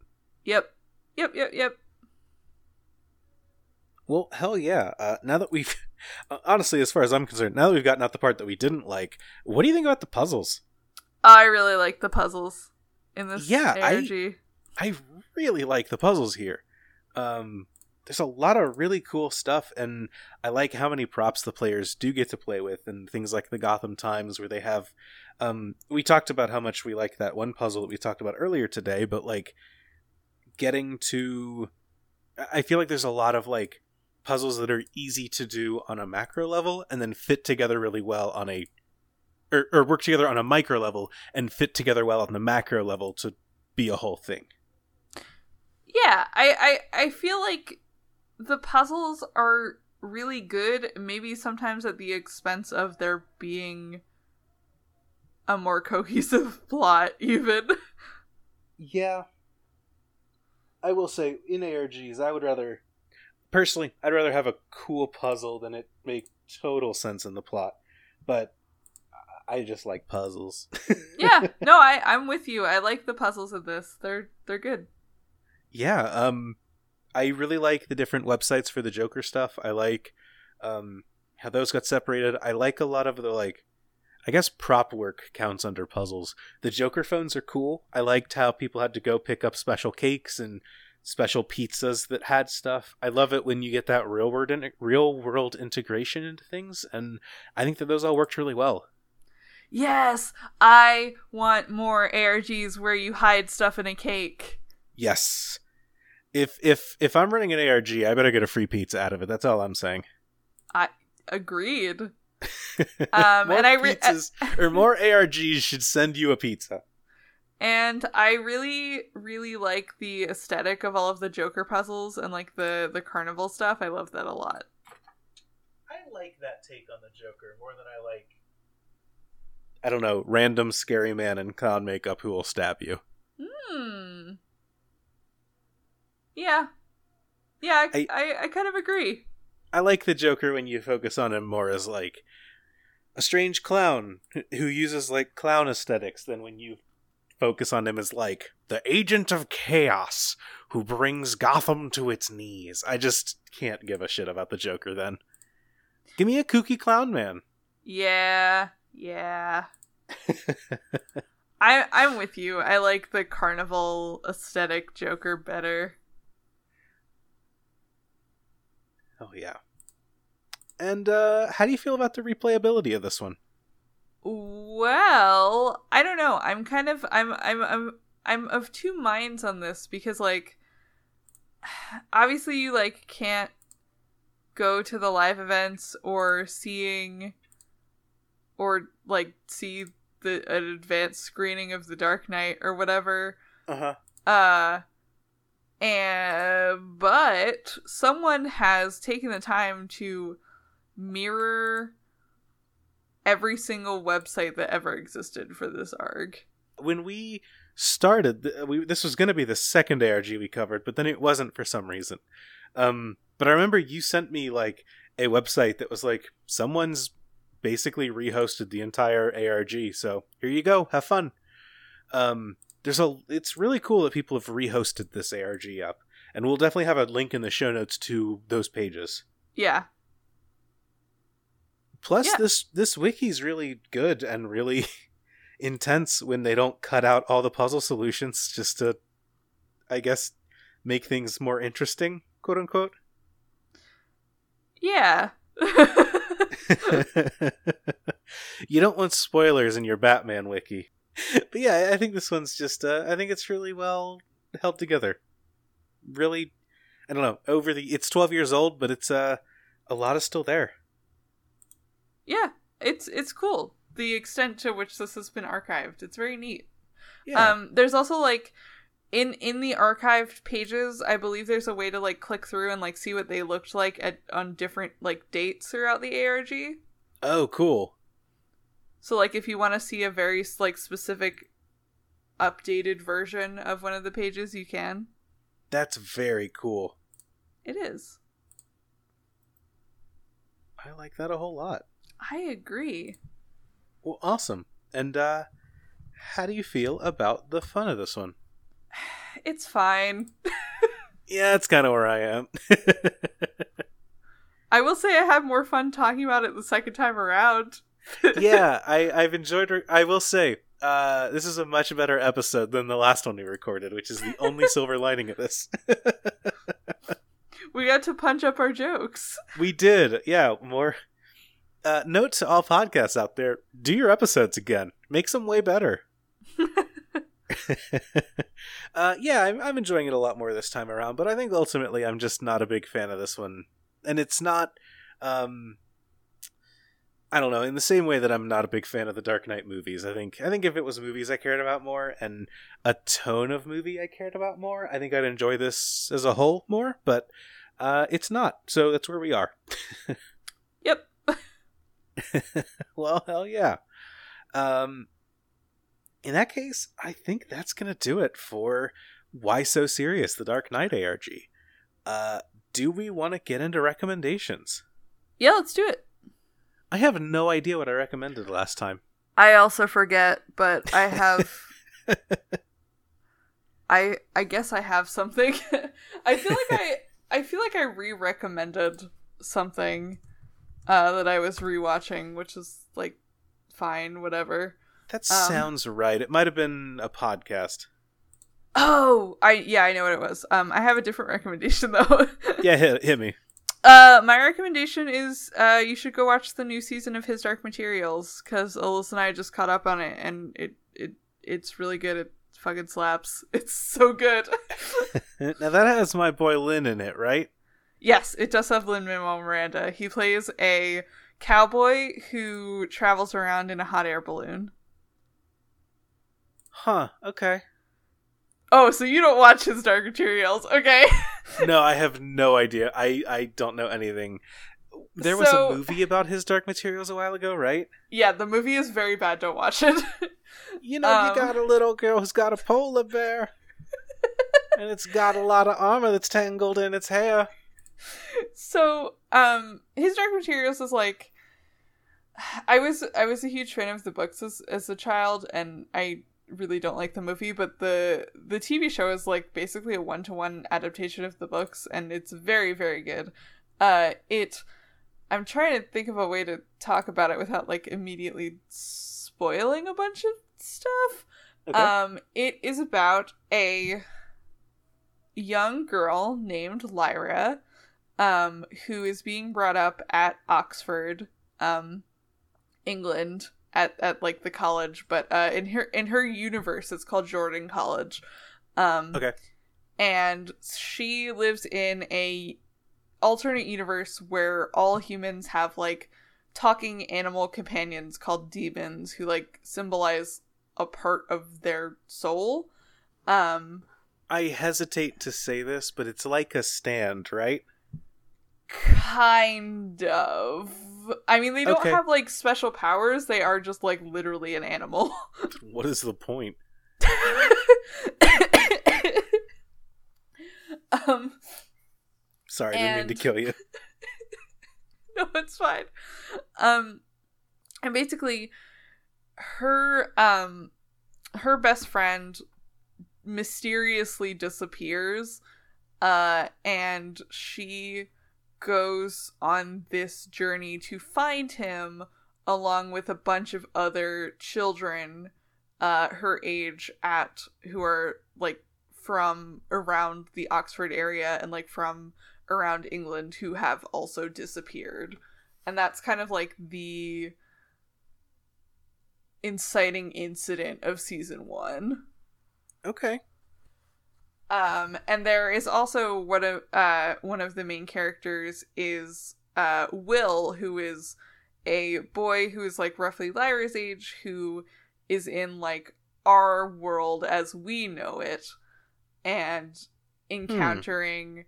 B: Yep. Yep yep yep.
A: Well hell yeah. Uh, now that we've honestly as far as i'm concerned now that we've gotten out the part that we didn't like what do you think about the puzzles?
B: I really like the puzzles in this yeah ARG.
A: I, I really like the puzzles here um, there's a lot of really cool stuff, and I like how many props the players do get to play with, and things like the Gotham Times, where they have. Um, we talked about how much we like that one puzzle that we talked about earlier today, but like getting to, I feel like there's a lot of like puzzles that are easy to do on a macro level, and then fit together really well on a, or, or work together on a micro level and fit together well on the macro level to be a whole thing.
B: Yeah, I, I I feel like the puzzles are really good, maybe sometimes at the expense of there being a more cohesive plot even.
A: Yeah. I will say in ARGs I would rather personally I'd rather have a cool puzzle than it make total sense in the plot. But I just like puzzles.
B: yeah, no, I I'm with you. I like the puzzles of this. They're they're good
A: yeah, um, I really like the different websites for the Joker stuff. I like um, how those got separated. I like a lot of the like I guess prop work counts under puzzles. The Joker phones are cool. I liked how people had to go pick up special cakes and special pizzas that had stuff. I love it when you get that real world in- real world integration into things, and I think that those all worked really well.
B: Yes, I want more ARGs where you hide stuff in a cake.
A: Yes. If if if I'm running an ARG, I better get a free pizza out of it. That's all I'm saying.
B: I agreed. Um,
A: more
B: and I re-
A: pizzas or more ARGs should send you a pizza.
B: And I really, really like the aesthetic of all of the Joker puzzles and like the the carnival stuff. I love that a lot.
A: I like that take on the Joker more than I like. I don't know, random scary man in clown makeup who will stab you.
B: Hmm. Yeah. Yeah, I,
A: I-
B: I, I kind of agree.
A: I like the Joker when you focus on him more as like a strange clown who uses like clown aesthetics than when you focus on him as like the agent of chaos who brings Gotham to its knees. I just can't give a shit about the Joker then. Give me a kooky clown man.
B: Yeah, yeah. I I'm with you. I like the carnival aesthetic Joker better.
A: Oh yeah. And uh how do you feel about the replayability of this one?
B: Well, I don't know. I'm kind of I'm I'm I'm I'm of two minds on this because like obviously you like can't go to the live events or seeing or like see the an advanced screening of The Dark Knight or whatever.
A: Uh-huh.
B: Uh and but someone has taken the time to mirror every single website that ever existed for this arg.
A: When we started, we, this was going to be the second ARG we covered, but then it wasn't for some reason. Um, but I remember you sent me like a website that was like someone's basically rehosted the entire ARG. So here you go, have fun. Um, there's a. It's really cool that people have rehosted this ARG up, and we'll definitely have a link in the show notes to those pages.
B: Yeah.
A: Plus,
B: Yeah.
A: this this wiki's really good and really intense when they don't cut out all the puzzle solutions just to, I guess, make things more interesting, quote unquote.
B: Yeah.
A: you don't want spoilers in your Batman wiki, but yeah, I think this one's just. Uh, I think it's really well held together. Really, I don't know. Over the, it's twelve years old, but it's uh, a lot is still there.
B: yeah. It's it's cool. The extent to which this has been archived. It's very neat.
A: Yeah.
B: Um there's also like in in the archived pages, I believe there's a way to like click through and like see what they looked like at on different like dates throughout the ARG.
A: oh, cool.
B: So like if you want to see a very like specific updated version of one of the pages, you can.
A: That's very cool.
B: It is.
A: I like that a whole lot.
B: I agree.
A: Well, awesome. And uh how do you feel about the fun of this one?
B: It's fine.
A: Yeah, it's kind of where I am.
B: I will say I had more fun talking about it the second time around.
A: Yeah, I I've enjoyed. Re- I will say, uh, this is a much better episode than the last one we recorded, which is the only silver lining of this.
B: We got to punch up our jokes.
A: we did, yeah. More. Uh, note to all podcasts out there: do your episodes again. Makes them way better. uh, yeah, I'm, I'm enjoying it a lot more this time around, but I think ultimately I'm just not a big fan of this one, and it's not. Um, I don't know. In the same way that I'm not a big fan of the Dark Knight movies, I think I think if it was movies I cared about more and a tone of movie I cared about more, I think I'd enjoy this as a whole more. But uh, it's not, so that's where we are.
B: Yep.
A: well, hell yeah. Um, in that case, I think that's gonna do it for Why So Serious, the Dark Knight ARG. Uh, do we want to get into recommendations?
B: Yeah, let's do it.
A: I have no idea what I recommended last time.
B: I also forget, but I have I I guess I have something. I feel like I I feel like I re-recommended something uh, that I was rewatching, which is like fine, whatever.
A: That
B: Um,
A: sounds right. It might have been a podcast.
B: Oh, I yeah, I know what it was. Um, I have a different recommendation though.
A: Yeah, hit, hit me.
B: Uh, my recommendation is uh, you should go watch the new season of His Dark Materials because Alyssa and I just caught up on it, and it it it's really good. It fucking slaps. It's so good.
A: now that has my boy Lin in it, right?
B: yes, it does have Lin Manuel Miranda. He plays a cowboy who travels around in a hot air balloon.
A: Huh. Okay.
B: Oh, so you don't watch His Dark Materials, okay?
A: No, I have no idea. I I don't know anything. There was
B: So-
A: a movie about his dark materials a while ago, right?
B: yeah, the movie is very bad. Don't watch it.
A: You know,
B: Um.
A: you got a little girl who's got a polar bear, and it's got a lot of armor that's tangled in its hair.
B: so um his dark materials is like i was i was a huge fan of the books as, as a child and i really don't like the movie but the the tv show is like basically a one-to-one adaptation of the books and it's very very good. Uh it i'm trying to think of a way to talk about it without like immediately spoiling a bunch of stuff.
A: Okay.
B: um, it is about a young girl named Lyra, um, who is being brought up at Oxford, um, England, at, at like the college, but uh, in her in her universe, it's called Jordan College. Um,
A: Okay.
B: and she lives in a alternate universe where all humans have like talking animal companions called daemons who like symbolize a part of their soul. Um
A: I hesitate to say this, but it's like a stand, right?
B: kind of. I mean they don't
A: Okay.
B: have like special powers, they are just like literally an animal.
A: What is the point?
B: um
A: Sorry, I didn't mean to kill you.
B: no, it's fine. Um, and basically, her um, her best friend mysteriously disappears, uh, and she goes on this journey to find him along with a bunch of other children uh her age at who are like from around the Oxford area and like from around England who have also disappeared. And that's kind of like the inciting incident of season 1.
A: Okay.
B: Um and there is also one of uh one of the main characters is uh Will who is a boy who is like roughly Lyra's age who is in like our world as we know it and encountering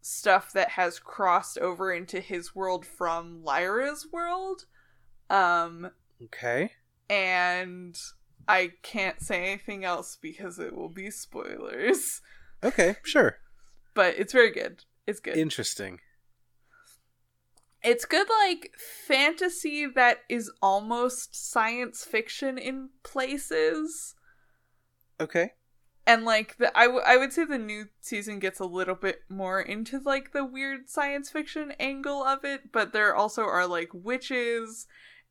B: stuff that has crossed over into his world from Lyra's world. Um
A: Okay.
B: and I can't say anything else because it will be spoilers.
A: Okay, sure.
B: But it's very good. It's good.
A: Interesting.
B: it's good like fantasy that is almost science fiction in places.
A: Okay.
B: And like the I, w- I would say the new season gets a little bit more into like the weird science fiction angle of it, but there also are like witches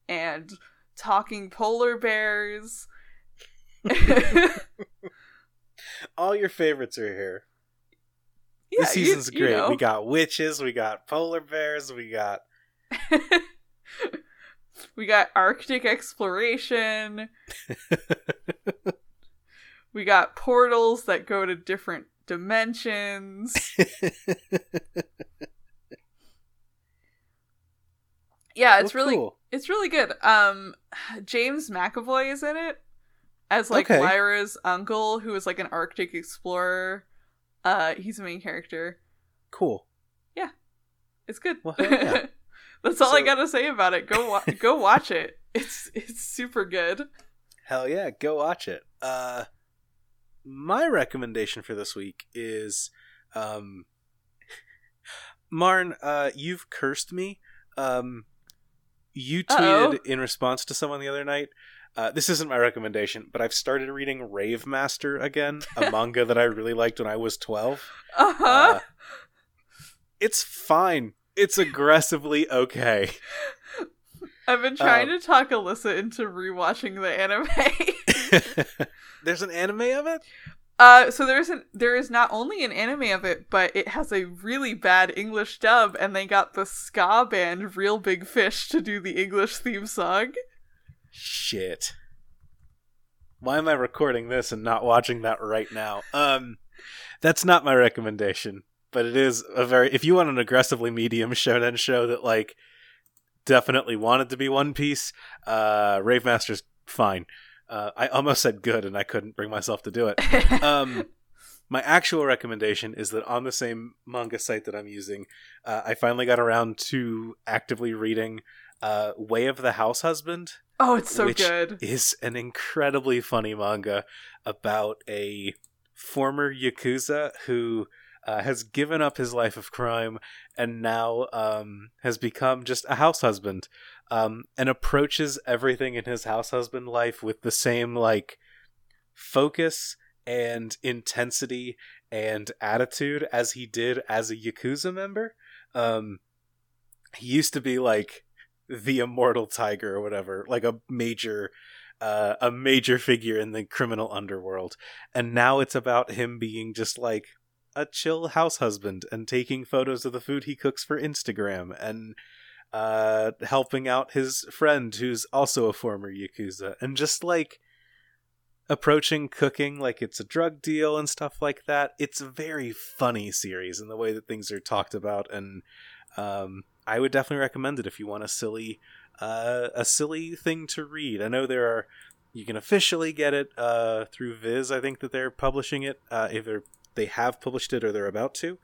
B: and talking polar bears.
A: All your favorites are here.
B: yeah,
A: this season's
B: you
A: great.
B: know.
A: We got witches, we got polar bears, we got
B: we got Arctic exploration. we got portals that go to different dimensions. Yeah, it's
A: Well,
B: really
A: cool.
B: it's really good. Um James McAvoy is in it as like
A: Okay.
B: Lyra's uncle who is like an Arctic explorer. Uh he's a main character.
A: cool.
B: Yeah, it's good.
A: Well, yeah.
B: That's all I got to say about it. Go wa- go watch it. It's it's super good.
A: Hell yeah, go watch it. Uh my recommendation for this week is um Marn, uh you've cursed me. Um you
B: Uh-oh.
A: tweeted in response to someone the other night Uh, this isn't my recommendation, but I've started reading Rave Master again, a manga that I really liked when I was 12.
B: Uh-huh.
A: Uh, it's fine. It's aggressively okay.
B: I've been trying
A: um,
B: to talk Alyssa into rewatching the anime.
A: There's an anime of it?
B: uh, so there's an there is not only an anime of it, but it has a really bad English dub, and they got the ska band Reel Big Fish to do the English theme song.
A: Shit. Why am I recording this and not watching that right now? Um that's not my recommendation, but it is a very if you want an aggressively medium shonen show that like definitely wanted to be One Piece, uh Rave Master's fine. Uh I almost said good and I couldn't bring myself to do it. Um my actual recommendation is that on the same manga site that I'm using, uh, I finally got around to actively reading uh, Way of the House Husband
B: oh, it's so
A: which
B: good.
A: is an incredibly funny manga about a former yakuza who uh, has given up his life of crime and now um, has become just a house husband um, and approaches everything in his house husband life with the same like focus and intensity and attitude as he did as a yakuza member um, he used to be like the immortal tiger or whatever like a major uh, a major figure in the criminal underworld. And now it's about him being just like a chill house husband and taking photos of the food he cooks for instagram and uh helping out his friend who's also a former yakuza and just like approaching cooking like it's a drug deal and stuff like that. It's a very funny series in the way that things are talked about and um I would definitely recommend it if you want a silly, uh, a silly thing to read. I know there are, you can officially get it uh, through Viz. I think that they're publishing it. Uh, either they have published it or they're about to.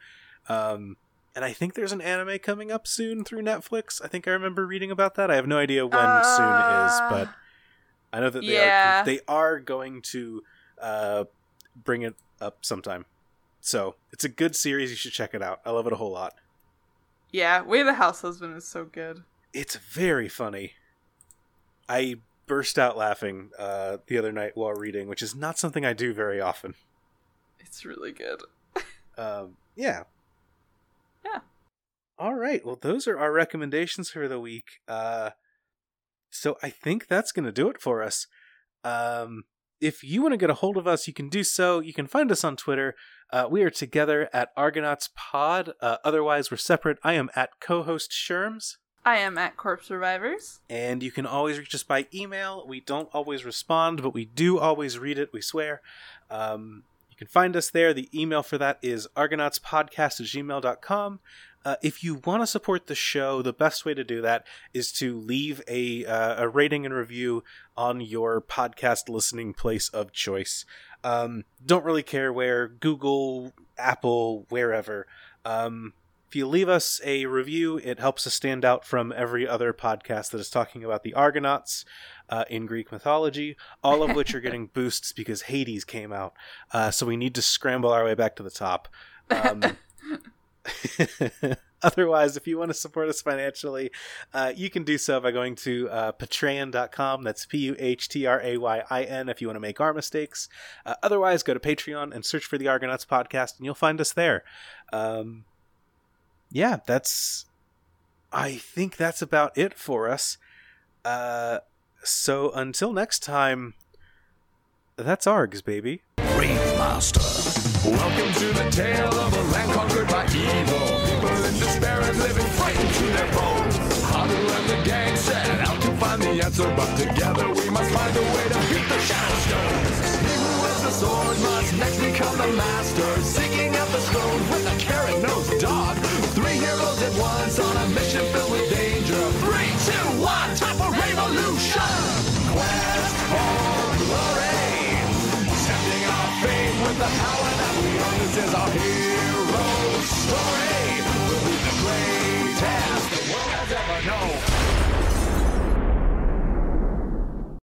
A: Um, and I think there's an anime coming up soon through Netflix. I think I remember reading about that. I have no idea when
B: Uh,
A: soon is, but I know that they
B: yeah.
A: are they are going to uh, bring it up sometime. So it's a good series. You should check it out. I love it a whole lot.
B: Yeah, Way the House Husband is so good.
A: it's very funny. I burst out laughing uh, the other night while reading, which is not something I do very often.
B: It's really good.
A: Um, yeah.
B: Yeah.
A: All right. Well, those are our recommendations for the week. Uh, so I think that's going to do it for us. Um, if you want to get a hold of us, you can do so. You can find us on Twitter. Uh, we are together at Argonauts Pod. Uh, otherwise, we're separate. I am at co-host Sherms.
B: I am at Corpse Survivors.
A: And you can always reach us by email. We don't always respond, but we do always read it, we swear. Um, you can find us there. The email for that is argonautspodcast at gmail.com. Uh, if you want to support the show, the best way to do that is to leave a, uh, a rating and review on your podcast listening place of choice. Um, don't really care where Google, Apple, wherever. Um, if you leave us a review, it helps us stand out from every other podcast that is talking about the Argonauts uh, in Greek mythology, all of which are getting boosts because Hades came out. Uh, so we need to scramble our way back to the top. Um, Otherwise, if you want to support us financially, uh, you can do so by going to uh, patreon.com. That's P U H T R A Y I N if you want to make our mistakes. Uh, otherwise, go to Patreon and search for the Argonauts podcast, and you'll find us there. Um, yeah, that's. I think that's about it for us. Uh, so until next time, that's Args, baby.
C: Rave Master.
D: Welcome to the tale of a land conquered by evil. People in despair and living frightened to their bones. Haru and the gang set out to find the answer, but together we must find a way to beat the shadow stones. He who wields the sword must next become the master, seeking out the stone with a carrot-nosed dog. Three heroes at once on a mission filled with danger. Three, two, one, time for revolution! Quest for glory! Accepting our fate with the power. This is our hero story. We'll be the greatest the world has ever known.